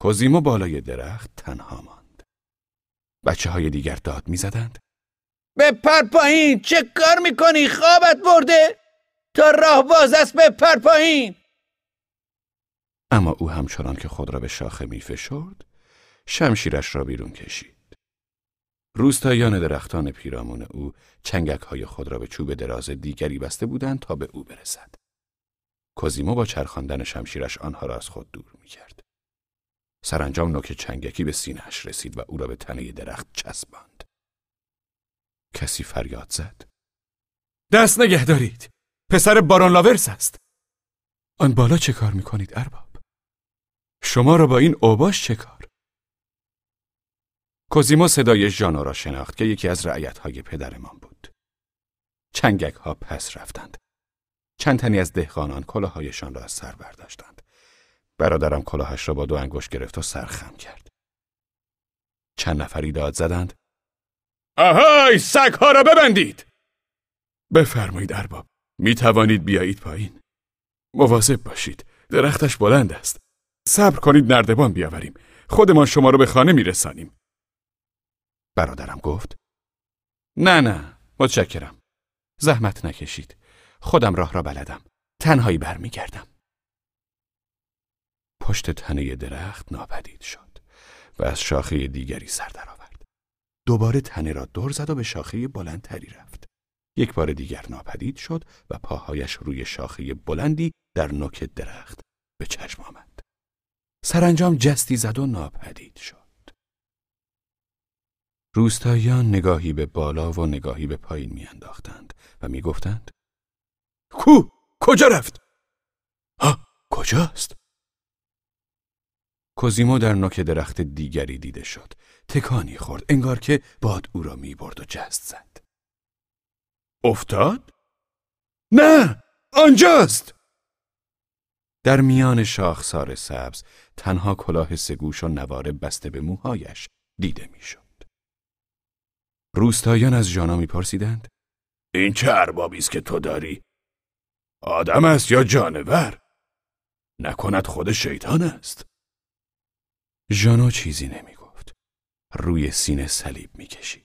کوزیمو بالای درخت تنها ماند. بچه های دیگر داد می‌زدند. بپر پایین چه کار می‌کنی خوابت برده؟ تا راه باز است بپر پایین اما او همچنان که خود را به شاخه میفشرد شمشیرش را بیرون کشید. روستایان درختان پیرامون او چنگک های خود را به چوب دراز دیگری بسته بودند تا به او برسد. کوزیمو با چرخاندن شمشیرش آنها را از خود دور می‌کرد. سرانجام نوک چنگکی به سینهاش رسید و او را به تنه درخت چسباند کسی فریاد زد. دست نگه دارید. پسر باران لاورس است. آن بالا چه کار می‌کنید ارباب؟ شما را با این اوباش چه کار؟ کوزیمو صدای ژانا را شناخت که یکی از رعیتهای پدرمان بود. چنگک ها پس رفتند. چند تنی از دهقانان کلاهایشان را از سر برداشتند. برادرم کلاهش را با دو انگشت گرفت و سرخم کرد. چند نفری داد زدند. آهای ها را ببندید! بفرمایید ارباب می توانید بیایید پایین. مواظب باشید درختش بلند است. صبر کنید نردبان بیاوریم. خودمان شما را به خانه میرسانیم. برادرم گفت نه نه متشکرم. زحمت نکشید. خودم راه را بلدم. تنهایی برمیگردم. پشت تنه درخت ناپدید شد و از شاخه دیگری سر درآورد دوباره تنه را دور زد و به شاخه بلندتری رفت. یک بار دیگر ناپدید شد و پاهایش روی شاخه بلندی در نوک درخت به چشم آمد. سرانجام جستی زد و ناپدید شد. روستاییان نگاهی به بالا و نگاهی به پایین میانداختند و می‌گفتند کو کجا رفت؟ ها کجاست؟ کوزیمو در نوک درخت دیگری دیده شد. تکانی خورد. انگار که باد او را می برد و جست زد. افتاد؟ نه! آنجاست! در میان شاخسار سبز تنها کلاه سگوش و نواره بسته به موهایش دیده می‌شد. روستایان از ژانا میپرسیدند. این چه که تو داری؟ آدم است یا جانور؟ نکند خود شیطان است. ژانا چیزی نمی روی سینه صلیب می‌کشید.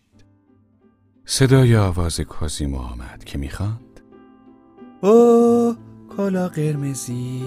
صدای آواز کازیمو آمد که می‌خواند. او کلا قرمزی.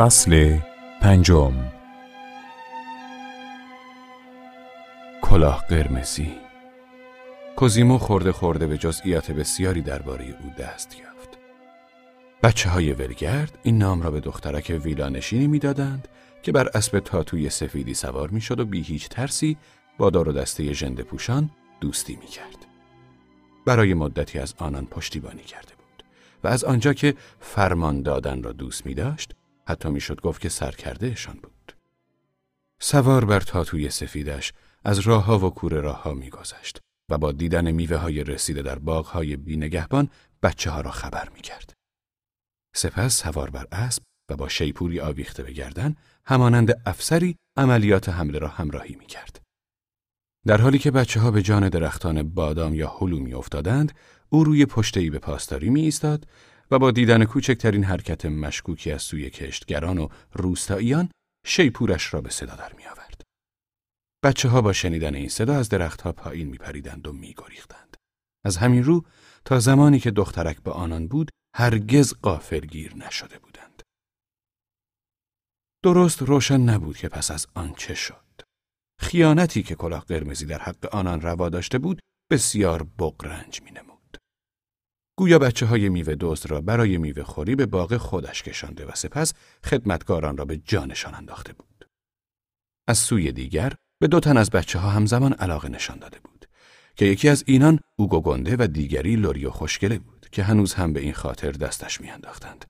فصل پنجم کلاه قرمزی کوزیمو خورده خورده به جزئیات بسیاری درباره او دست یافت. بچه های ولگرد این نام را به دخترک ویلا نشینی می‌دادند که بر اسب تاتوی سفیدی سوار می‌شد و بی هیچ ترسی با دار و دسته ژنده پوشان دوستی می کرد. برای مدتی از آنان پشتیبانی کرده بود و از آنجا که فرمان دادن را دوست می داشت حتی می‌شد گفت که سرکردهشان بود. سوار بر تاتوی سفیدش از راه ها و کوره راه ها می گذشت و با دیدن میوه های رسیده در باغ های بینگهبان بچه ها را خبر می کرد. سپس سوار بر اسب و با شیپوری آویخته به گردن همانند افسری عملیات حمله را همراهی می کرد. در حالی که بچه ها به جان درختان بادام یا هلو می افتادند، او روی پشتهی به پاسداری می ایستاد و با دیدن کوچکترین حرکت مشکوکی از سوی کشتگران و روستاییان شیپورش را به صدا در می آورد. بچه ها با شنیدن این صدا از درختها پایین می پریدند و می گریختند. از همین رو تا زمانی که دخترک به آنان بود هرگز قافلگیر نشده بودند. درست روشن نبود که پس از آن چه شد. خیانتی که کلاه قرمزی در حق آنان روا داشته بود بسیار بغرنج می نمود. گویا بچه های میوه دوست را برای میوه خوری به باغ خودش کشانده و سپس خدمتکاران را به جانشان انداخته بود. از سوی دیگر به دو تن از بچه ها همزمان علاقه نشان داده بود که یکی از اینان اوگو گنده و دیگری لوریو خوشگله بود که هنوز هم به این خاطر دستش میانداختند.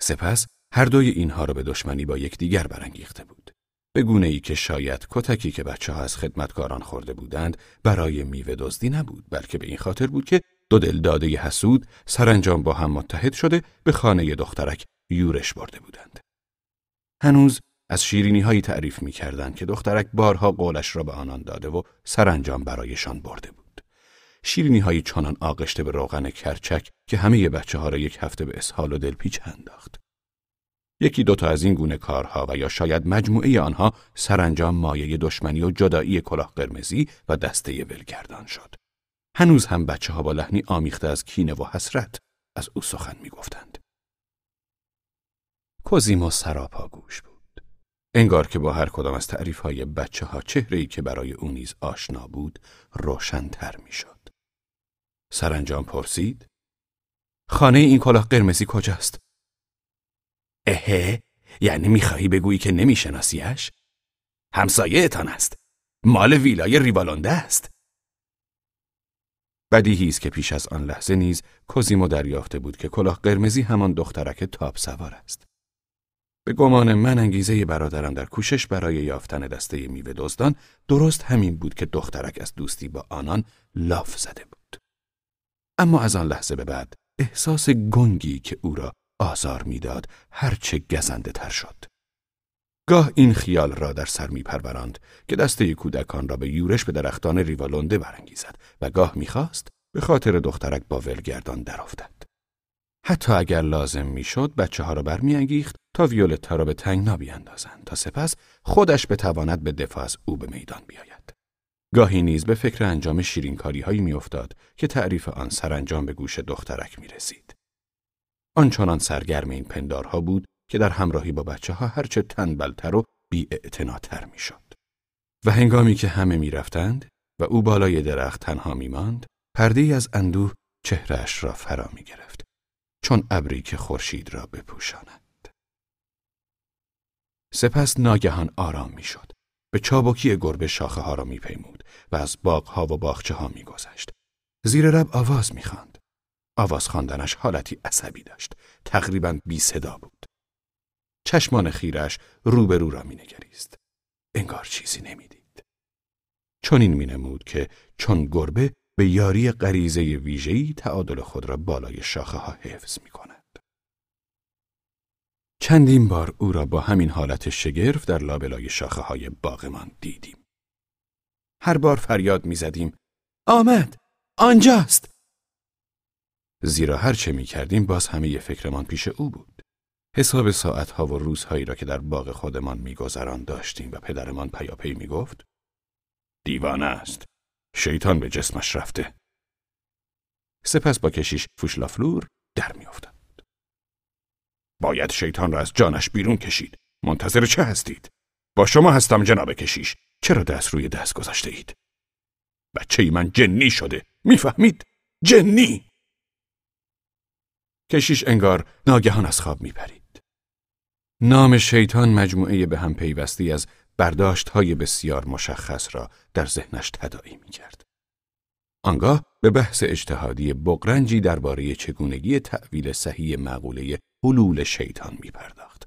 سپس هر دوی اینها را به دشمنی با یکدیگر برانگیخته بود. به گونه ای که شاید کتکی که بچه ها از خدمتکاران خورده بودند برای میوه دزدی نبود بلکه به این خاطر بود که دو دل داده حسود سرانجام با هم متحد شده به خانه دخترک یورش برده بودند. هنوز از شیرینی هایی تعریف می کردند که دخترک بارها قولش را به آنان داده و سرانجام برایشان برده بود. شیرینی های چنان آغشته به روغن کرچک که همه بچه ها را یک هفته به اسهال و دلپیچ انداخت. یکی دوتا از این گونه کارها و یا شاید مجموعه آنها سرانجام مایه دشمنی و جدایی کلاه قرمزی و دسته ولگردان شد. هنوز هم بچه ها با لحنی آمیخته از کینه و حسرت از او سخن می گفتند. کوزیمو سراپا گوش بود. انگار که با هر کدام از تعریف های بچه ها چهره که برای او نیز آشنا بود روشنتر می شد. سرانجام پرسید خانه این کلاه قرمزی کجاست؟ اهه یعنی می‌خواهی بگویی که نمیشناسیش؟ همسایه تان است. مال ویلای ریوالونده است. بدیهی است که پیش از آن لحظه نیز کوزیمو دریافته بود که کلاه قرمزی همان دخترک تاپ سوار است. به گمان من انگیزه برادرم در کوشش برای یافتن دسته میوه دزدان درست همین بود که دخترک از دوستی با آنان لاف زده بود. اما از آن لحظه به بعد احساس گنگی که او را آزار می‌داد هرچه گزنده تر شد. گاه این خیال را در سر می پروراند که دسته کودکان را به یورش به درختان ریوالونده برانگیزد و گاه می‌خواست به خاطر دخترک با ولگردان درافتد. حتی اگر لازم می‌شد بچه ها را برمیانگیخت تا ویولتا را به تنگنا بیاندازند تا سپس خودش بتواند به دفاع از او به میدان بیاید. گاهی نیز به فکر انجام شیرینکاری هایی میافتاد که تعریف آن سرانجام به گوش دخترک می رسید. آنچنان سرگرم این پندارها بود که در همراهی با بچه ها هرچه تنبلتر و بی می شد. و هنگامی که همه می رفتند و او بالای درخت تنها می ماند، پرده از اندوه چهرش را فرا می گرفت. چون ابری که خورشید را بپوشاند. سپس ناگهان آرام می شد. به چابکی گربه شاخه ها را می پیمود و از باغ ها و باغچه ها می گذشت. زیر رب آواز می خاند. آواز خواندنش حالتی عصبی داشت. تقریبا بی صدا بود. چشمان خیرش روبرو را مینگریست. انگار چیزی نمی‌دید. چون این مینمود که چون گربه به یاری غریزه ویژه‌ای تعادل خود را بالای شاخه ها حفظ می کند. چندین بار او را با همین حالت شگرف در لابلای شاخه های باغمان دیدیم. هر بار فریاد می زدیم آمد! آنجاست! زیرا هر چه می کردیم باز همه فکرمان پیش او بود. حساب ساعتها و روزهایی را که در باغ خودمان میگذران داشتیم و پدرمان پیاپی می‌گفت دیوانه است. شیطان به جسمش رفته. سپس با کشیش فوشلافلور در میافتاد. باید شیطان را از جانش بیرون کشید. منتظر چه هستید؟ با شما هستم جناب کشیش. چرا دست روی دست گذاشته اید؟ بچه ای من جنی شده. می‌فهمید؟ جنی! کشیش انگار ناگهان از خواب میپرید. نام شیطان مجموعه به هم پیوستی از برداشت های بسیار مشخص را در ذهنش تداعی می کرد. آنگاه به بحث اجتهادی بقرنجی درباره چگونگی تعویل صحیح مقوله حلول شیطان می پرداخت.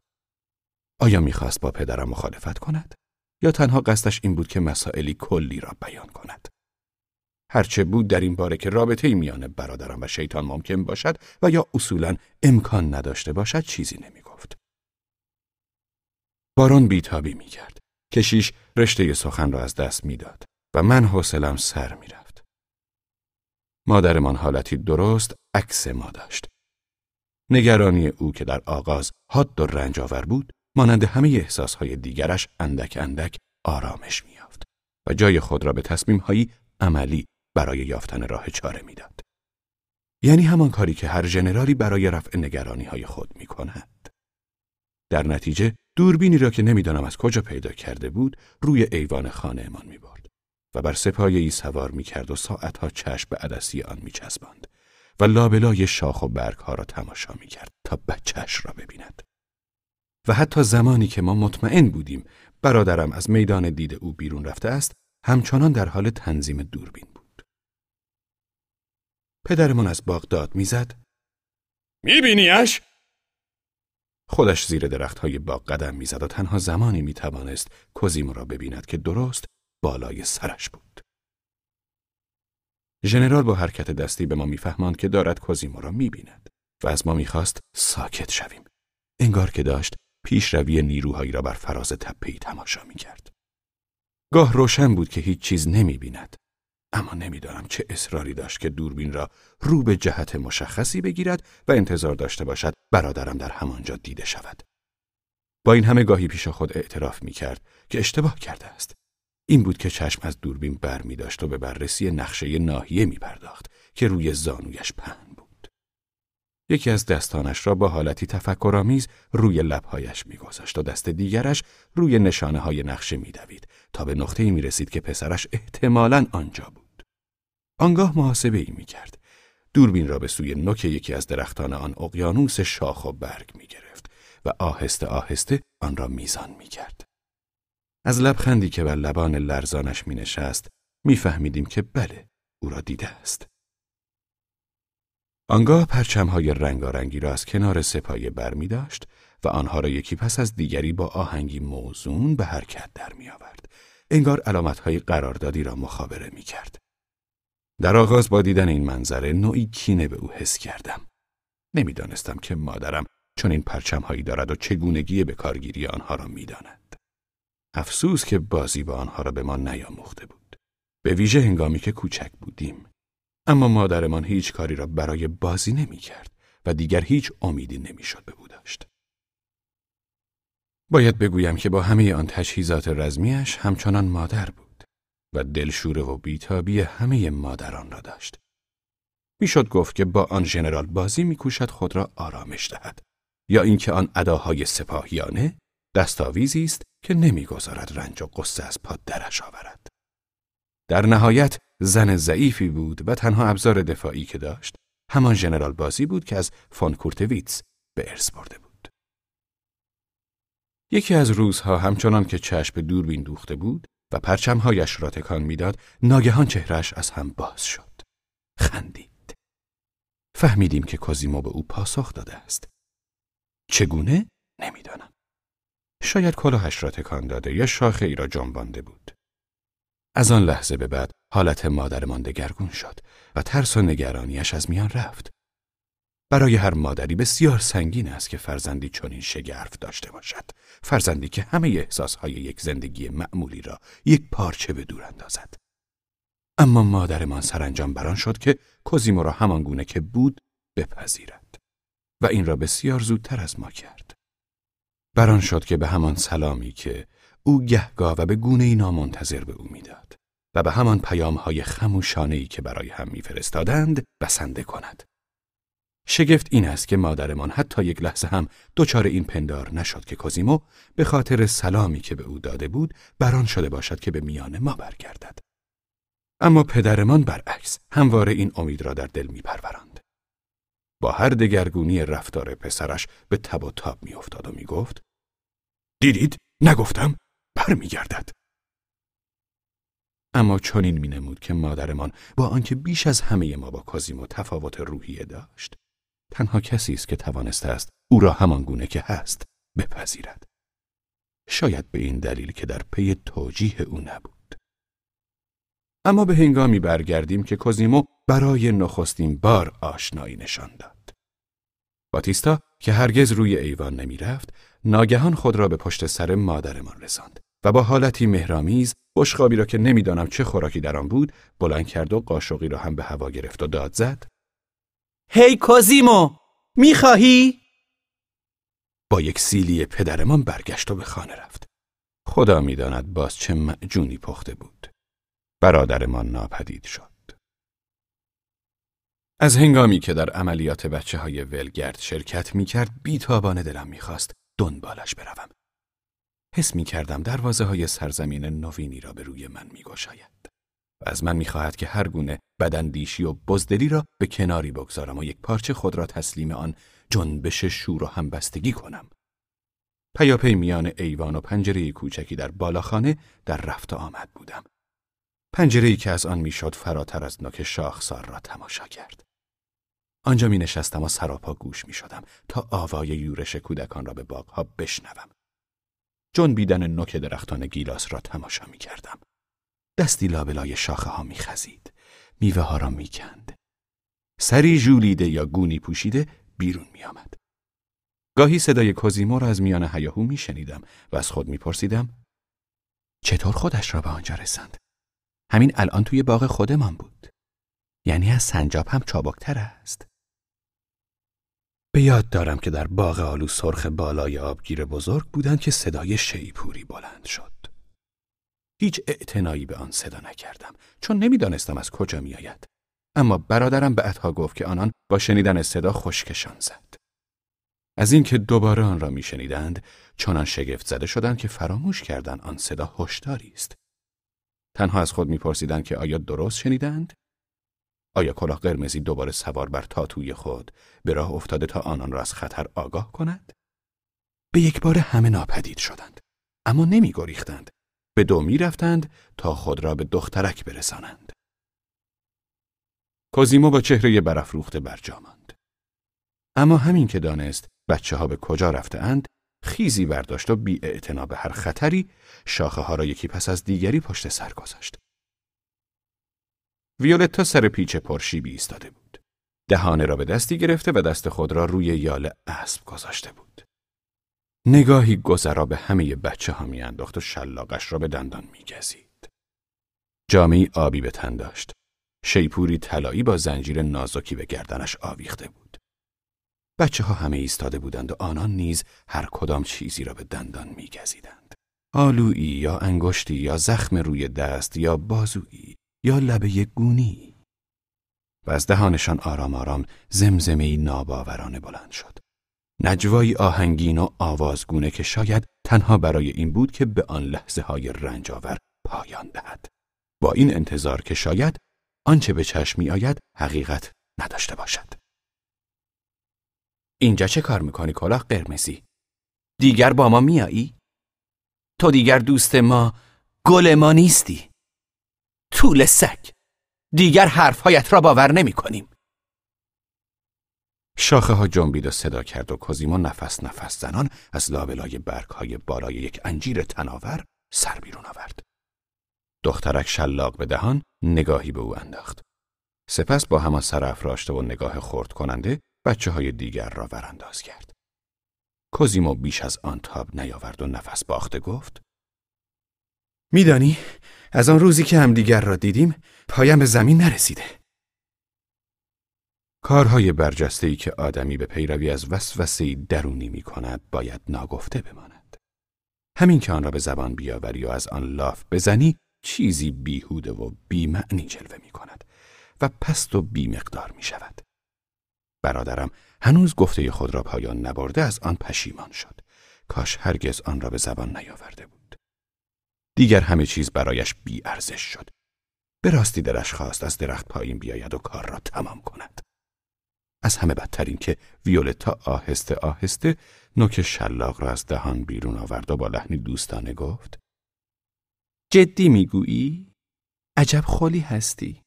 آیا می‌خواست با پدرم مخالفت کند؟ یا تنها قصدش این بود که مسائلی کلی را بیان کند؟ هرچه بود در این باره که رابطه میان برادرم و شیطان ممکن باشد و یا اصولا امکان نداشته باشد چیزی نمی گفت. باران بیتابی می کرد. کشیش رشته سخن را از دست می‌داد و من حوصلم سر می‌رفت. مادرمان حالتی درست عکس ما داشت. نگرانی او که در آغاز حاد و رنج آور بود مانند همه احساسهای دیگرش اندک اندک آرامش میافت و جای خود را به تصمیمهایی عملی برای یافتن راه چاره می‌داد. یعنی همان کاری که هر ژنرالی برای رفع نگرانی های خود می کند. در نتیجه دوربینی را که نمی‌دانم از کجا پیدا کرده بود روی ایوان خانهمان می برد و بر سپایه ای سوار می کرد و ساعتها چشم به عدسی آن می چسباند و لابلای شاخ و برگ ها را تماشا می کرد تا بچهش را ببیند. و حتی زمانی که ما مطمئن بودیم برادرم از میدان دید او بیرون رفته است همچنان در حال تنظیم دوربین بود. پدرمان از باغ داد می‌زد. میبینیش؟ خودش زیر درخت های باغ قدم می‌زد و تنها زمانی می‌توانست کوزیمو را ببیند که درست بالای سرش بود. ژنرال با حرکت دستی به ما میفهماند که دارد کوزیمو را می‌بیند و از ما می‌خواست ساکت شویم. انگار که داشت پیشروی نیروهایی را بر فراز تپهای تماشا می‌کرد. گاه روشن بود که هیچ چیز نمی بیند. اما نمی‌دانم چه اصراری داشت که دوربین را رو به جهت مشخصی بگیرد و انتظار داشته باشد برادرم در همانجا دیده شود. با این همه گاهی پیش خود اعتراف می کرد که اشتباه کرده است. این بود که چشم از دوربین بر می داشت و به بررسی نقشه ناحیه می پرداخت که روی زانویش پهن بود. یکی از دستانش را با حالتی تفکرآمیز روی لبهایش میگذاشت و دست دیگرش روی نشانه های نقشه میدوید تا به نقطه‌ای می رسید که پسرش احتمالاً آنجا بود. آنگاه محاسبه ای می کرد. دوربین را به سوی نوک یکی از درختان آن اقیانوس شاخ و برگ می گرفت و آهسته آهسته آن را میزان می کرد. از لبخندی که بر لبان لرزانش می نشست می فهمیدیم که بله او را دیده است. آنگاه پرچمهای رنگارنگی را از کنار سپایه بر می داشت و آنها را یکی پس از دیگری با آهنگی موزون به حرکت در می آورد. انگار علامتهای قراردادی را مخابره می کرد. در آغاز با دیدن این منظره نوعی کینه به او حس کردم. نمی‌دانستم که مادرم چون این پرچمهایی دارد و چگونگی به کارگیری آنها را می‌داند. افسوس که بازی با آنها را به ما نیاموخته بود. به ویژه هنگامی که کوچک بودیم. اما مادرمان هیچ کاری را برای بازی نمی کرد و دیگر هیچ امیدی نمی‌شد به او داشت. باید بگویم که با همه آن تجهیزات رزمیش همچنان مادر بود. و دلشوره و بیتابی همه مادران را داشت. می‌شد گفت که با آن ژنرال بازی میکوشد خود را آرامش دهد یا اینکه آن اداهای سپاهیانه دستاویزی است که نمی‌گذارد رنج و قصه از پاد درش آورد. در نهایت زن ضعیفی بود و تنها ابزار دفاعی که داشت همان ژنرال بازی بود که از فون کورتویتس به ارث برده بود. یکی از روزها همچنان که چشم دوربین دوخته بود و پرچمهایش را تکان می‌داد ناگهان چهرش از هم باز شد. خندید. فهمیدیم که کازیمو به او پاسخ داده است. چگونه؟ نمی‌دانم. شاید کلاهش را تکان داده یا شاخه ای را جنبانده بود. از آن لحظه به بعد حالت مادرمان دگرگون شد و ترس و نگرانیش از میان رفت. برای هر مادری بسیار سنگین است که فرزندی چنین شگرف داشته باشد. فرزندی که همه احساسهای یک زندگی معمولی را یک پارچه به دور اندازد. اما مادرمان سرانجام بران شد که کوزیمو را همان گونه که بود بپذیرد و این را بسیار زودتر از ما کرد. بران شد که به همان سلامی که او گهگاه و به گونه ای نامنتظر به او می‌داد و به همان پیام های خموشانه ای که برای هم میفرستادند بسنده کند. شگفت این است که مادرمان حتی یک لحظه هم دچار این پندار نشد که کوزیمو به خاطر سلامی که به او داده بود بران شده باشد که به میان ما برگردد. اما پدرمان برعکس همواره این امید را در دل میپروراند. با هر دگرگونی رفتار پسرش به تب و تاب میافتاد و می‌گفت دیدید نگفتم برمیگردد اما چنین مینمود که مادرمان با آنکه بیش از همه ما با کازیمو تفاوت روحیه داشت تنها کسی است که توانسته است او را همان گونه که هست بپذیرد. شاید به این دلیل که در پی توجیه او نبود. اما به هنگامی برگردیم که کوزیمو برای نخستین بار آشنایی نشان داد. باتیستا که هرگز روی ایوان نمی رفت ناگهان خود را به پشت سر مادرمان رساند و با حالتی مهرامیز بشقابی را که نمی‌دانم چه خوراکی در آن بود بلند کرد و قاشقی را هم به هوا گرفت و داد زد. هی کوزیمو می‌خواهی؟ با یک سیلی پدرمان برگشت و به خانه رفت خدا می‌داند باز چه معجونی پخته بود برادرمان ناپدید شد از هنگامی که در عملیات بچه های ولگرد شرکت می کرد بی تابانه دلم می خواست دنبالش بروم. حس می کردم دروازه های سرزمین نوینی را به روی من می گوشاید. از من می خواهد که هر گونه بدندیشی و بزدلی را به کناری بگذارم و یک پارچه خود را تسلیم آن جنبش شور و همبستگی کنم. پیاپی میان ایوان و پنجره کوچکی در بالاخانه در رفت آمد بودم. پنجره که از آن می‌شد فراتر از نوک شاخسار را تماشا کرد. آنجا می نشستم و سراپا گوش می شدم تا آوای یورش کودکان را به باغها بشنوم. بیدن نوک درختان گیلاس را تماشا می کردم. دستی لابلای شاخه ها می خزید. میوه ها را می کند. سری جولیده یا گونی پوشیده بیرون می آمد. گاهی صدای کوزیمو را از میان هیاهو می شنیدم و از خود می پرسیدم چطور خودش را به آنجا رسند؟ همین الان توی باغ خودمان بود. یعنی از سنجاب هم چابکتر است. به یاد دارم که در باغ آلو سرخ بالای آبگیر بزرگ بودند که صدای شیپوری بلند شد. هیچ اعتنایی به آن صدا نکردم چون نمی‌دانستم از کجا میآید. اما برادرم عطا گفت که آنان با شنیدن صدا خشکشان زد. از اینکه دوباره آن را میشنیدند چنان شگفت زده شدند که فراموش کردند آن صدا هشداری است. تنها از خود میپرسیدند که آیا درست شنیدند آیا کلاه قرمزی دوباره سوار بر تاتوی خود به راه افتاده تا آنان را از خطر آگاه کند؟ به یک بار همه ناپدید شدند. اما نمی گریختند. به دو می رفتند تا خود را به دخترک برسانند. کوزیمو با چهره برافروخته برجا ماند. اما همین که دانست بچه ها به کجا رفته اند، خیزی برداشت و بی به هر خطری شاخه ها را یکی پس از دیگری پشت سر گذاشت. ویولتا سر پیچ پرشیبی ایستاده بود. دهانه را به دستی گرفته و دست خود را روی یال اسب گذاشته بود. نگاهی گذرا به همه بچه ها میانداخت و شلاقش را به دندان میگزید. جامعی آبی به تن داشت. شیپوری طلایی با زنجیر نازکی به گردنش آویخته بود. بچه ها همه ایستاده بودند و آنان نیز هر کدام چیزی را به دندان میگزیدند. آلویی یا انگشتی یا زخم روی دست یا بازویی یا لبه گونی و از دهانشان آرام آرام زمزمه ناباورانه بلند شد. نجوایی آهنگین و آوازگونه که شاید تنها برای این بود که به آن لحظه های رنجاور پایان دهد. با این انتظار که شاید آنچه به چشم می آید حقیقت نداشته باشد. اینجا چه کار می‌کنی کلاه قرمزی؟ دیگر با ما میایی؟ تو دیگر دوست ما گل ما نیستی. طول سگ دیگر حرفهایت را باور نمی کنیم. شاخه ها جنبید و صدا کرد و کوزیمو نفس نفس زنان از لابلای برگ های بالای یک انجیر تناور سر بیرون آورد. دخترک شلاق به دهان نگاهی به او انداخت. سپس با همان سر افراشته و نگاه خورد کننده بچه های دیگر را ورانداز کرد. کوزیمو بیش از آن تاب نیاورد و نفس باخته گفت میدانی از آن روزی که همدیگر را دیدیم پایم به زمین نرسیده. کارهای برجسته ای که آدمی به پیروی از وسوسه درونی می کند باید ناگفته بماند. همین که آن را به زبان بیاوری و از آن لاف بزنی چیزی بیهوده و بیمعنی جلوه می کند و پست و بیمقدار می شود. برادرم هنوز گفته خود را پایان نبرده از آن پشیمان شد. کاش هرگز آن را به زبان نیاورده بود. دیگر همه چیز برایش بی ارزش شد. به راستی درش خواست از درخت پایین بیاید و کار را تمام کند. از همه بدتر این که ویولتا آهسته آهسته نوک شلاق را از دهان بیرون آورد و با لحنی دوستانه گفت جدی می‌گویی؟ عجب خالی هستی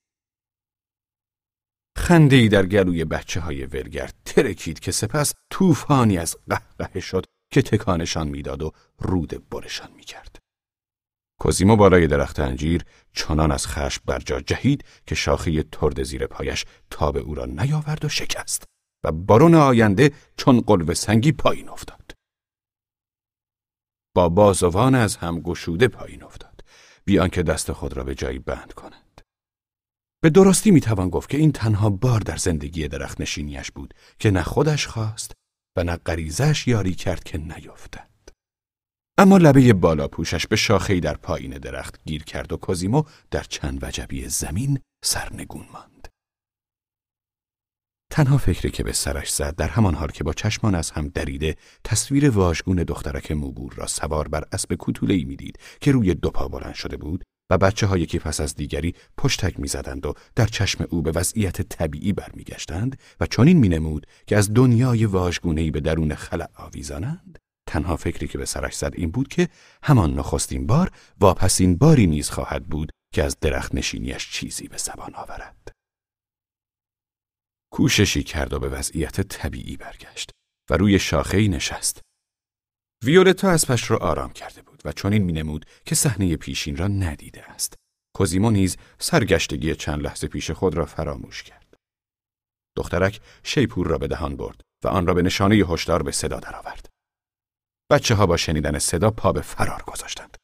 خندهای در گلوی بچه های ولگرد ترکید که سپس طوفانی از قهقه شد که تکانشان می‌داد و رود برشان می‌کرد. کوزیمو بالای درخت انجیر چنان از خشم بر جا جهید که شاخه ترد زیر پایش تاب او را نیاورد و شکست و بارون آینده چون قلب سنگی پایین افتاد. با بازوان از هم گشوده پایین افتاد بیان که دست خود را به جایی بند کند. به درستی می‌توان گفت که این تنها بار در زندگی درخت نشینیش بود که نه خودش خواست و نه غریزش یاری کرد که نیفتد. اما لبه بالا پوشش به شاخهی در پایین درخت گیر کرد و کوزیمو در چند وجبی زمین سرنگون ماند. تنها فکری که به سرش زد در همان حال که با چشمان از هم دریده تصویر واژگون دخترک موبور را سوار بر اسب کوتوله‌ای می‌دید که روی دو پا بلند شده بود و بچه ها یکی پس از دیگری پشتک می‌زدند و در چشم او به وضعیت طبیعی برمیگشتند و چنین مینمود که از دنیای واژگونه‌ای به درون خلع آویزانند تنها فکری که به سرش زد این بود که همان نخستین بار واپسین باری نیز خواهد بود که از درخت نشینیش چیزی به زبان آورد. کوششی کرد و به وضعیت طبیعی برگشت و روی شاخه‌ای نشست. ویولتا اسبش را آرام کرده بود و چنین مینمود که صحنه پیشین را ندیده است. کوزیمو نیز سرگشتگی چند لحظه پیش خود را فراموش کرد. دخترک شیپور را به دهان برد و آن را به نشانه هشدار به صدا درآورد. بچه ها با شنیدن صدا پا به فرار گذاشتند.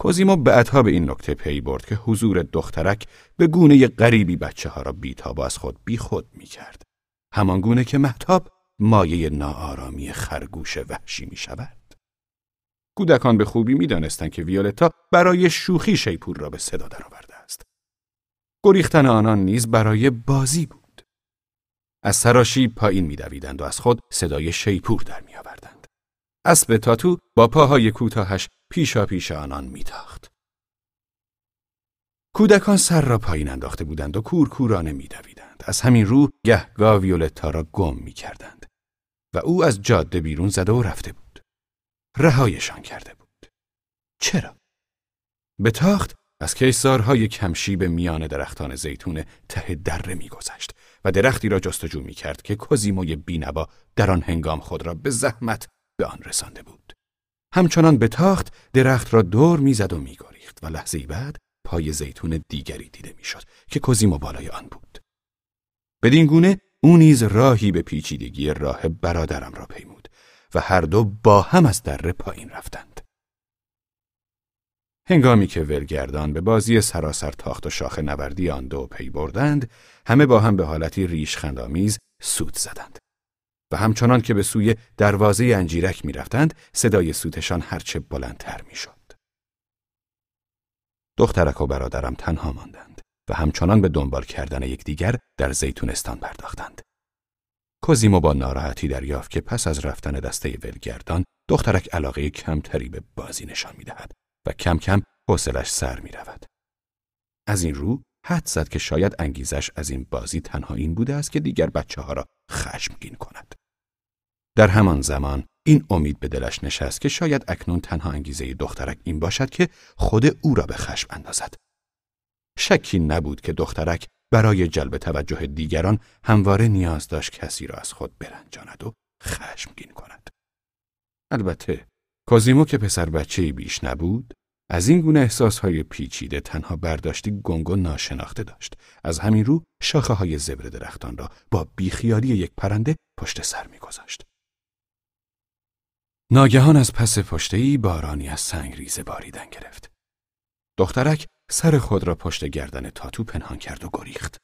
کوزیمو بعدها به این نکته پی برد که حضور دخترک به گونه غریبی بچه ها را بیتاب از خود بی خود می کرد. همان گونه که محتاب مایه ناآرامی خرگوش وحشی می شود. کودکان به خوبی می دانستند که ویولتا برای شوخی شیپور را به صدا درآورده است. گریختن آنان نیز برای بازی بود. از سراشی پایین میدویدند و از خود صدای شیپور در میآوردند. اسب تاتو با پاهای کوتاهش پیشا پیش آنان میتاخت. کودکان سر را پایین انداخته بودند و کورکورانه میدویدند. از همین رو گهگاه ویولتا را گم می‌کردند و او از جاده بیرون زده و رفته بود. رهایشان کرده بود. چرا؟ به تاخت از کیسارهای کمشی به میان درختان زیتون ته دره میگذشت و درختی را جستجو می‌کرد که کوزیموی بینوا در آن هنگام خود را به زحمت به آن رسانده بود. همچنان به تاخت درخت را دور می‌زد و میگریخت و لحظه بعد پای زیتون دیگری دیده می‌شد که کوزیمو بالای آن بود. بدین گونه او نیز راهی به پیچیدگی راه برادرم را پیمود و هر دو با هم از دره پایین رفتند. هنگامی که ولگردان به بازی سراسر تاخت و شاخ نوردی آن دو پی بردند، همه با هم به حالتی ریشخندآمیز سود زدند. و همچنان که به سوی دروازه انجیرک می رفتند صدای سوتشان هرچه بلندتر می شد. دخترک و برادرم تنها ماندند و همچنان به دنبال کردن یکدیگر در زیتونستان پرداختند. کوزیمو با ناراحتی دریافت که پس از رفتن دسته ولگردان دخترک علاقه کمتری به بازی نشان می دهد و کم کم حوصلش سر می رود. از این رو حد زد که شاید انگیزش از این بازی تنها این بوده است که دیگر بچه ها را خشمگین کند. در همان زمان این امید به دلش نشست که شاید اکنون تنها انگیزه دخترک این باشد که خود او را به خشم اندازد. شکی نبود که دخترک برای جلب توجه دیگران همواره نیاز داشت کسی را از خود برنجاند و خشمگین کند. البته کازیمو که پسر بچه بیش نبود از این گونه احساسهای پیچیده تنها برداشتی گنگ و ناشناخته داشت. از همین رو شاخه های زبر درختان را با بیخیالی یک پرنده پشت سر میگذاشت. ناگهان از پس پشتهای بارانی از سنگ ریزه باریدن گرفت. دخترک سر خود را پشت گردن تاتو پنهان کرد و گریخت.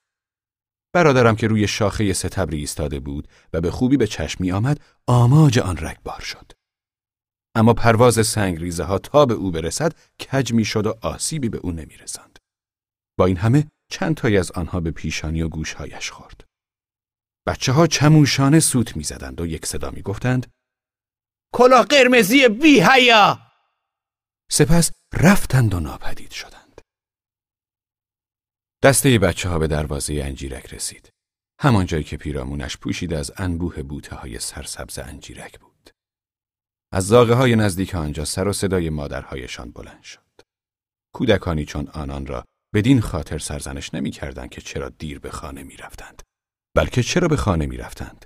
برادرم که روی شاخه ستبری ایستاده بود و به خوبی به چشمی آمد آماج آن رگبار شد. اما پرواز سنگ ریزه ها تا به او برسد کج می شد و آسیبی به او نمی رسند. با این همه چند تای از آنها به پیشانی و گوشهایش خورد. بچه ها چموشانه سوت می‌زدند و یک صدا می گفتند کلاه قرمزی بی حیا سپس رفتند و ناپدید شدند. دسته بچه ها به دروازه انجیرک رسید. همان جایی که پیرامونش پوشید از انبوه بوته های سرسبز انجیرک بود. از زاغه های نزدیک آنجا سر و صدای مادرهایشان بلند شد. کودکانی چون آنان را بدین خاطر سرزنش نمی کردن که چرا دیر به خانه می رفتند. بلکه چرا به خانه می رفتند.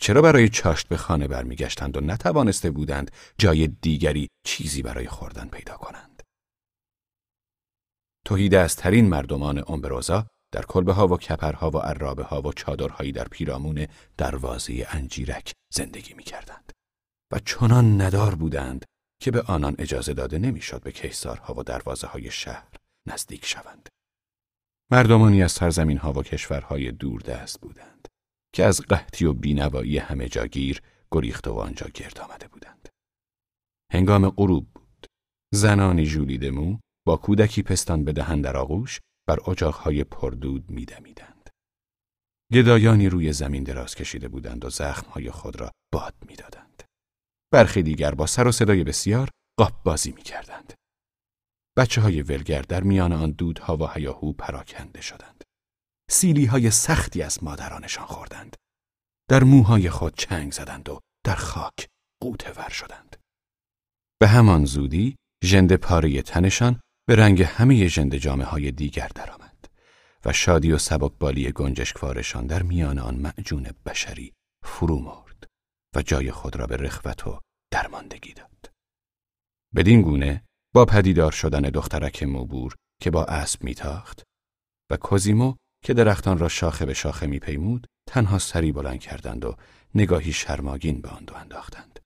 چرا برای چاشت به خانه برمیگشتند و نتوانسته بودند جای دیگری چیزی برای خوردن پیدا کنند. توحید از ترین مردمان امبروزا در کلبه ها و کپرها و عرابه ها و چادرهایی در پیرامون دروازه انجیرک زندگی می کردند. و چنان ندار بودند که به آنان اجازه داده نمی‌شد به کیسارها و دروازه های شهر نزدیک شوند. مردمانی از سرزمین ها و کشورهای دست بودند که از قحطی و بینوایی همه جاگیر گریخت و آنجا گرد آمده بودند. هنگام غروب بود. زنانی ژولیده مو با کودکی پستان به دهن در آغوش بر اجاقهای پردود میدمیدند. گدایانی روی زمین دراز کشیده بودند و زخمهای خود را باد می‌دادند. برخی دیگر با سر و صدای بسیار قاب بازی می کردند. بچه های ولگر در میان آن دودها و هیاهو پراکنده شدند. سیلی های سختی از مادرانشان خوردند. در موهای خود چنگ زدند و در خاک قوته ور شدند. به همان زودی ژنده پاره تنشان به رنگ همه ژنده جامعه های دیگر درآمد و شادی و سبکبالی گنجشکوارشان در میان آن معجون بشری فرو مرد و جای خود را به رخوت و درماندگی داد. بدین گونه با پدیدار شدن دخترک موبور که با اسب میتاخت و کوزیمو که درختان را شاخه به شاخه میپیمود تنها سری بلند کردند و نگاهی شرماگین به آن دو انداختند.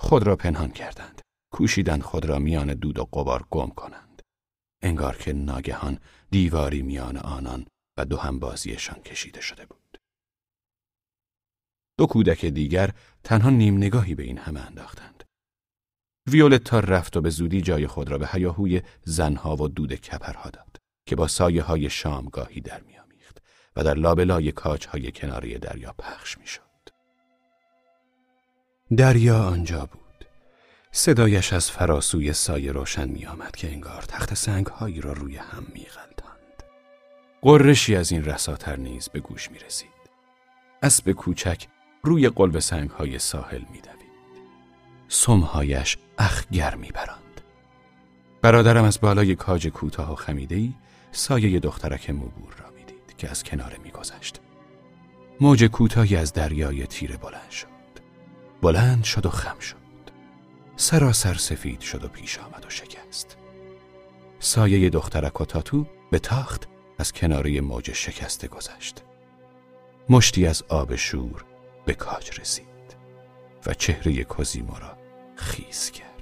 خود را پنهان کردند. کوشیدند خود را میان دود و قبار گم کنند. انگار که ناگهان دیواری میان آنان و دو همبازیشان کشیده شده بود. دو کودک دیگر تنها نیم نگاهی به این همه انداختند. ویولتا رفت و به زودی جای خود را به هیاهوی زنها و دود کپرها داد که با سایه های شامگاهی در میامیخت و در لابلای کاج های کناری دریا پخش می‌شد. دریا آنجا بود. صدایش از فراسوی سایه روشن می آمد که انگار تخت سنگ هایی را روی هم می غلطند. قرشی از این رساتر نیز به گوش می رسید. اسب کوچک روی قلب سنگ های ساحل می دوید. سمهایش اخگر می برند. برادرم از بالای کاج کوتاه و خمیدهی سایه دخترک موبور را می دید که از کناره می گذشت. موج کوتاهی از دریای تیره بلند شد. بلند شد و خم شد. سراسر سفید شد و پیش آمد و شکست. سایه دخترک و تاتو به تاخت از کناره موج شکسته گذشت. مشتی از آب شور به کاج رسید و چهره کوزیمو را خیس کرد.